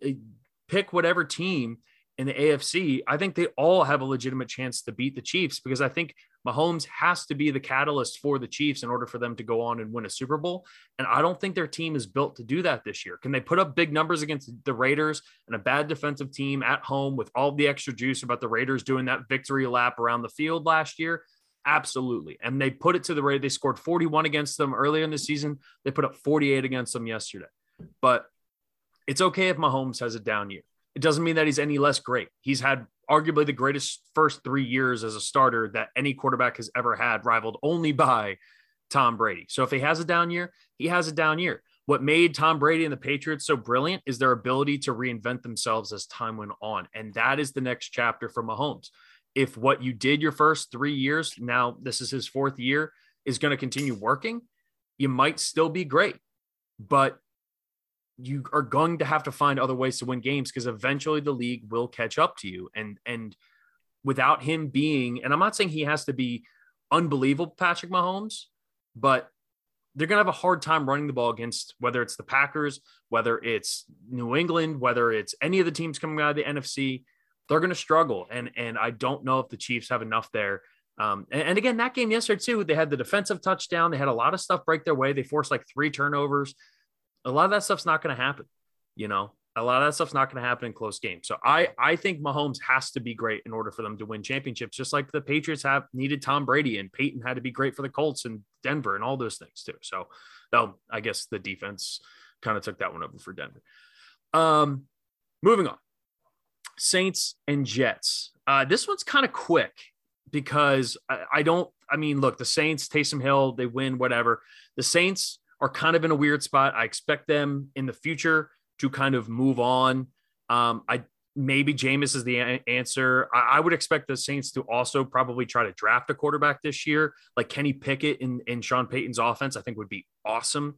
Pick whatever team in the AFC, I think they all have a legitimate chance to beat the Chiefs because I think Mahomes has to be the catalyst for the Chiefs in order for them to go on and win a Super Bowl. And I don't think their team is built to do that this year. Can they put up big numbers against the Raiders and a bad defensive team at home with all the extra juice about the Raiders doing that victory lap around the field last year? Absolutely. And they put it to the Raiders. They scored 41 against them earlier in the season. They put up 48 against them yesterday. But it's okay if Mahomes has a down year. It doesn't mean that he's any less great. He's had arguably the greatest first three years as a starter that any quarterback has ever had, rivaled only by Tom Brady. So if he has a down year, he has a down year. What made Tom Brady and the Patriots so brilliant is their ability to reinvent themselves as time went on. And that is the next chapter for Mahomes. If what you did your first three years, now this is his fourth year, is going to continue working, you might still be great. But you are going to have to find other ways to win games because eventually the league will catch up to you. And and without him being, and I'm not saying he has to be unbelievable, Patrick Mahomes, but they're going to have a hard time running the ball against whether it's the Packers, whether it's New England, whether it's any of the teams coming out of the NFC. They're going to struggle, and and I don't know if the Chiefs have enough there. Um, and, and again, that game yesterday too, they had the defensive touchdown. They had a lot of stuff break their way. They forced like three turnovers a lot of that stuff's not going to happen. You know, a lot of that stuff's not going to happen in close games. So I I think Mahomes has to be great in order for them to win championships, just like the Patriots have needed Tom Brady and Peyton had to be great for the Colts and Denver and all those things too. So though I guess the defense kind of took that one over for Denver. Um, moving on, Saints and Jets. Uh, this one's kind of quick because I, I don't. I mean, look, the Saints, Taysom Hill, they win, whatever. The Saints are kind of in a weird spot. I expect them in the future to kind of move on. Um, I maybe Jameis is the a- answer. I, I, would expect the Saints to also probably try to draft a quarterback this year, like Kenny Pickett in, in Sean Payton's offense. I think would be awesome.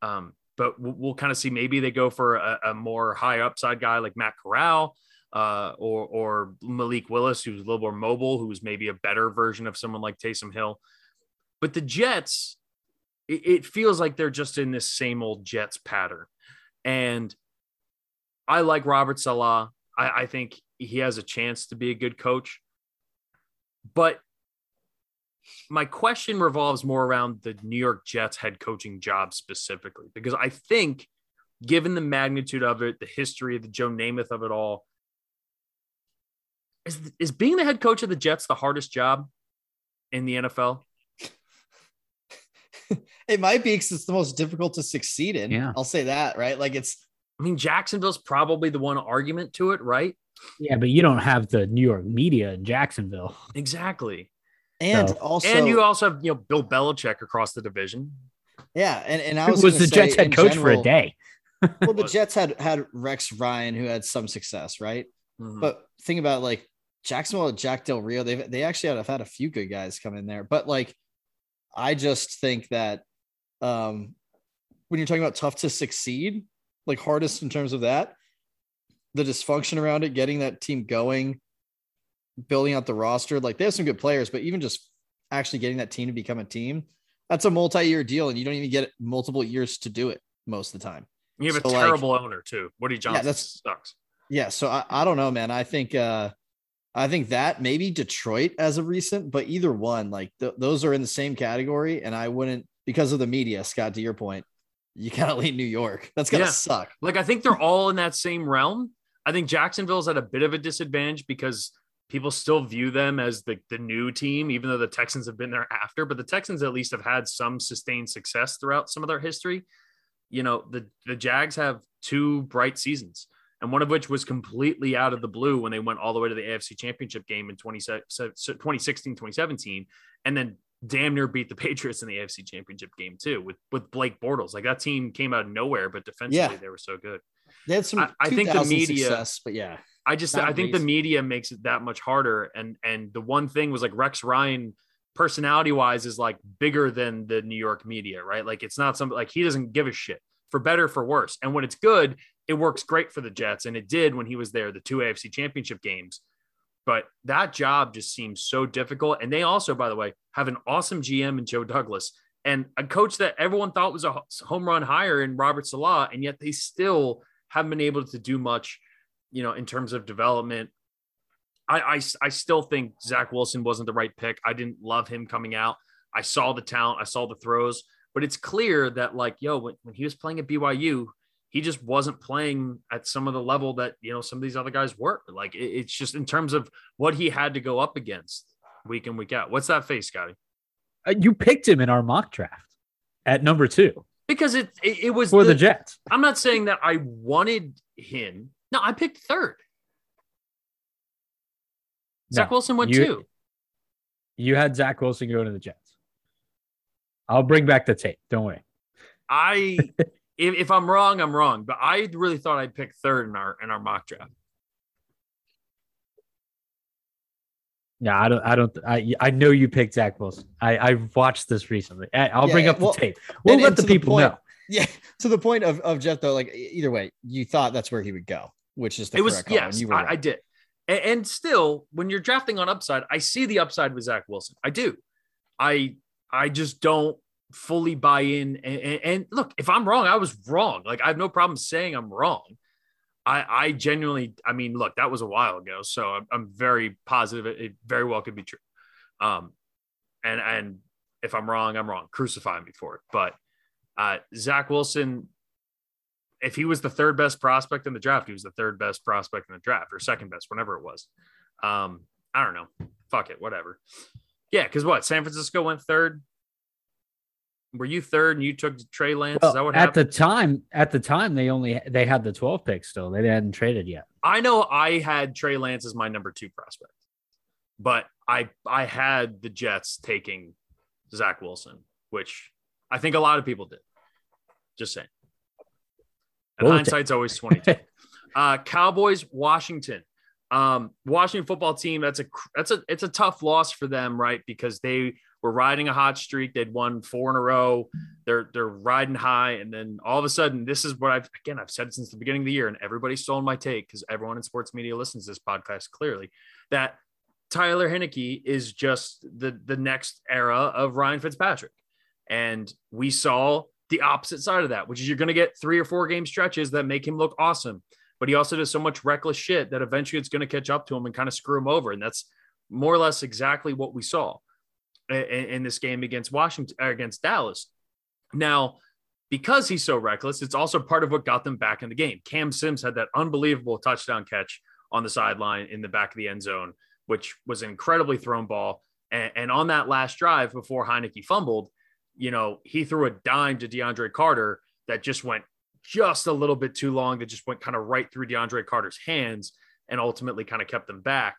Um, but we'll, we'll kind of see. Maybe they go for a, a more high upside guy like Matt Corral. Uh, or or Malik Willis, who's a little more mobile, who's maybe a better version of someone like Taysom Hill. But the Jets, it, it feels like they're just in this same old Jets pattern. And I like Robert Saleh. I, I think he has a chance to be a good coach. But my question revolves more around the New York Jets head coaching job specifically, because I think, given the magnitude of it, the history, the Joe Namath of it all, is, is being the head coach of the Jets the hardest job in the NFL? it might be because it's the most difficult to succeed in. Yeah. I'll say that, right? Like it's I mean, Jacksonville's probably the one argument to it, right? Yeah, but you don't have the New York media in Jacksonville. Exactly. and So- also and you also have, you know, Bill Belichick across the division. yeah, and, and I was, was the say, Jets head in coach for a day? Well, the Jets had had Rex Ryan who had some success, right? Mhm. But think about like Jacksonville Jack Del Rio. they've they actually have had a few good guys come in there, but like I just think that um when you're talking about tough to succeed, like hardest in terms of that, the dysfunction around it, getting that team going, building out the roster, like they have some good players, but even just actually getting that team to become a team, that's a multi-year deal, and you don't even get multiple years to do it most of the time. you have so, a like- terrible owner too. Woody Johnson that's- sucks. Yeah, so I, I don't know, man. I think uh I think that maybe Detroit as a recent, but either one, like th- those are in the same category, and I wouldn't because of the media. Scott, to your point, you gotta leave New York. That's gonna Yeah. suck. Like I think they're all in that same realm. I think Jacksonville's at a bit of a disadvantage because people still view them as the, the new team, even though the Texans have been there after. But the Texans at least have had some sustained success throughout some of their history. You know, the the Jags have two bright seasons, and one of which was completely out of the blue when they went all the way to the AFC Championship game in 20, 2016, 2017, and then damn near beat the Patriots in the AFC Championship game too with with Blake Bortles. Like that team came out of nowhere, but defensively Yeah. they were so good. They had some. I- I think the media- success, but yeah, I just I think the media makes it that much harder. And and the one thing was like Rex Ryan personality wise is like bigger than the New York media, right? Like it's not something like he doesn't give a shit for better for worse. And when it's good, it works great for the Jets. And it did when he was there, the two AFC championship games. But that job just seems so difficult. And they also, by the way, have an awesome GM in Joe Douglas and a coach that everyone thought was a home run hire in Robert Saleh. And yet they still haven't been able to do much, you know, in terms of development. I, I, I still think Zach Wilson wasn't the right pick. I didn't love him coming out. I saw the talent, I saw the throws, but it's clear that, like, yo, when, when he was playing at BYU, he just wasn't playing at some of the level that you know some of these other guys were. Like it, it's just in terms of what he had to go up against week in week out. What's that face, Scotty? Uh, you picked him in our mock draft at number two Because it it, it was for the, the- Jets. I'm not saying that I wanted him. No, I picked third. Zach Wilson went you- two. You had Zach Wilson go to the Jets. I'll bring back the tape. Don't worry. I if, if I'm wrong, I'm wrong. But I really thought I'd pick third in our in our mock draft. Yeah, I don't. I don't. I I know you picked Zach Wilson. I I've watched this recently. I, I'll Yeah, bring up well, the tape. We'll and- let and the to the people point- know. yeah. To the point of of Jeff though, like either way, you thought that's where he would go, which is the it was correct call, yes, you were I, I did. And, and still, when you're drafting on upside, I see the upside with Zach Wilson. I do. I I just don't fully buy in. And, and, and look, if I'm wrong, I was wrong. Like I have no problem saying I'm wrong. I I genuinely, I mean, look, that was a while ago, so I'm, I'm very positive it, it very well could be true. Um, and and if I'm wrong, I'm wrong. Crucify me for it. But uh, Zach Wilson, if he was the third best prospect in the draft, he was the third best prospect in the draft or second best, whatever it was. Um, I don't know. Fuck it, whatever. Yeah, because what? San Francisco went third. Were you third and you took Trey Lance? Is that Well, at happened? the time, at the time, they only they had the 12 pick still. They hadn't traded yet. I know I had Trey Lance as my number two prospect, but I I had the Jets taking Zach Wilson, which I think a lot of people did. Just saying. And hindsight's always 22. uh, Cowboys, Washington. Um, Washington football team. That's a that's a it's a tough loss for them, right? Because they were riding a hot streak. They'd won four in a row. They're they're riding high, and then all of a sudden, this is what I've again I've said since the beginning of the year, and everybody's stolen my take because everyone in sports media listens to this podcast clearly that Tyler Heinicke is just the the next era of Ryan Fitzpatrick, and we saw the opposite side of that, which is you're going to get three or four game stretches that make him look awesome, but he also does so much reckless shit that eventually it's going to catch up to him and kind of screw him over, and that's more or less exactly what we saw. In, in this game against Washington against Dallas. Now, because he's so reckless, it's also part of what got them back in the game. Cam Sims had that unbelievable touchdown catch on the sideline in the back of the end zone, which was an incredibly thrown ball. And, and on that last drive before Heinicke fumbled, you know, he threw a dime to DeAndre Carter that just went just a little bit too long, that just went kind of right through DeAndre Carter's hands and ultimately kind of kept them back.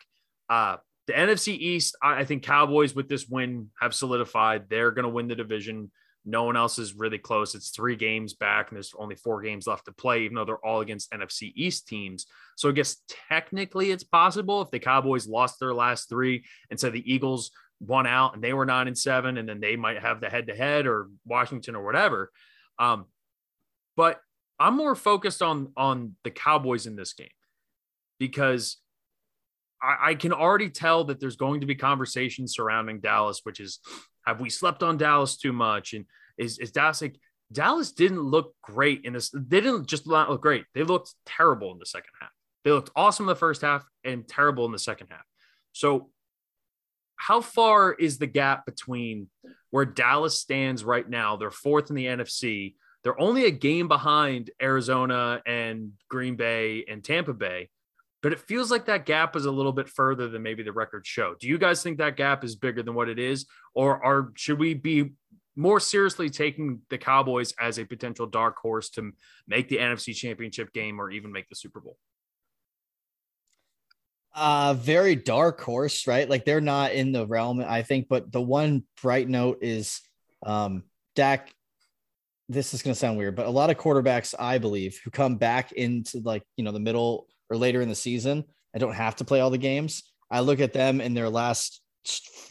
Uh, the NFC East, I, think Cowboys with this win have solidified. They're going to win the division. No one else is really close. It's three games back, and there's only four games left to play, even though they're all against NFC East teams. So I guess technically it's possible if the Cowboys lost their last three and said the Eagles won out and they were nine and seven, and then they might have the head to head or Washington or whatever. Um, but I'm more focused on on the Cowboys in this game because I, I can already tell that there's going to be conversation surrounding Dallas, which is have we slept on Dallas too much? And is, is Dallas like Dallas didn't look great in this? They didn't just not look great. They looked terrible in the second half. They looked awesome in the first half and terrible in the second half. So, how far is the gap between where Dallas stands right now? They're fourth in the NFC. They're only a game behind Arizona and Green Bay and Tampa Bay but it feels like that gap is a little bit further than maybe the records show. Do you guys think that gap is bigger than what it is, or are should we be more seriously taking the Cowboys as a potential dark horse to make the NFC Championship game or even make the Super Bowl? Uh, very dark horse, right? Like they're not in the realm, I think. But the one bright note is um, Dak. This is going to sound weird, but a lot of quarterbacks, I believe, who come back into like you know the middle or later in the season I don't have to play all the games. I look at them in their last,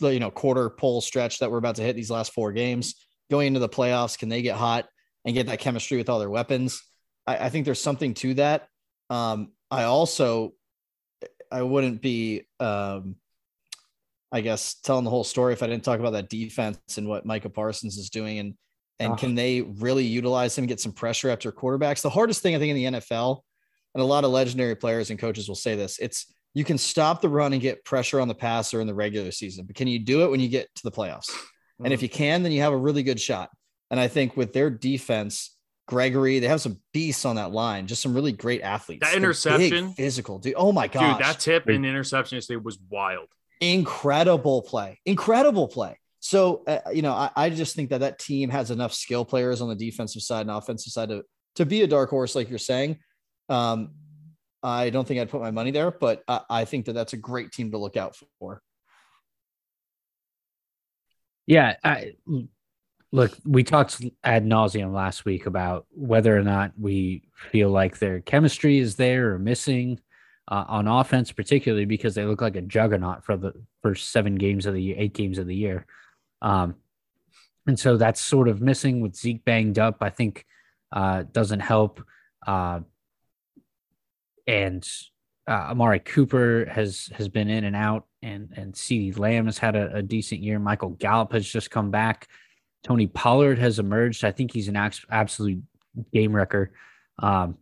you know, quarter pole stretch that we're about to hit these last four games going into the playoffs. Can they get hot and get that chemistry with all their weapons? I, I think there's something to that. Um, I also, I wouldn't be, um, I guess, telling the whole story if I didn't talk about that defense and what Micah Parsons is doing and and oh. can they really utilize him, and get some pressure after quarterbacks? The hardest thing I think in the NFL and a lot of legendary players and coaches will say this it's you can stop the run and get pressure on the passer in the regular season, but can you do it when you get to the playoffs? Mm-hmm. And if mm. you can, then you have a really good shot. And I think with their defense, Gregory, they have some beasts on that line, just some really great athletes. That interception, physical, dude. Oh my god, dude, that tip and interception yesterday was wild. Incredible play, incredible play. So uh, you know, I, I, just think that that team has enough skill players on the defensive side and offensive side to to be a dark horse, like you're saying. Um, I don't think I'd put my money there, but I, I think that that's a great team to look out for. Yeah, I, look, we talked ad nauseum last week about whether or not we feel like their chemistry is there or missing uh, on offense, particularly because they look like a juggernaut for the first seven games of the year, eight games of the year. Um, and so that's sort of missing with Zeke banged up. I think uh, doesn't help. Uh, and uh, Amari Cooper has has been in and out, and and CeeDee Lamb has had a, a, decent year. Michael Gallup has just come back. Tony Pollard has emerged. I think he's an absolute game wrecker, um,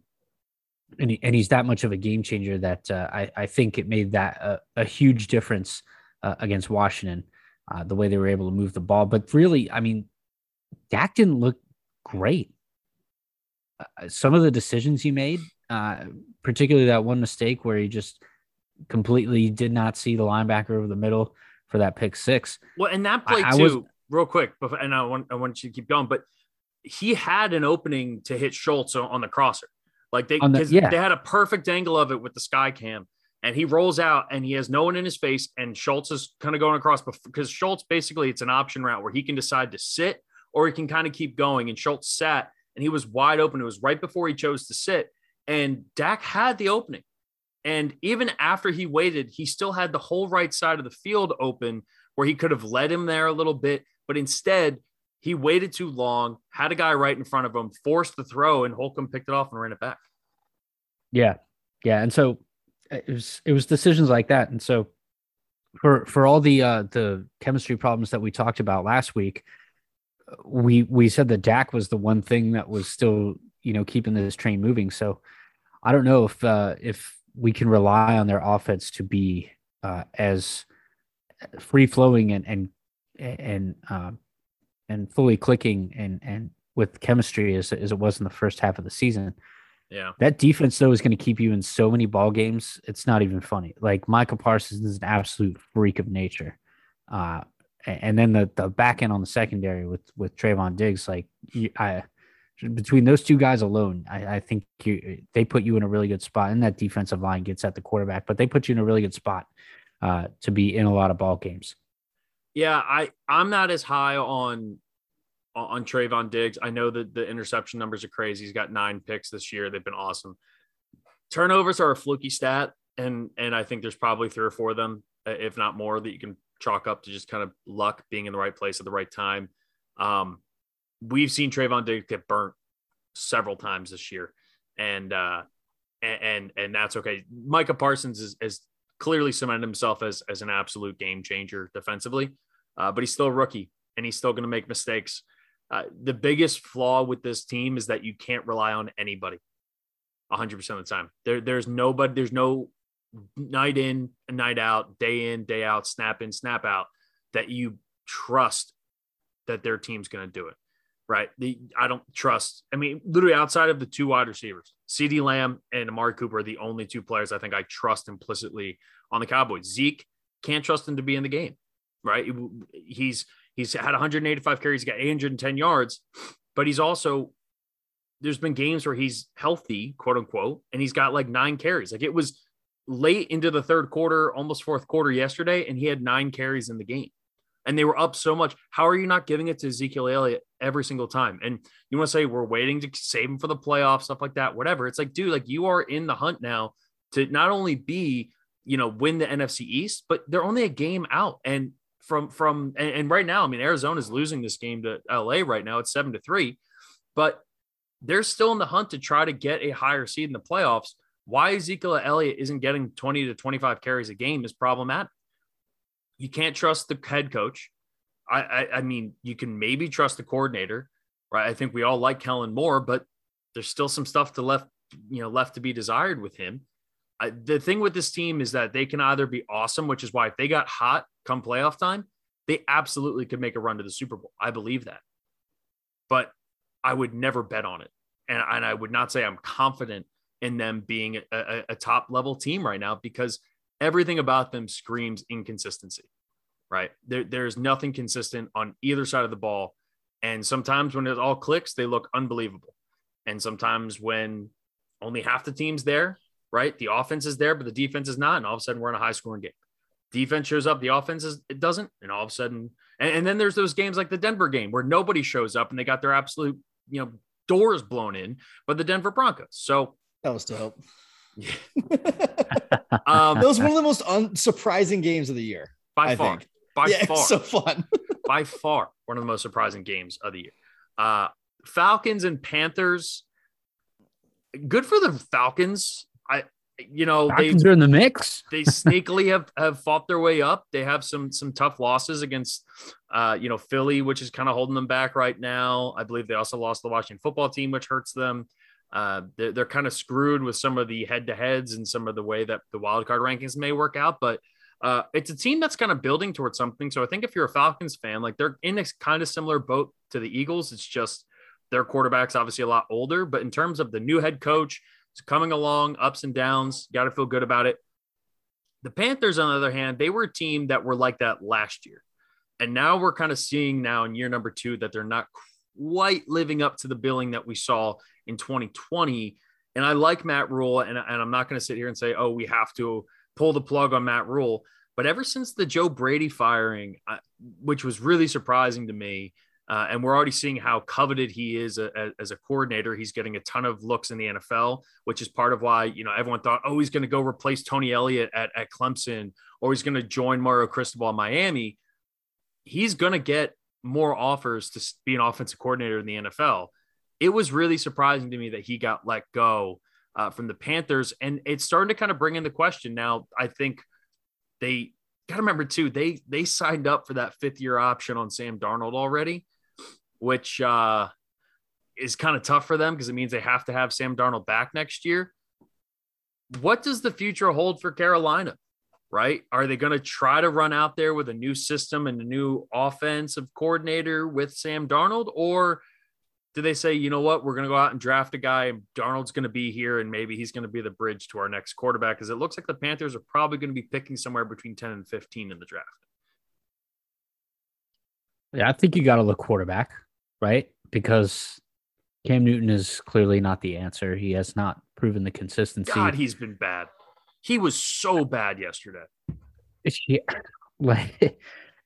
and he, and he's that much of a game changer that uh, I I think it made that a, a huge difference uh, against Washington, uh, the way they were able to move the ball. But really, I mean, Dak didn't look great. Uh, some of the decisions he made uh, particularly that one mistake where he just completely did not see the linebacker over the middle for that pick six. Well, and that play I, too, I was, real quick, and I want I want you to keep going, but he had an opening to hit Schultz on the crosser. Like they, the, yeah. they had a perfect angle of it with the sky cam, and he rolls out and he has no one in his face, and Schultz is kind of going across because Schultz basically it's an option route where he can decide to sit or he can kind of keep going. And Schultz sat and he was wide open. It was right before he chose to sit, and Dak had the opening. And even after he waited, he still had the whole right side of the field open where he could have led him there a little bit. But instead, he waited too long, had a guy right in front of him, forced the throw, and Holcomb picked it off and ran it back. Yeah. Yeah. And so it was it was decisions like that. And so for for all the uh the chemistry problems that we talked about last week, we we said that Dak was the one thing that was still, you know, keeping this train moving. So I don't know if uh, if we can rely on their offense to be uh, as free flowing and, and and um, and fully clicking and and with chemistry as as it was in the first half of the season. Yeah. That defense though is going to keep you in so many ball games. It's not even funny. Like Micah Parsons is an absolute freak of nature. Uh, and then the the back end on the secondary with with Trevon Diggs, like I between those two guys alone, I, I think you, they put you in a really good spot. And that defensive line gets at the quarterback, but they put you in a really good spot uh, to be in a lot of ball games. Yeah, I I'm not as high on on Trevon Diggs. I know that the interception numbers are crazy. He's got nine picks this year. They've been awesome. Turnovers are a fluky stat, and and I think there's probably three or four of them, if not more, that you can chalk up to just kind of luck being in the right place at the right time. Um, we've seen Trevon Diggs get burnt several times this year, and uh, and, and that's okay. Micah Parsons is, is clearly cemented himself as as an absolute game changer defensively, uh, but he's still a rookie and he's still going to make mistakes. Uh, the biggest flaw with this team is that you can't rely on anybody 100% of the time. There, there's nobody, there's no night in, night out, day in, day out, snap in, snap out that you trust that their team's going to do it. Right. The, I don't trust. I mean, literally outside of the two wide receivers, CeeDee Lamb and Amari Cooper are the only two players I think I trust implicitly on the Cowboys. Zeke can't trust him to be in the game. Right. He's He's had 185 carries, got 810 yards, but he's also there's been games where he's healthy, quote unquote, and he's got like nine carries. Like it was late into the third quarter, almost fourth quarter yesterday, and he had nine carries in the game. And they were up so much. How are you not giving it to Ezekiel Elliott every single time? And you want to say we're waiting to save him for the playoffs, stuff like that, whatever. It's like, dude, like you are in the hunt now to not only be, you know, win the NFC East, but they're only a game out. And from from and, and right now, I mean, Arizona's losing this game to LA right now. It's seven to three, but they're still in the hunt to try to get a higher seed in the playoffs. Why Ezekiel Elliott isn't getting 20 to 25 carries a game is problematic. You can't trust the head coach. I, I, I mean, you can maybe trust the coordinator, right? I think we all like Kellen Moore, but there's still some stuff to left, you know, left to be desired with him. I, the thing with this team is that they can either be awesome, which is why if they got hot come playoff time, they absolutely could make a run to the Super Bowl. I believe that. But I would never bet on it. And, and I would not say I'm confident in them being a, a, a top level team right now because everything about them screams inconsistency, right? There, there's nothing consistent on either side of the ball. And sometimes when it all clicks, they look unbelievable. And sometimes when only half the team's there, right? The offense is there, but the defense is not. And all of a sudden, we're in a high scoring game. Defense shows up, the offense is, it doesn't. And all of a sudden, and, and then there's those games like the Denver game where nobody shows up and they got their absolute, you know, doors blown in, by the Denver Broncos. So that was to Yeah. um, that was one of the most unsurprising games of the year. By I far. Think. By yeah, far. so fun. by far, one of the most surprising games of the year. Uh, Falcons and Panthers. Good for the Falcons. I you know Falcons are in the mix. they sneakily have have fought their way up. They have some some tough losses against uh, you know Philly, which is kind of holding them back right now. I believe they also lost the Washington football team, which hurts them. Uh, they're, they're kind of screwed with some of the head to heads and some of the way that the wild card rankings may work out, but. Uh, it's a team that's kind of building towards something. So I think if you're a Falcons fan, like they're in a kind of similar boat to the Eagles. It's just their quarterback's obviously a lot older, but in terms of the new head coach, it's coming along, ups and downs. Got to feel good about it. The Panthers, on the other hand, they were a team that were like that last year. And now we're kind of seeing now in year number two that they're not quite living up to the billing that we saw in 2020. And I like Matt Rhule, and, and I'm not going to sit here and say, oh, we have to pull the plug on Matt Rhule. But ever since the Joe Brady firing, uh, which was really surprising to me, uh, and we're already seeing how coveted he is a, a, as a coordinator. He's getting a ton of looks in the NFL, which is part of why, you know, everyone thought, oh, he's going to go replace Tony Elliott at, at Clemson or he's going to join Mario Cristobal in Miami. He's going to get more offers to be an offensive coordinator in the NFL. It was really surprising to me that he got let go uh, from the Panthers. And it's starting to kind of bring in the question now. I think they got to remember too, they, they signed up for that fifth year option on Sam Darnold already which uh, is kind of tough for them because it means they have to have Sam Darnold back next year. What does the future hold for Carolina? right? Are they going to try to run out there with a new system and a new offensive coordinator with Sam Darnold? Or do they say, you know what, we're going to go out and draft a guy and Darnold's going to be here and maybe he's going to be the bridge to our next quarterback? Because it looks like the Panthers are probably going to be picking somewhere between 10 and 15 in the draft. Yeah, I think you got to look quarterback, right? Because Cam Newton is clearly not the answer. He has not proven the consistency. God, he's been bad. He was so bad yesterday. Yeah, like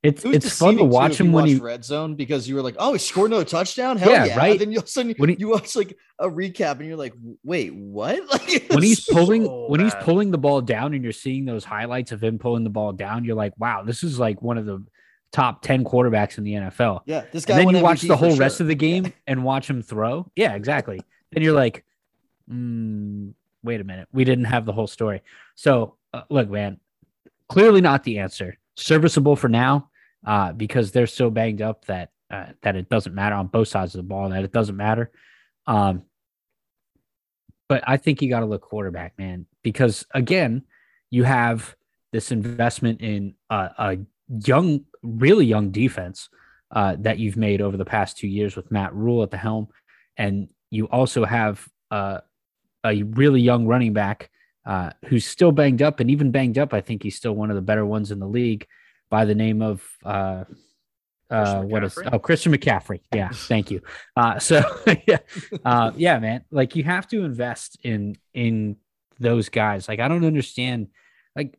it's it it's fun to watch him when he red zone because you were like, oh, he scored another touchdown. Hell yeah, yeah. right. And then you all of a sudden when he, you watch like a recap and you're like, wait, what? Like, when he's pulling so when he's pulling the ball down and you're seeing those highlights of him pulling the ball down, you're like, wow, this is like one of the top 10 quarterbacks in the NFL. Yeah. This guy and then you watch the whole sure. rest of the game yeah. and watch him throw. Yeah, exactly. then you're like, mm, wait a minute. We didn't have the whole story. So, uh, look, man, clearly not the answer. Serviceable for now uh, because they're so banged up that uh, that it doesn't matter on both sides of the ball, that it doesn't matter. Um, but I think you got to look quarterback, man, because again, you have this investment in a, a young, really young defense uh, that you've made over the past two years with Matt Rhule at the helm, and you also have uh, a really young running back uh, who's still banged up, and even banged up, I think he's still one of the better ones in the league by the name of uh, uh, what is oh Christian McCaffrey? Yeah, thank you. Uh, so yeah, uh, yeah, man. Like you have to invest in in those guys. Like I don't understand. Like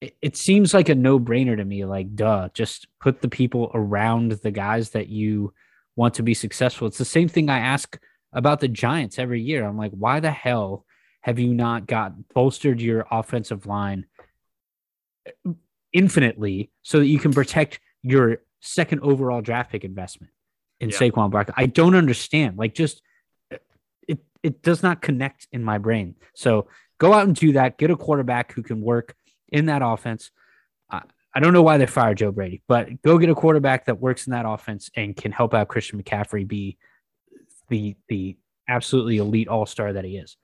it, it seems like a no brainer to me. Like duh, just put the people around the guys that you want to be successful. It's the same thing I ask about the Giants every year. I'm like, why the hell have you not got bolstered your offensive line infinitely so that you can protect your second overall draft pick investment in yeah. Saquon Barkley? I don't understand. Like, just it it does not connect in my brain. So go out and do that. Get a quarterback who can work in that offense. I, I don't know why they fired Joe Brady, but go get a quarterback that works in that offense and can help out Christian McCaffrey be the the absolutely elite all star that he is.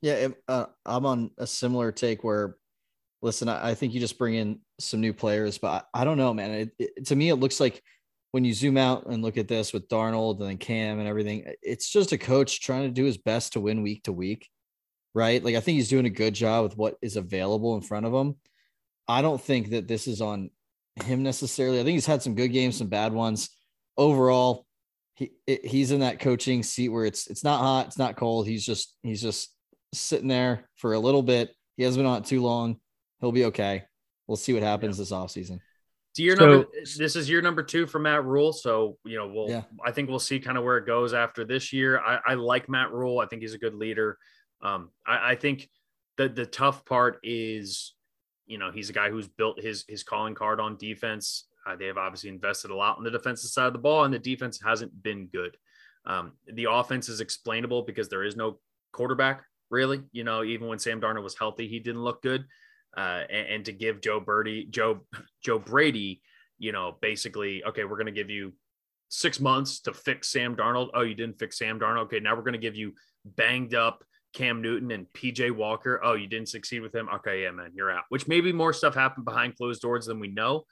Yeah, uh, I'm on a similar take where, listen, I, I, think you just bring in some new players, but I, I don't know, man. It, it, to me, it looks like when you zoom out and look at this with Darnold and then Cam and everything, it's just a coach trying to do his best to win week to week, right? Like I think he's doing a good job with what is available in front of him. I don't think that this is on him necessarily. I think he's had some good games, some bad ones. Overall, he he's in that coaching seat where it's it's not hot, it's not cold. He's just he's just sitting there for a little bit. He hasn't been on it too long. He'll be okay. We'll see what happens yeah. this offseason. Do your so, number this is your number two for Matt Rhule. So, you know, we'll yeah. I think we'll see kind of where it goes after this year. I, I like Matt Rhule. I think he's a good leader. Um, I, I think the the tough part is, you know, he's a guy who's built his his calling card on defense. Uh, they have obviously invested a lot on the defensive side of the ball, and the defense hasn't been good. Um, the offense is explainable because there is no quarterback, really. You know, even when Sam Darnold was healthy, he didn't look good. Uh, and, and, to give Joe Birdie, Joe, Joe Brady, you know, basically, okay, we're going to give you six months to fix Sam Darnold. Oh, you didn't fix Sam Darnold. Okay, now we're going to give you banged up Cam Newton and PJ Walker. Oh, you didn't succeed with him. Okay, yeah, man, you're out. Which maybe more stuff happened behind closed doors than we know.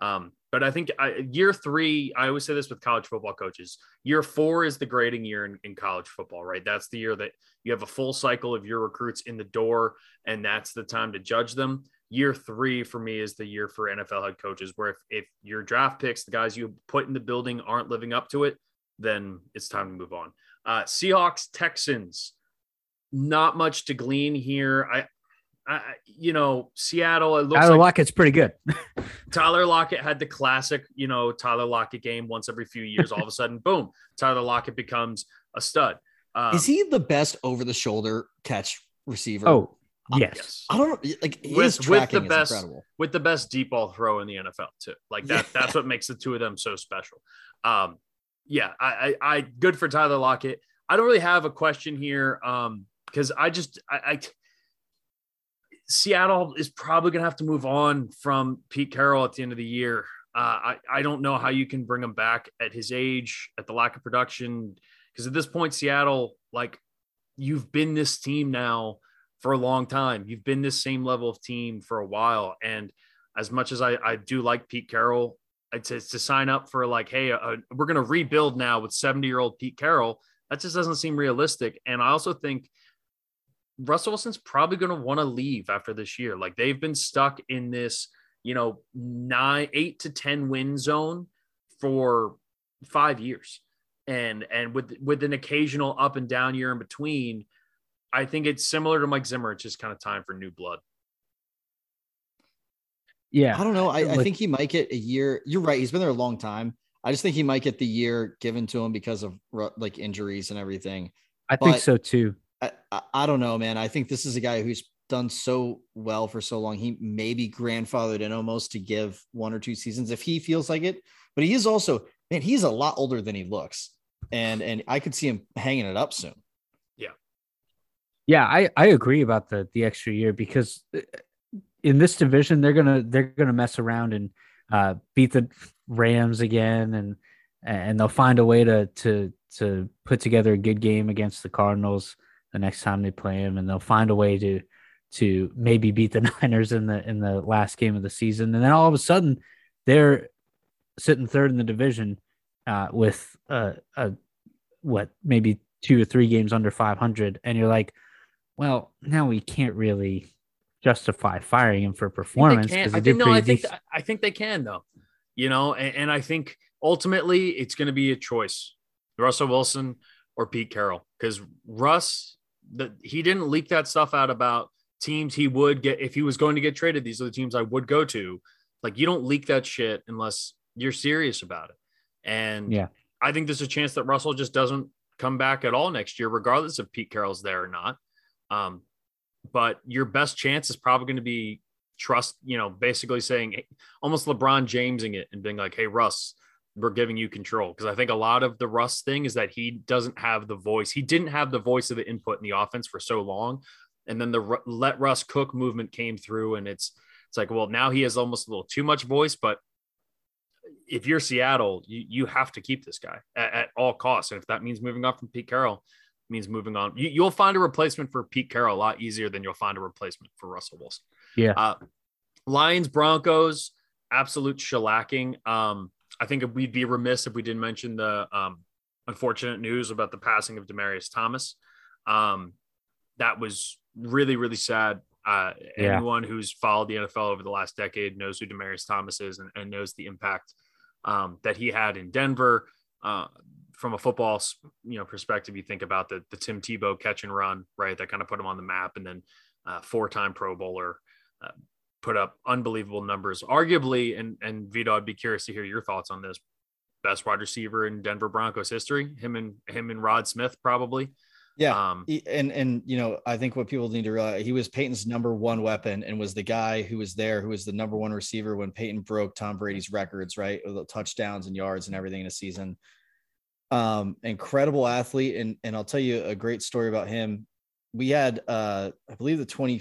Um, but I think I, year three, I always say this with college football coaches. Year four is the grading year in, in, college football, right? That's the year that you have a full cycle of your recruits in the door, and that's the time to judge them. Year three for me is the year for NFL head coaches, where if, if your draft picks, the guys you put in the building, aren't living up to it, then it's time to move on. Uh, Seahawks, Texans, not much to glean here. I, I, you know, Seattle. It looks Tyler like Lockett's pretty good. Tyler Lockett had the classic, you know, Tyler Lockett game once every few years. All of a sudden, boom, Tyler Lockett becomes a stud. Um, Is he the best over the shoulder catch receiver? Oh, yes. I, don't know. Like his with, with the best, incredible. with the best deep ball throw in the NFL too. Like that. Yeah. That's what makes the two of them so special. Um, yeah, I, I, I, good for Tyler Lockett. I don't really have a question here. Um, because I just, I, I Seattle is probably going to have to move on from Pete Carroll at the end of the year. Uh, I, I don't know how you can bring him back at his age, at the lack of production. Because at this point, Seattle, like you've been this team now for a long time. You've been this same level of team for a while. And as much as I, I do like Pete Carroll, to sign up for like, hey, uh, we're going to rebuild now with 70 year old Pete Carroll. That just doesn't seem realistic. And I also think Russell Wilson's probably going to want to leave after this year. Like they've been stuck in this, you know, nine, eight to 10 win zone for five years. And, and with, with an occasional up and down year in between, I think it's similar to Mike Zimmer. It's just kind of time for new blood. Yeah. I don't know. I, I think he might get a year. You're right. He's been there a long time. I just think he might get the year given to him because of like injuries and everything. I think so too. I, I, I don't know, man. I think this is a guy who's done so well for so long. He may be grandfathered in almost to give one or two seasons if he feels like it. But he is also, man, he's a lot older than he looks. And and I could see him hanging it up soon. Yeah. Yeah, I, I agree about the the extra year because uh, in this division they're gonna they're gonna mess around and uh, beat the Rams again and and they'll find a way to to to put together a good game against the Cardinals the next time they play him, and they'll find a way to to maybe beat the Niners in the in the last game of the season, and then all of a sudden they're sitting third in the division uh, with a, a what maybe two or three games under 500, and you're like, well, now we can't really justify firing him for performance. I think, I think no, I think, I think they can though, you know, and, and I think ultimately it's going to be a choice, Russell Wilson or Pete Carroll, because Russ that he didn't leak that stuff out about teams he would get if he was going to get traded. These are the teams I would go to. Like you don't leak that shit unless you're serious about it. And yeah, I think there's a chance that Russell just doesn't come back at all next year, regardless of Pete Carroll's there or not. Um, but your best chance is probably going to be trust, you know, basically saying almost LeBron Jamesing it and being like, hey, Russ, we're giving you control because I think a lot of the Russ thing is that he doesn't have the voice. He didn't have the voice of the input in the offense for so long, and then the let Russ cook movement came through, and it's it's like well now he has almost a little too much voice. But if you're Seattle, you you have to keep this guy at, at all costs, and if that means moving on from Pete Carroll, means moving on. You, will find a replacement for Pete Carroll a lot easier than you'll find a replacement for Russell Wilson. Yeah. Uh, Lions Broncos absolute shellacking. Um, I think we'd be remiss if we didn't mention the um, unfortunate news about the passing of Demaryius Thomas. Um, that was really, really sad. Uh, yeah. Anyone who's followed the NFL over the last decade knows who Demaryius Thomas is and, and knows the impact um, that he had in Denver. Uh, from a football, you know, perspective, you think about the the Tim Tebow catch and run, right? That kind of put him on the map, and then uh, four time Pro Bowler, uh, put up unbelievable numbers. Arguably, and and Vito, I'd be curious to hear your thoughts on this. Best wide receiver in Denver Broncos history. Him and him and Rod Smith probably. Yeah, um, and and you know I think what people need to realize he was Peyton's number one weapon and was the guy who was there who was the number one receiver when Peyton broke Tom Brady's records, right? The touchdowns and yards and everything in a season. Um, incredible athlete, and and I'll tell you a great story about him. We had uh, I believe the twenty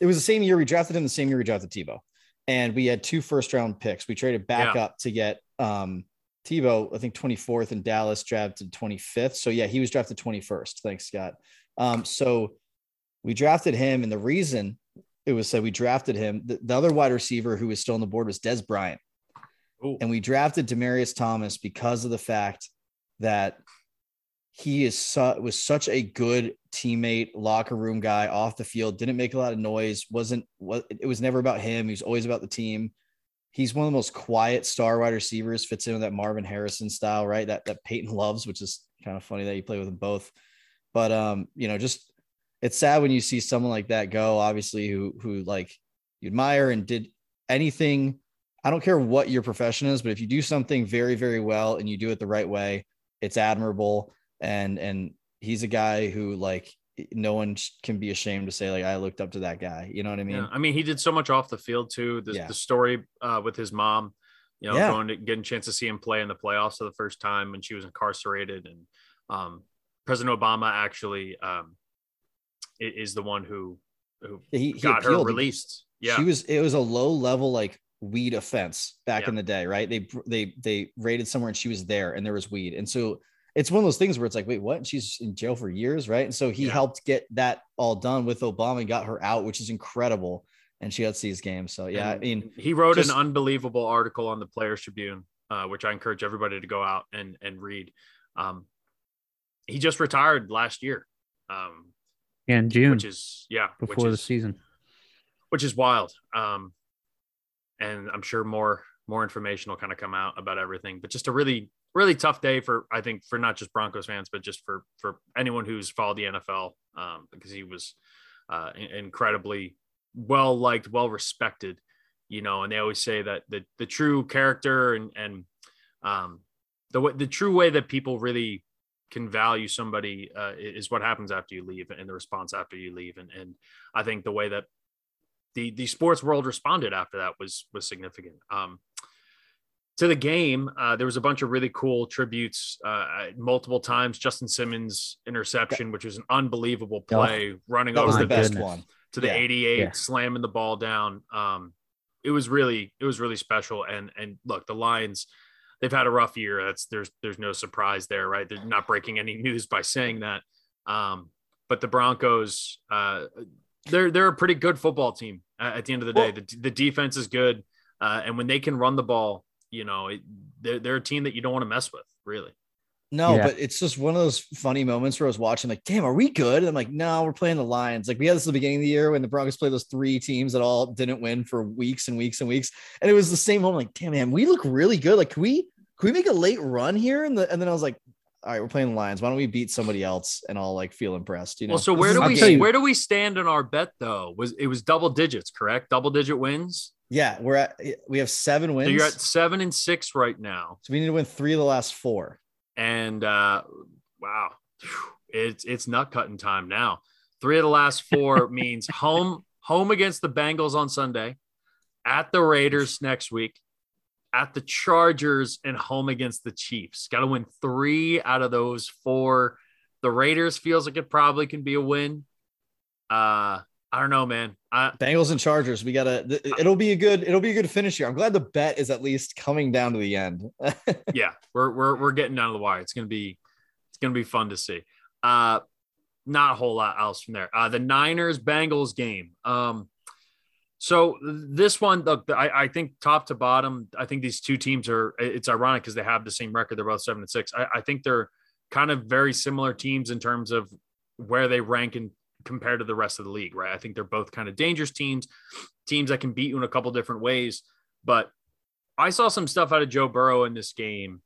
it was the same year we drafted him, the same year we drafted Tebow. And we had two first round picks. We traded back yeah. up to get um, Tebow, I think 24th, and Dallas drafted 25th. So yeah, he was drafted 21st. Thanks, Scott. Um, so we drafted him, and the reason it was said we drafted him, the, the other wide receiver who was still on the board was Dez Bryant. Ooh. And we drafted Demaryius Thomas because of the fact that he is su- was such a good teammate, locker room guy off the field, didn't make a lot of noise, wasn't it was never about him. He was always about the team. He's one of the most quiet star wide receivers, fits in with that Marvin Harrison style, right? That that Peyton loves, which is kind of funny that you play with them both. But um, you know, just it's sad when you see someone like that go, obviously, who who like you admire and did anything. I don't care what your profession is, but if you do something very, very well and you do it the right way, it's admirable and and he's a guy who like no one can be ashamed to say like I looked up to that guy. You know what I mean? Yeah. I mean, he did so much off the field too. The, yeah. the story uh, with his mom, you know, yeah. going to getting a chance to see him play in the playoffs for the first time when she was incarcerated, and um, President Obama actually um, is the one who who he, he got appealed. her released. Yeah, she was. It was a low level like weed offense back in the day, right? They they they raided somewhere and she was there, and there was weed, and so it's one of those things where it's like, wait, what? She's in jail for years, right? And so he Yeah. helped get that all done with Obama and got her out, which is incredible. And she got to see his game. So yeah, I mean, he wrote just- an unbelievable article on the Players Tribune, uh, which I encourage everybody to go out and and read. Um, he just retired last year, um, Yeah, in June which is yeah, which before the season. which is wild. Um, and I'm sure more more information will kind of come out about everything. But just a really really tough day for I think for not just Broncos fans, but just for for anyone who's followed the NFL um, because he was uh, in- incredibly well liked, well respected. You know, and they always say that the the true character and and um, the the true way that people really can value somebody uh, is what happens after you leave and the response after you leave and and I think the way that the the sports world responded after that was was significant. Um, to the game, uh, there was a bunch of really cool tributes uh, multiple times. Justin Simmons interception, which was an unbelievable play, running over the best one. to the Yeah. 88, Yeah. slamming the ball down. Um, it was really it was really special. And and look, the Lions, they've had a rough year. That's there's there's no surprise there, right? They're not breaking any news by saying that. Um, but the Broncos, uh, they're they're a pretty good football team at the end of the day. Well- the, the defense is good, uh, and when they can run the ball, you know, it, they're they're a team that you don't want to mess with, really. No, Yeah. but it's just one of those funny moments where I was watching, like, damn, are we good? And I'm like, no, we're playing the Lions. Like, we had this at the beginning of the year when the Broncos played those three teams that all didn't win for weeks and weeks and weeks. And it was the same moment, like, damn, man, we look really good. Like, can we can we make a late run here? And, the, and then I was like, all right, we're playing the Lions. Why don't we beat somebody else and I'll like feel impressed? You know, Well, so where do we tell you- game. where do we stand in our bet though? Was it was double digits, correct? Double digit wins. Yeah, we're at we have seven wins. So you're at seven and six right now, so we need to win three of the last four. and uh, wow, it's it's nut cutting time now. Three of the last four means home home against the Bengals on Sunday, at the Raiders next week, at the Chargers, and home against the Chiefs. Got to win three out of those four. The Raiders feels like it probably can be a win. Uh, I don't know, man. I, Bengals and Chargers. We gotta. th- It'll be a good. It'll be a good finish here. I'm glad the bet is at least coming down to the end. yeah, we're we're we're getting down to the wire. It's gonna be it's gonna be fun to see. Uh not a whole lot else from there. Uh the Niners Bengals game. Um so this one, look, I, I think top to bottom, I think these two teams are it's ironic because they have the same record. They're both seven and six. I, I think they're kind of very similar teams in terms of where they rank in compared to the rest of the league, right? I think they're both kind of dangerous teams, teams that can beat you in a couple different ways. But I saw some stuff out of Joe Burrow in this game,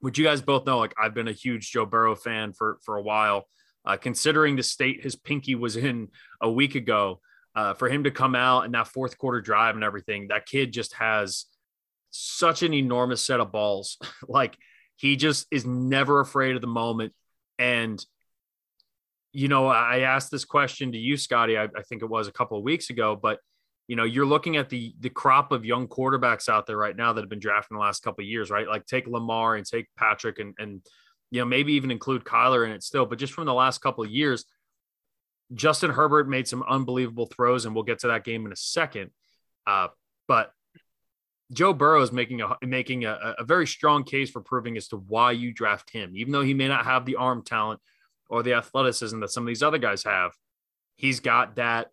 which you guys both know. Like I've been a huge Joe Burrow fan for for a while. Uh, considering the state his pinky was in a week ago, uh, for him to come out and that fourth quarter drive and everything, that kid just has such an enormous set of balls. like he just is never afraid of the moment. And you know, I asked this question to you, Scotty. I, I think it was a couple of weeks ago, but you know, you're looking at the the crop of young quarterbacks out there right now that have been drafted in the last couple of years, right? Like take Lamar and take Patrick and and you know maybe even include Kyler in it still, but just from the last couple of years, Justin Herbert made some unbelievable throws, and we'll get to that game in a second. Uh, but Joe Burrow is making a making a, a very strong case for proving as to why you draft him, even though he may not have the arm talent or the athleticism that some of these other guys have. He's got that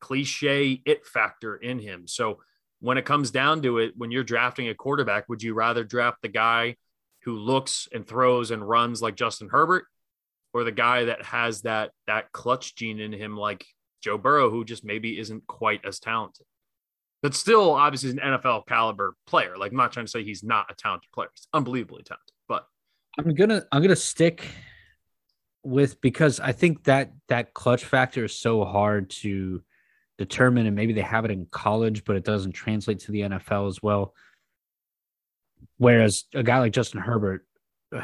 cliche it factor in him. So when it comes down to it, when you're drafting a quarterback, would you rather draft the guy who looks and throws and runs like Justin Herbert, or the guy that has that that clutch gene in him like Joe Burrow, who just maybe isn't quite as talented? But still, obviously, an NFL caliber player. Like, I'm not trying to say he's not a talented player. He's unbelievably talented. But I'm gonna I'm gonna stick with because I think that that clutch factor is so hard to determine, and maybe they have it in college, but it doesn't translate to the NFL as well. Whereas a guy like Justin Herbert,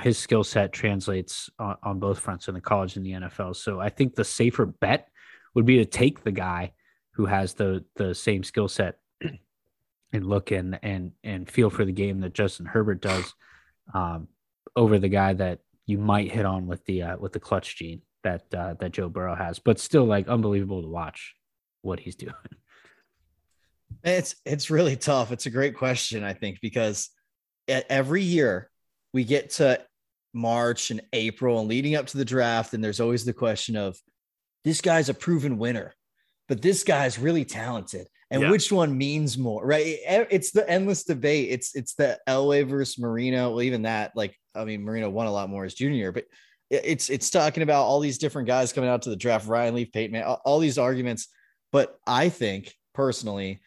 his skill set translates on, on both fronts in the college and the NFL. So I think the safer bet would be to take the guy who has the the same skill set and look and and and feel for the game that Justin Herbert does um, over the guy that you might hit on with the uh, with the clutch gene that uh, that Joe Burrow has, but still like unbelievable to watch what he's doing. It's it's really tough. It's a great question, I think, because every year we get to March and April and leading up to the draft, and there's always the question of this guy's a proven winner, but this guy's really talented. And Yeah. which one means more, right? It's the endless debate. It's it's the Elway versus Marino. Well, even that, like, I mean, Marino won a lot more as junior, but it's it's talking about all these different guys coming out to the draft, Ryan Leaf, Peyton, Man, all, all these arguments. But I think personally,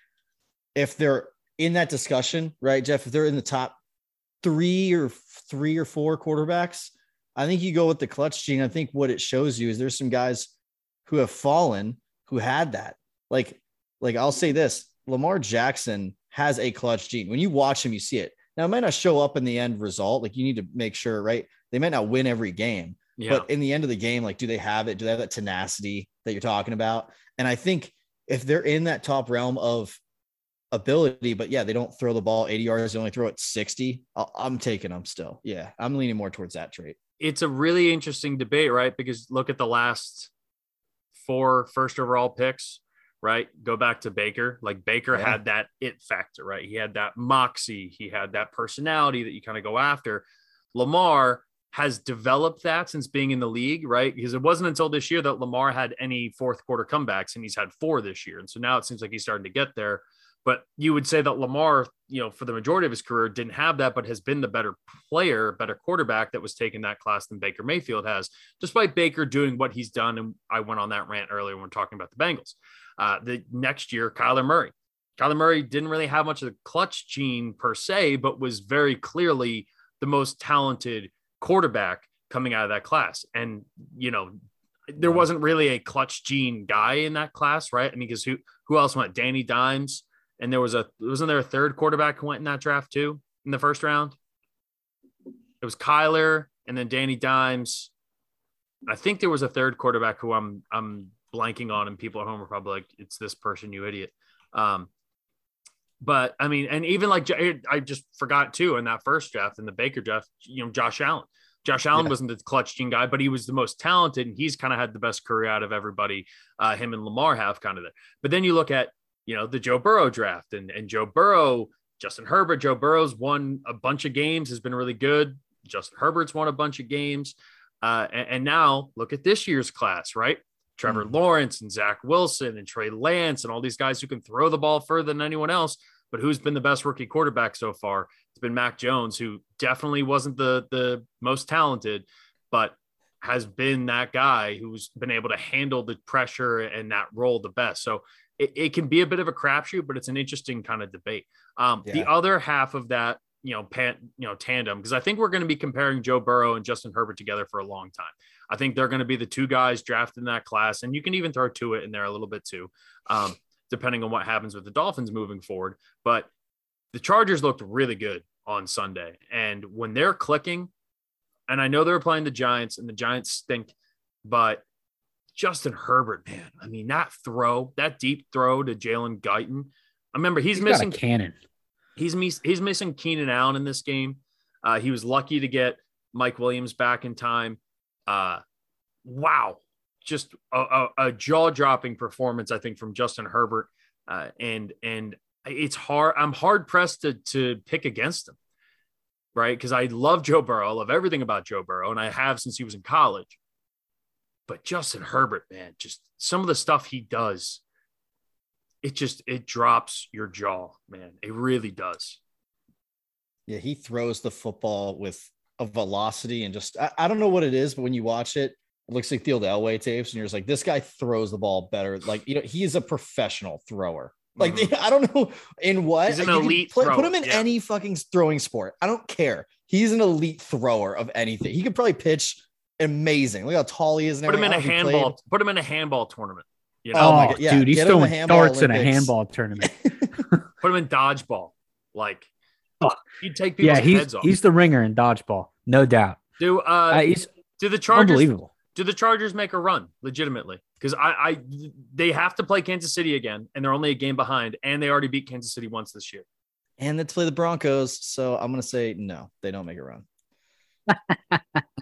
if they're in that discussion, right, Jeff, if they're in the top three or three or four quarterbacks, I think you go with the clutch gene. I think what it shows you is there's some guys who have fallen who had that. Like, like I'll say this: Lamar Jackson has a clutch gene. When you watch him, you see it. Now it might not show up in the end result. Like you need to make sure, right? They might not win every game, Yeah. but in the end of the game, like, do they have it? Do they have that tenacity that you're talking about? And I think if they're in that top realm of ability, but yeah, they don't throw the ball 80 yards, they only throw it 60. I- I'm taking them still. Yeah, I'm leaning more towards that trait. it's a really interesting debate, right? Because look at the last four first overall picks, right? Go back to Baker. Like Baker Yeah. had that it factor, right? He had that moxie, he had that personality that you kind of go after. Lamar has developed that since being in the league, right? Because it wasn't until this year that Lamar had any fourth quarter comebacks, and he's had four this year. And so now it seems like he's starting to get there. But you would say that Lamar, you know, for the majority of his career didn't have that, but has been the better player, better quarterback that was taking that class than Baker Mayfield has, despite Baker doing what he's done. And I went on that rant earlier when we are talking about the Bengals. Uh, the next year, Kyler Murray. Kyler Murray didn't really have much of the clutch gene per se, but was very clearly the most talented quarterback coming out of that class. And, you know, there wasn't really a clutch gene guy in that class, right? I mean, because who who else went? Danny Dimes. And there was a wasn't there a third quarterback who went in that draft too in the first round? It was Kyler and then Danny Dimes. I think there was a third quarterback who I'm I'm blanking on, and people at home are probably like, "It's this person, you idiot." Um, but I mean, and even like I just forgot too in that first draft in the Baker draft, you know, Josh Allen. Josh Allen Yeah. wasn't the clutch gene guy, but he was the most talented, and he's kind of had the best career out of everybody. Uh, him and Lamar have kind of there. But then you look at you know the Joe Burrow draft, and and Joe Burrow, Justin Herbert. Joe Burrow's won a bunch of games, has been really good. Justin Herbert's won a bunch of games, uh, and, and now look at this year's class, right? Trevor Mhm. Lawrence and Zach Wilson and Trey Lance and all these guys who can throw the ball further than anyone else. But who's been the best rookie quarterback so far? It's been Mac Jones, who definitely wasn't the the most talented, but has been that guy who's been able to handle the pressure and that role the best. So it, it can be a bit of a crapshoot, but it's an interesting kind of debate. Um, The other half of that, you know, pan, you know, tandem, because I think we're going to be comparing Joe Burrow and Justin Herbert together for a long time. I think they're going to be the two guys drafted in that class, and you can even throw Tua in there a little bit too, um, depending on what happens with the Dolphins moving forward. But the Chargers looked really good on Sunday, and when they're clicking, and I know they're playing the Giants, and the Giants stink, but Justin Herbert, man, I mean that throw, that deep throw to Jalen Guyton. I remember he's, He's missing cannon. he's he's missing Keenan Allen in this game. Uh, he was lucky to get Mike Williams back in time. Uh, wow, just a, a, a jaw dropping performance, I think, from Justin Herbert. Uh, and and it's hard. I'm hard pressed to to pick against him, right? Because I love Joe Burrow. I love everything about Joe Burrow, and I have since he was in college. But Justin Herbert, man, just some of the stuff he does, it just it drops your jaw, man. It really does. Yeah, he throws the football with a velocity and just I, I don't know what it is, but when you watch it, it looks like the old Elway tapes, and you're just like, this guy throws the ball better. Like, you know, he is a professional thrower. Like, mm-hmm. I don't know in what He's an can elite play- put him in yeah. any fucking throwing sport. I don't care. He's an elite thrower of anything. He could probably pitch amazing. Look how tall he is. And Put him in a everything. I don't know if he handball. Put him in a handball tournament. You know, Oh Oh, my God, yeah, dude, he's get throwing handball darts in a handball tournament. put him in dodgeball. Like, Oh. he'd take people's yeah, he's heads off. he's the ringer in dodgeball, no doubt. do uh, Uh, he's do the Chargers unbelievable. do the Chargers make a run legitimately? Because I, I they have to play Kansas City again, and they're only a game behind, and they already beat Kansas City once this year. and they play the Broncos. So I'm gonna say no, they don't make a run.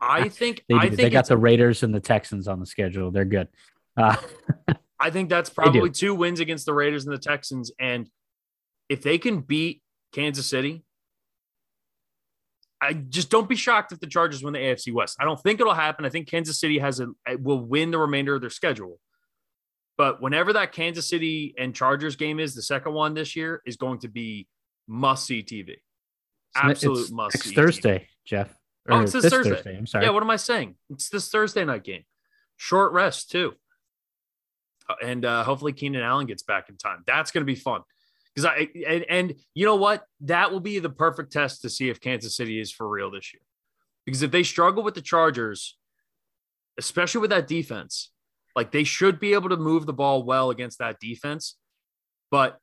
I think They, I think they got the Raiders and the Texans on the schedule. They're good. Uh, I think that's probably two wins against the Raiders and the Texans. And if they can beat Kansas City, I just don't be shocked if the Chargers win the AFC West. I don't think it'll happen. I think Kansas City has a will win the remainder of their schedule. But whenever that Kansas City and Chargers game is, the second one this year is going to be must see TV. Absolute it's must see. Thursday, Jeff. Oh, it's this Thursday. I'm sorry. Yeah, what am I saying? It's this Thursday night game. Short rest too. Uh, And uh, hopefully Keenan Allen gets back in time. That's going to be fun. Because I and, and you know what? That will be the perfect test to see if Kansas City is for real this year. Because if they struggle with the Chargers, especially with that defense, like they should be able to move the ball well against that defense. But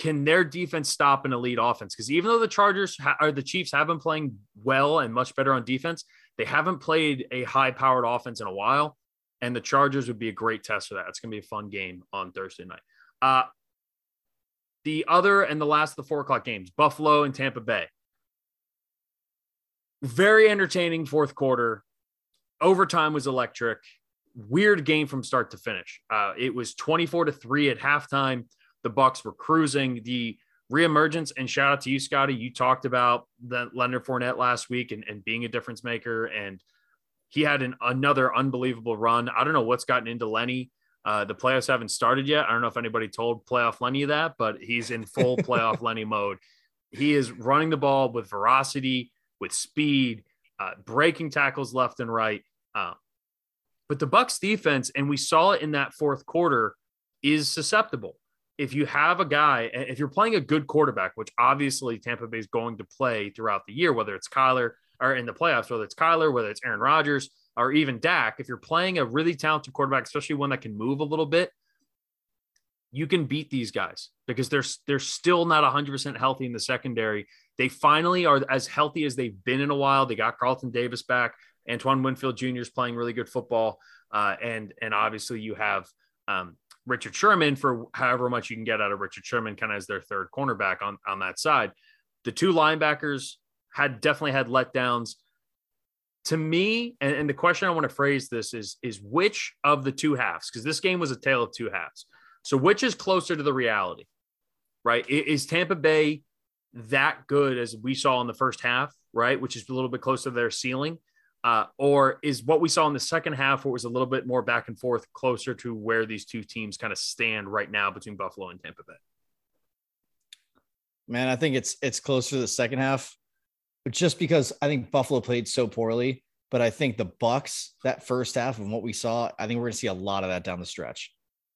can their defense stop an elite offense? Because even though the Chargers ha- or the Chiefs have been playing well and much better on defense, they haven't played a high powered offense in a while. And the Chargers would be a great test for that. It's going to be a fun game on Thursday night. Uh, the other and the last of the four o'clock games, Buffalo and Tampa Bay. Very entertaining fourth quarter. Overtime was electric. Weird game from start to finish. Uh, it was 24 to 3 at halftime. The Bucks were cruising. The reemergence and shout out to you, Scotty. You talked about the Leonard Fournette last week and, and being a difference maker. And he had an, another unbelievable run. I don't know what's gotten into Lenny. Uh, the playoffs haven't started yet. I don't know if anybody told playoff Lenny that, but he's in full playoff Lenny mode. He is running the ball with veracity, with speed, uh, breaking tackles left and right. Uh, but the Bucks defense, and we saw it in that fourth quarter, is susceptible. If you have a guy, if you're playing a good quarterback, which obviously Tampa Bay is going to play throughout the year, whether it's Kyler or in the playoffs, whether it's Kyler, whether it's Aaron Rodgers, or even Dak, if you're playing a really talented quarterback, especially one that can move a little bit, you can beat these guys because they're they're still not 100% healthy in the secondary. They finally are as healthy as they've been in a while. They got Carlton Davis back. Antoine Winfield Jr. is playing really good football, uh, and and obviously you have um, Richard Sherman for however much you can get out of Richard Sherman, kind of as their third cornerback on on that side. The two linebackers had definitely had letdowns. To me, and, and the question I want to phrase this is is which of the two halves, because this game was a tale of two halves. So which is closer to the reality, right? Is Tampa Bay that good as we saw in the first half, right? Which is a little bit closer to their ceiling. Uh, or is what we saw in the second half, where it was a little bit more back and forth, closer to where these two teams kind of stand right now between Buffalo and Tampa Bay? Man, I think it's it's closer to the second half, just because I think Buffalo played so poorly. But I think the Bucks that first half and what we saw, I think we're going to see a lot of that down the stretch.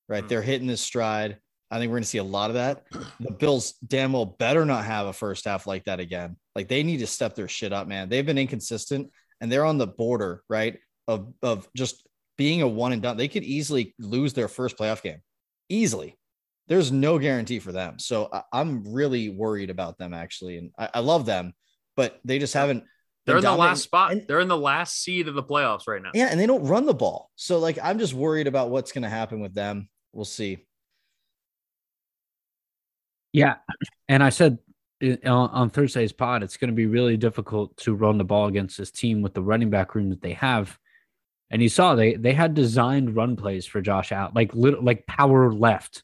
Right, Mm. they're hitting this stride. I think we're going to see a lot of that. The Bills damn well better not have a first half like that again. Like they need to step their shit up, man. They've been inconsistent and they're on the border, right, of of just being a one and done. They could easily lose their first playoff game, easily there's no guarantee for them. So I, I'm really worried about them actually, and I, I love them, but they just haven't. They're in the last spot. and- They're in the last seed of the playoffs right now. yeah, and they don't run the ball. So like, I'm just worried about what's going to happen with them. We'll see. Yeah, and I said on, on Thursday's pod, it's going to be really difficult to run the ball against this team with the running back room that they have. And you saw they they had designed run plays for Josh Allen, like little like power left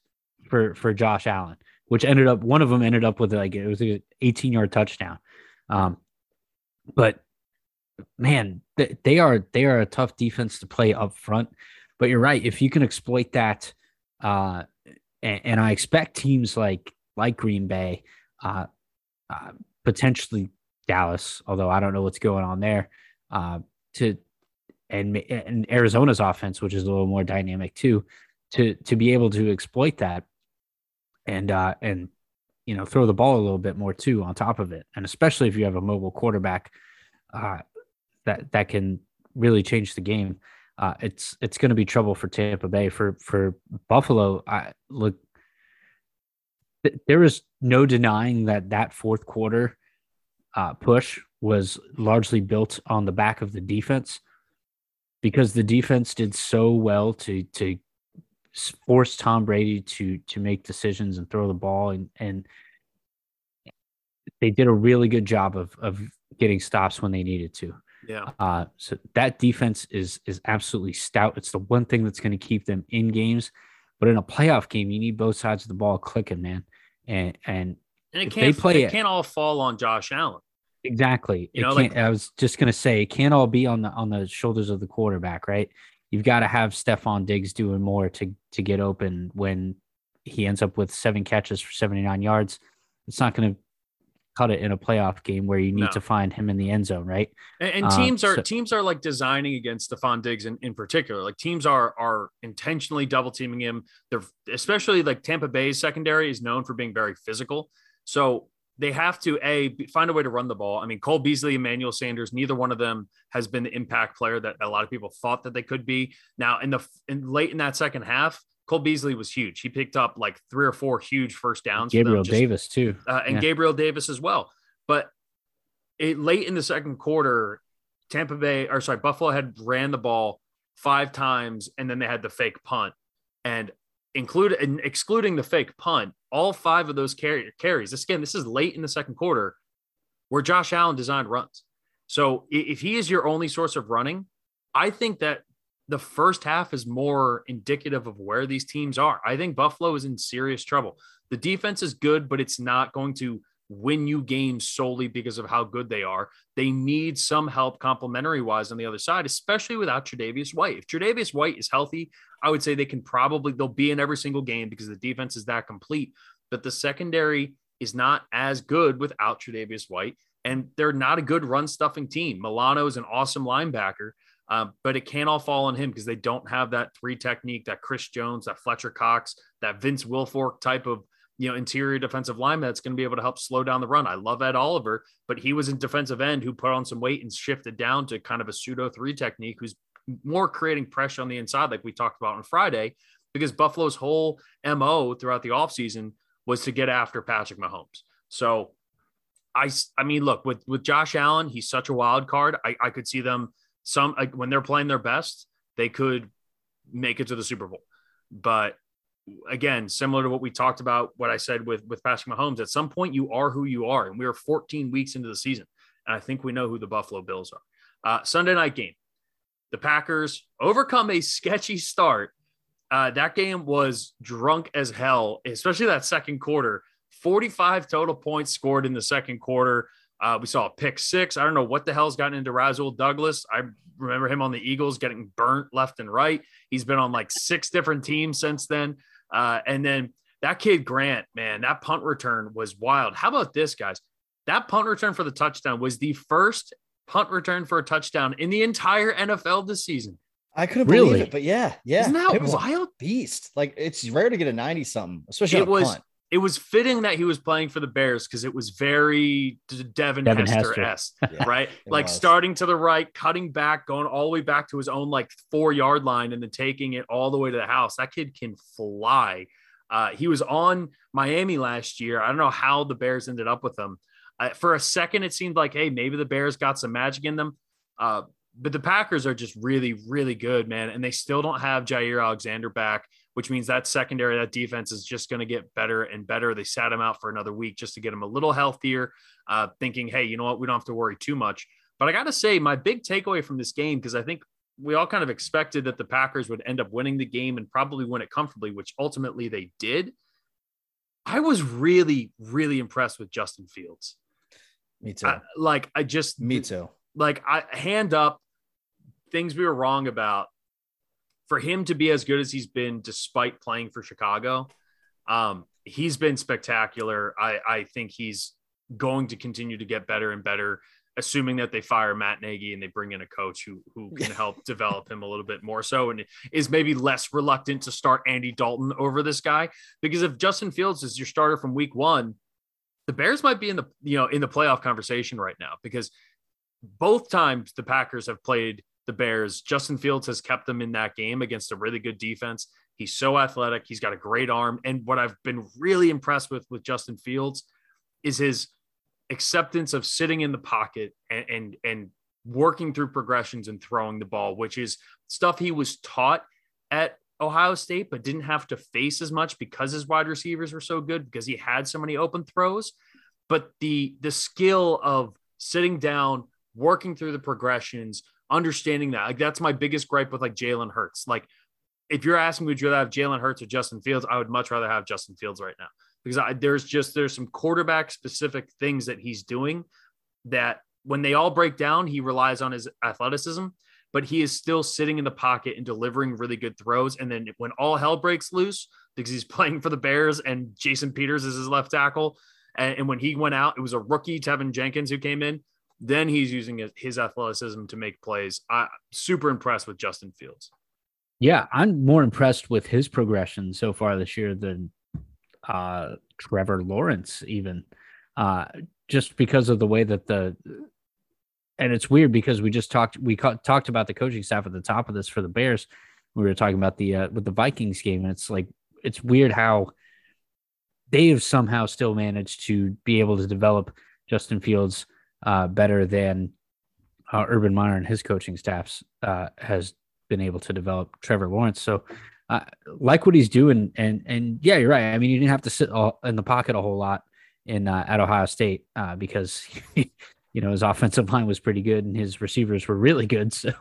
for for Josh Allen, which ended up one of them ended up with like it was an 18 yard touchdown. Um, but man, th- they are they are a tough defense to play up front. But you're right, if you can exploit that, uh, and, and I expect teams like like Green Bay, uh, uh, potentially Dallas, although I don't know what's going on there, uh, to and and Arizona's offense, which is a little more dynamic too, to to be able to exploit that, and uh, and you know throw the ball a little bit more too on top of it, and especially if you have a mobile quarterback, uh, that that can really change the game. Uh, it's it's going to be trouble for Tampa Bay for for Buffalo. I look th- there is no denying that that fourth quarter uh, push was largely built on the back of the defense because the defense did so well to to force Tom Brady to to make decisions and throw the ball and and they did a really good job of of getting stops when they needed to. Yeah. Uh, so that defense is is absolutely stout. It's the one thing that's going to keep them in games. But in a playoff game, you need both sides of the ball clicking, man. And and And it they can't play it it- can't all fall on Josh Allen. Exactly. You It know, like- I was just gonna say it can't all be on the on the shoulders of the quarterback, right? You've got to have Stefon Diggs doing more to to get open when he ends up with seven catches for 79 yards. It's not gonna cut it in a playoff game where you need No. to find him in the end zone, right? And, and Um, teams are so- teams are like designing against Stefon Diggs in, in particular. Like teams are are intentionally double teaming him. They're especially like Tampa Bay's secondary is known for being very physical. So they have to a find a way to run the ball. I mean, Cole Beasley, Emmanuel Sanders, neither one of them has been the impact player that a lot of people thought that they could be. Now, in the in late in that second half, Cole Beasley was huge. He picked up like three or four huge first downs. Gabriel just- Davis too. uh, and Yeah. Gabriel Davis as well. But it late in the second quarter, Tampa Bay or sorry, Buffalo had ran the ball five times and then they had the fake punt. And include and excluding the fake punt, all five of those carry, carries. This again, this is late in the second quarter where Josh Allen designed runs. So if he is your only source of running, I think that the first half is more indicative of where these teams are. I think Buffalo is in serious trouble. The defense is good, but it's not going to win you games solely because of how good they are. They need some help complementary wise on the other side, especially without Tre'Davious White. If Tre'Davious White is healthy, I would say they can probably they'll be in every single game because the defense is that complete. But the secondary is not as good without Tre'Davious White, and they're not a good run stuffing team. Milano is an awesome linebacker. Um, but it can't all fall on him because they don't have that three technique, that Chris Jones, that Fletcher Cox, that Vince Wilfork type of you know interior defensive lineman that's going to be able to help slow down the run. I love Ed Oliver, but he was in defensive end who put on some weight and shifted down to kind of a pseudo three technique, who's more creating pressure on the inside, like we talked about on Friday, because Buffalo's whole mo throughout the offseason was to get after Patrick Mahomes. So I I mean, look with with Josh Allen, he's such a wild card. I, I could see them some like, when they're playing their best, they could make it to the Super Bowl. But again, similar to what we talked about, what I said with with Patrick Mahomes, at some point you are who you are, and we are 14 weeks into the season, and I think we know who the Buffalo Bills are. Uh, Sunday night game, the Packers overcome a sketchy start. Uh, that game was drunk as hell, especially that second quarter. 45 total points scored in the second quarter. Uh, we saw a pick six. I don't know what the hell's gotten into Rasul Douglas. I remember him on the Eagles getting burnt left and right. He's been on like six different teams since then. Uh, and then that kid Grant, man, that punt return was wild. How about this, guys? That punt return for the touchdown was the first punt return for a touchdown in the entire NFL this season. I couldn't Really? believe it, but yeah, yeah, Isn't that it was a wild? beast. Like it's rare to get a ninety something, especially It on a was- punt. It was fitting that he was playing for the Bears because it was very D- Devin, Devin Hester Hester. esque, Yeah. right? like was. starting to the right, cutting back, going all the way back to his own like four yard line, and then taking it all the way to the house. That kid can fly. Uh, he was on Miami last year. I don't know how the Bears ended up with him. Uh, for a second, it seemed like, hey, maybe the Bears got some magic in them. Uh, but the Packers are just really, really good, man. And they still don't have Jaire Alexander back, which means that secondary, that defense is just going to get better and better. They sat him out for another week just to get him a little healthier, uh, thinking, hey, you know what? We don't have to worry too much. But I got to say, my big takeaway from this game, because I think we all kind of expected that the Packers would end up winning the game and probably win it comfortably, which ultimately they did. I was really, really impressed with Justin Fields. Me too. I- like, I just, Me too. like I hand up things we were wrong about for him to be as good as he's been despite playing for Chicago. Um, he's been spectacular. I, I think he's going to continue to get better and better, assuming that they fire Matt Nagy and they bring in a coach who who can help develop him a little bit more so and is maybe less reluctant to start Andy Dalton over this guy. Because if Justin Fields is your starter from week one, the Bears might be in the you know in the playoff conversation right now because both times the Packers have played the Bears, Justin Fields has kept them in that game against a really good defense. He's so athletic. He's got a great arm. And what I've been really impressed with with Justin Fields is his acceptance of sitting in the pocket and and, and working through progressions and throwing the ball, which is stuff he was taught at Ohio State, but didn't have to face as much because his wide receivers were so good because he had so many open throws. But the the skill of sitting down, working through the progressions, understanding that like that's my biggest gripe with like Jalen Hurts. Like if you're asking me, would you rather have Jalen Hurts or Justin Fields? I would much rather have Justin Fields right now because I, there's just there's some quarterback specific things that he's doing that when they all break down, he relies on his athleticism, but he is still sitting in the pocket and delivering really good throws. And then when all hell breaks loose, because he's playing for the Bears and Jason Peters is his left tackle, and, and when he went out, it was a rookie, Teven Jenkins, who came in. Then he's using his, athleticism to make plays. I super impressed with Justin Fields. Yeah, I'm more impressed with his progression so far this year than uh, Trevor Lawrence, even uh, just because of the way that the and it's weird because we just talked we ca- talked about the coaching staff at the top of this for the Bears. We were talking about the uh, with the Vikings game, and it's like it's weird how they have somehow still managed to be able to develop Justin Fields uh, better than uh, Urban Meyer and his coaching staffs uh, has been able to develop Trevor Lawrence. So, uh, like what he's doing, and and yeah, you're right. I mean, you didn't have to sit all, in the pocket a whole lot in uh, at Ohio State uh, because you know his offensive line was pretty good and his receivers were really good, so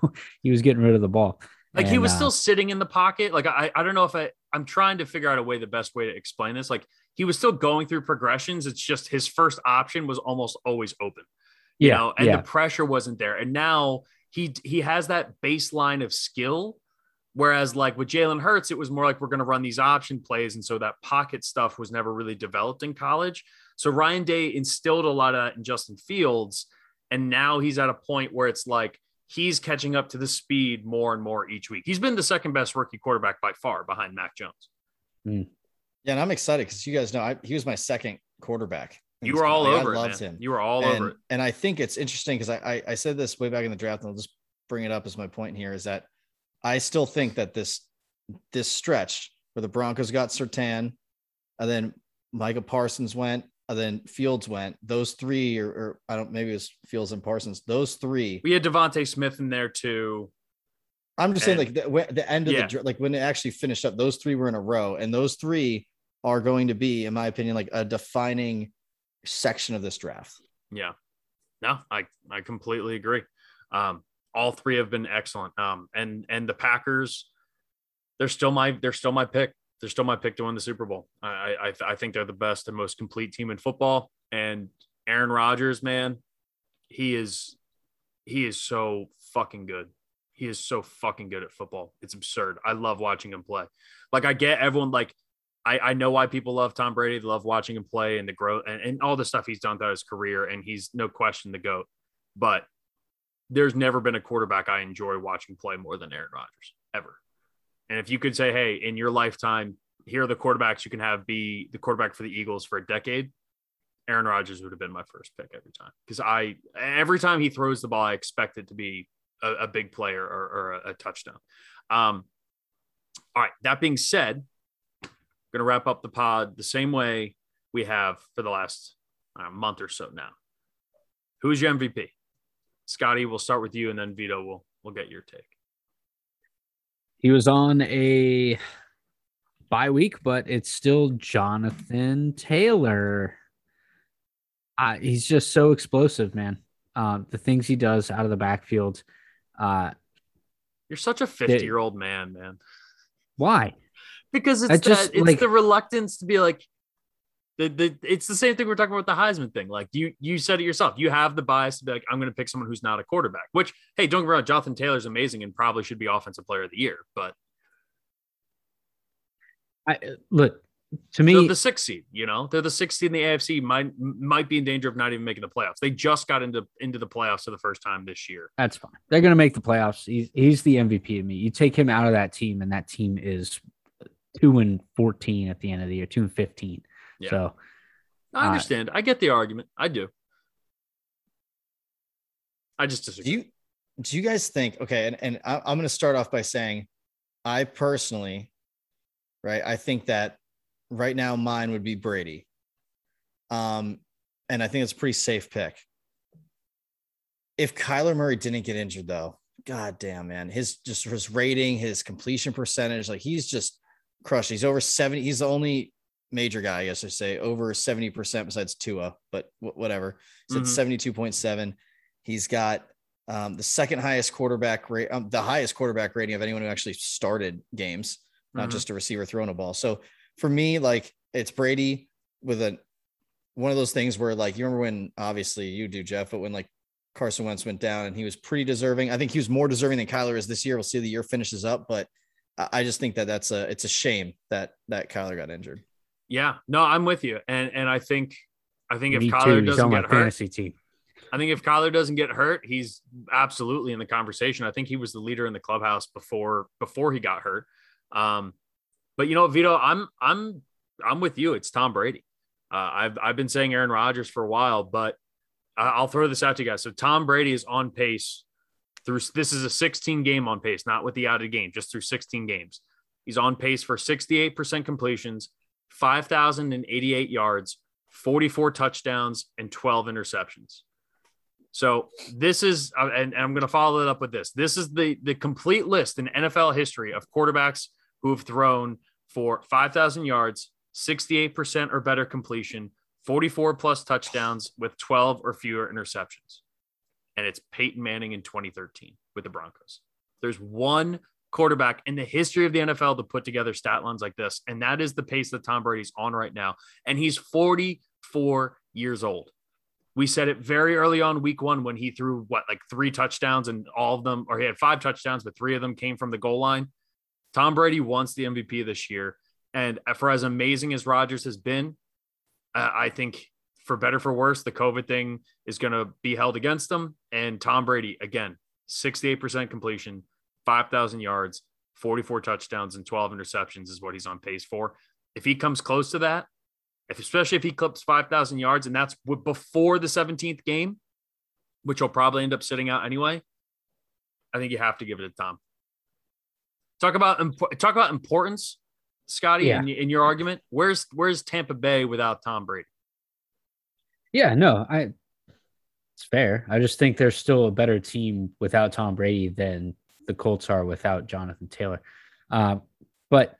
he was getting rid of the ball. Like and, he was uh, still sitting in the pocket. Like I, I don't know if I, I'm trying to figure out a way, the best way to explain this. Like he was still going through progressions. It's just his first option was almost always open. You yeah, know, and yeah. the pressure wasn't there. And now he he has that baseline of skill. Whereas like with Jalen Hurts, it was more like we're going to run these option plays, and so that pocket stuff was never really developed in college. So Ryan Day instilled a lot of that in Justin Fields, and now he's at a point where it's like he's catching up to the speed more and more each week. He's been the second best rookie quarterback by far behind Mac Jones. Hmm. Yeah, and I'm excited because you guys know I, he was my second quarterback. You were all over I it. loved man. him. You were all and, over it. And I think it's interesting because I, I I said this way back in the draft, and I'll just bring it up as my point here is that I still think that this this stretch where the Broncos got Surtain, and then Micah Parsons went, and then Fields went. Those three, or, or I don't, maybe it was Fields and Parsons. Those three. We had DeVonta Smith in there too. I'm just saying, like the, the end of Yeah. the like when it actually finished up, those three were in a row, and those three are going to be, in my opinion, like a defining section of this draft. Yeah. No, I I completely agree. Um, all three have been excellent. Um, and and the Packers, they're still my they're still my pick. They're still my pick to win the Super Bowl. I I I think they're the best and most complete team in football. And Aaron Rodgers, man, he is he is so fucking good. He is so fucking good at football. It's absurd. I love watching him play. Like I get everyone like I, I know why people love Tom Brady. They love watching him play and the growth and, and all the stuff he's done throughout his career. And he's no question the GOAT. But there's never been a quarterback I enjoy watching play more than Aaron Rodgers, ever. And if you could say, hey, in your lifetime, here are the quarterbacks you can have be the quarterback for the Eagles for a decade, Aaron Rodgers would have been my first pick every time. Because I every time he throws the ball, I expect it to be a, a big player or, or a, a touchdown. Um, all right. That being said, going to wrap up the pod the same way we have for the last uh, month or so now. Who's your MVP? Scotty, we'll start with you, and then Vito will will get your take. He was on a bye week, but it's still Jonathan Taylor. Uh, he's just so explosive, man. Uh, the things he does out of the backfield. Uh, You're such a 50 year old man, man. why? Because it's just, that, it's like- the reluctance to be like the, the it's the same thing we're talking about with the Heisman thing. Like you you said it yourself. You have the bias to be like, I'm gonna pick someone who's not a quarterback, which hey, don't get me wrong, Jonathan Taylor's amazing and probably should be offensive player of the year, but I look to me. the sixth seed, you know, they're the sixth seed in the AFC, might might be in danger of not even making the playoffs. They just got into into the playoffs for the first time this year. That's fine. They're going to make the playoffs. He's, he's the MVP to me. You take him out of that team, and that team is two and fourteen at the end of the year, two and fifteen. Yeah. So I Uh, understand. I get the argument. I do. I just Do you do you guys think okay? And, and I, I'm going to start off by saying, I personally, right? I think that right now mine would be Brady, um, and I think it's a pretty safe pick. If Kyler Murray didn't get injured, though, god damn man, his just his rating, his completion percentage, like he's just crushed. He's over 70. He's the only major guy, I guess I say, over 70% besides Tua, but wh- whatever. He's Mhm. at 72.7. He's got um, the second highest quarterback rate, um, the highest quarterback rating of anyone who actually started games, not Mhm. just a receiver throwing a ball. So for me, like it's Brady with a one of those things where like you remember when obviously you do Jeff, but when like Carson Wentz went down and he was pretty deserving. I think he was more deserving than Kyler is this year. We'll see the year finishes up, but I just think that that's a it's a shame that that Kyler got injured. Yeah, no, I'm with you, and and I think I think if Me Kyler too. Doesn't on my get hurt, fantasy team. I think if Kyler doesn't get hurt, he's absolutely in the conversation. I think he was the leader in the clubhouse before before he got hurt. Um, but you know, Vito, I'm I'm I'm with you. It's Tom Brady. Uh, I've I've been saying Aaron Rodgers for a while, but I'll throw this out to you guys. So Tom Brady is on pace through this is a 16 game on pace, not with the added game, just through 16 games. He's on pace for 68% completions, 5,088 yards, 44 touchdowns, and 12 interceptions. So this is, uh, and, I'm going to follow it up with this. This is the the complete list in NFL history of quarterbacks who have thrown for 5,000 yards, 68% or better completion, 44 plus touchdowns with 12 or fewer interceptions. And it's Peyton Manning in 2013 with the Broncos. There's one quarterback in the history of the NFL to put together stat lines like this. And that is the pace that Tom Brady's on right now. And he's 44 years old. We said it very early on week one when he threw what, like three touchdowns and all of them, or he had five touchdowns, but three of them came from the goal line. Tom Brady wants the MVP this year. And for as amazing as Rodgers has been, uh, I think for better for worse, the COVID thing is going to be held against them. And Tom Brady, again, 68% completion, 5,000 yards, 44 touchdowns, and 12 interceptions is what he's on pace for. If he comes close to that, if, especially if he clips 5,000 yards, and that's before the 17th game, which he'll probably end up sitting out anyway, I think you have to give it to Tom. Talk about talk about importance, Scotty, Yeah. in, in your argument. Where's where's Tampa Bay without Tom Brady? Yeah, no, I it's fair. I just think they're still a better team without Tom Brady than the Colts are without Jonathan Taylor. Um, but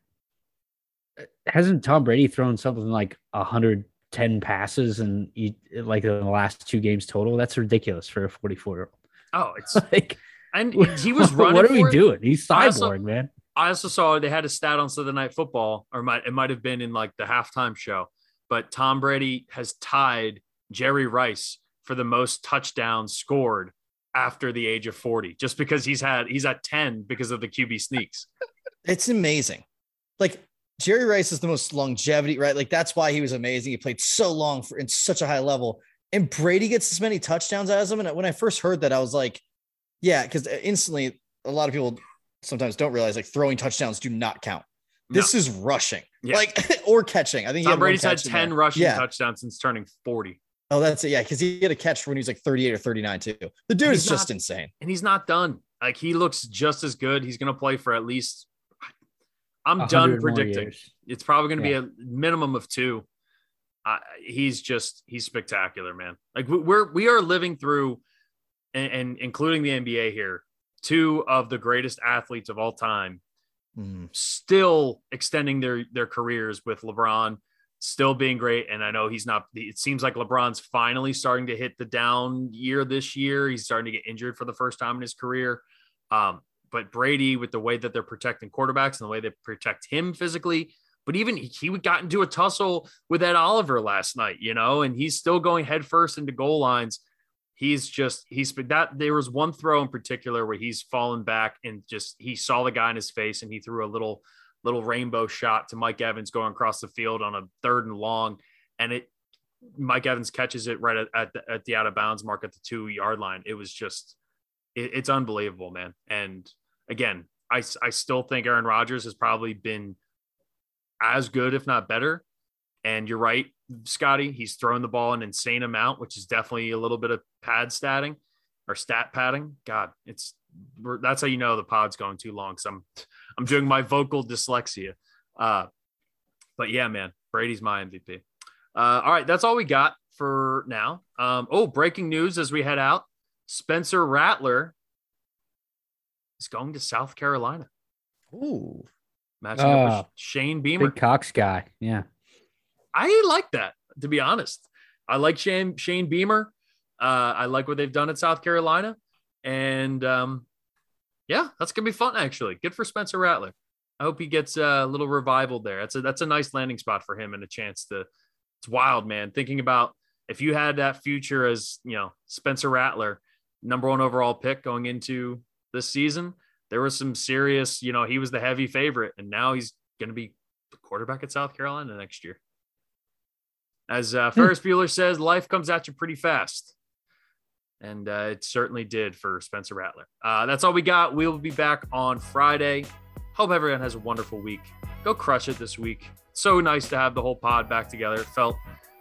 hasn't Tom Brady thrown something like 110 passes and like in the last two games total? That's ridiculous for a 44 year old. Oh, it's. Like, and he was running. what are we it. doing? He's also- cyborg, man. I also saw they had a stat on Sunday Night Football, or might it might have been in like the halftime show. But Tom Brady has tied Jerry Rice for the most touchdowns scored after the age of 40, just because he's had he's at 10 because of the QB sneaks. It's amazing. Like Jerry Rice is the most longevity, right? Like that's why he was amazing. He played so long for in such a high level. And Brady gets as many touchdowns as him. And when I first heard that, I was like, yeah, because instantly a lot of people sometimes don't realize like throwing touchdowns do not count. This is rushing, Yeah. like or catching. I think he Tom had Brady's had 10 there. rushing Yeah. touchdowns since turning 40, Oh, that's it. Yeah, because he had a catch when he was like 38 or 39 too. The dude He's is just not- insane. and he's not done. Like he looks just as good. He's going to play for at least. I'm done predicting. It's probably going to be a minimum of two. Uh, he's just he's spectacular, man. Like we- we're we are living through, and, and including the NBA here, two of the greatest athletes of all time, Mm. still extending their their careers with LeBron, still being great. And I know he's not. It seems like LeBron's finally starting to hit the down year this year. He's starting to get injured for the first time in his career. Um, but Brady, with the way that they're protecting quarterbacks and the way they protect him physically, but even he, got into a tussle with Ed Oliver last night, you know, and he's still going headfirst into goal lines. He's just he's that there was one throw in particular where he's fallen back and just he saw the guy in his face and he threw a little little rainbow shot to Mike Evans going across the field on a third and long, and it Mike Evans catches it right at, at the, at the out of bounds mark at the two yard line. It was just it, it's unbelievable, man. And again, I I still think Aaron Rodgers has probably been as good, if not better. And you're right, Scotty. He's thrown the ball an insane amount, which is definitely a little bit of pad statting or stat padding. God, it's that's how you know the pod's going too long. So I'm I'm doing my vocal dyslexia. Uh, but yeah, man, Brady's my MVP. Uh, all right, that's all we got for now. Um, oh, breaking news as we head out: Spencer Rattler is going to South Carolina, Ooh. matching up Ah, with Shane Beamer. Big Cox guy. Yeah. I like that, to be honest. I like Shane Shane Beamer. Uh, I like what they've done at South Carolina, and um, yeah, that's gonna be fun. Actually, good for Spencer Rattler. I hope he gets a little revival there. That's a that's a nice landing spot for him and a chance to it's wild, man. Thinking about if you had that future as you know Spencer Rattler, number one overall pick going into this season, there was some serious, you know, he was the heavy favorite, and now he's going to be the quarterback at South Carolina next year. As uh, hmm. Ferris Bueller says, life comes at you pretty fast. And uh, it certainly did for Spencer Rattler. Uh, that's all we got. We will be back on Friday. Hope everyone has a wonderful week. Go crush it this week. So nice to have the whole pod back together. It felt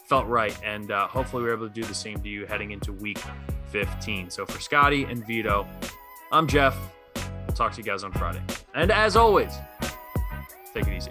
felt right, and uh, hopefully we are able to do the same to you heading into Week 15. So for Scotty and Vito, I'm Jeff. We'll talk to you guys on Friday. And as always, take it easy,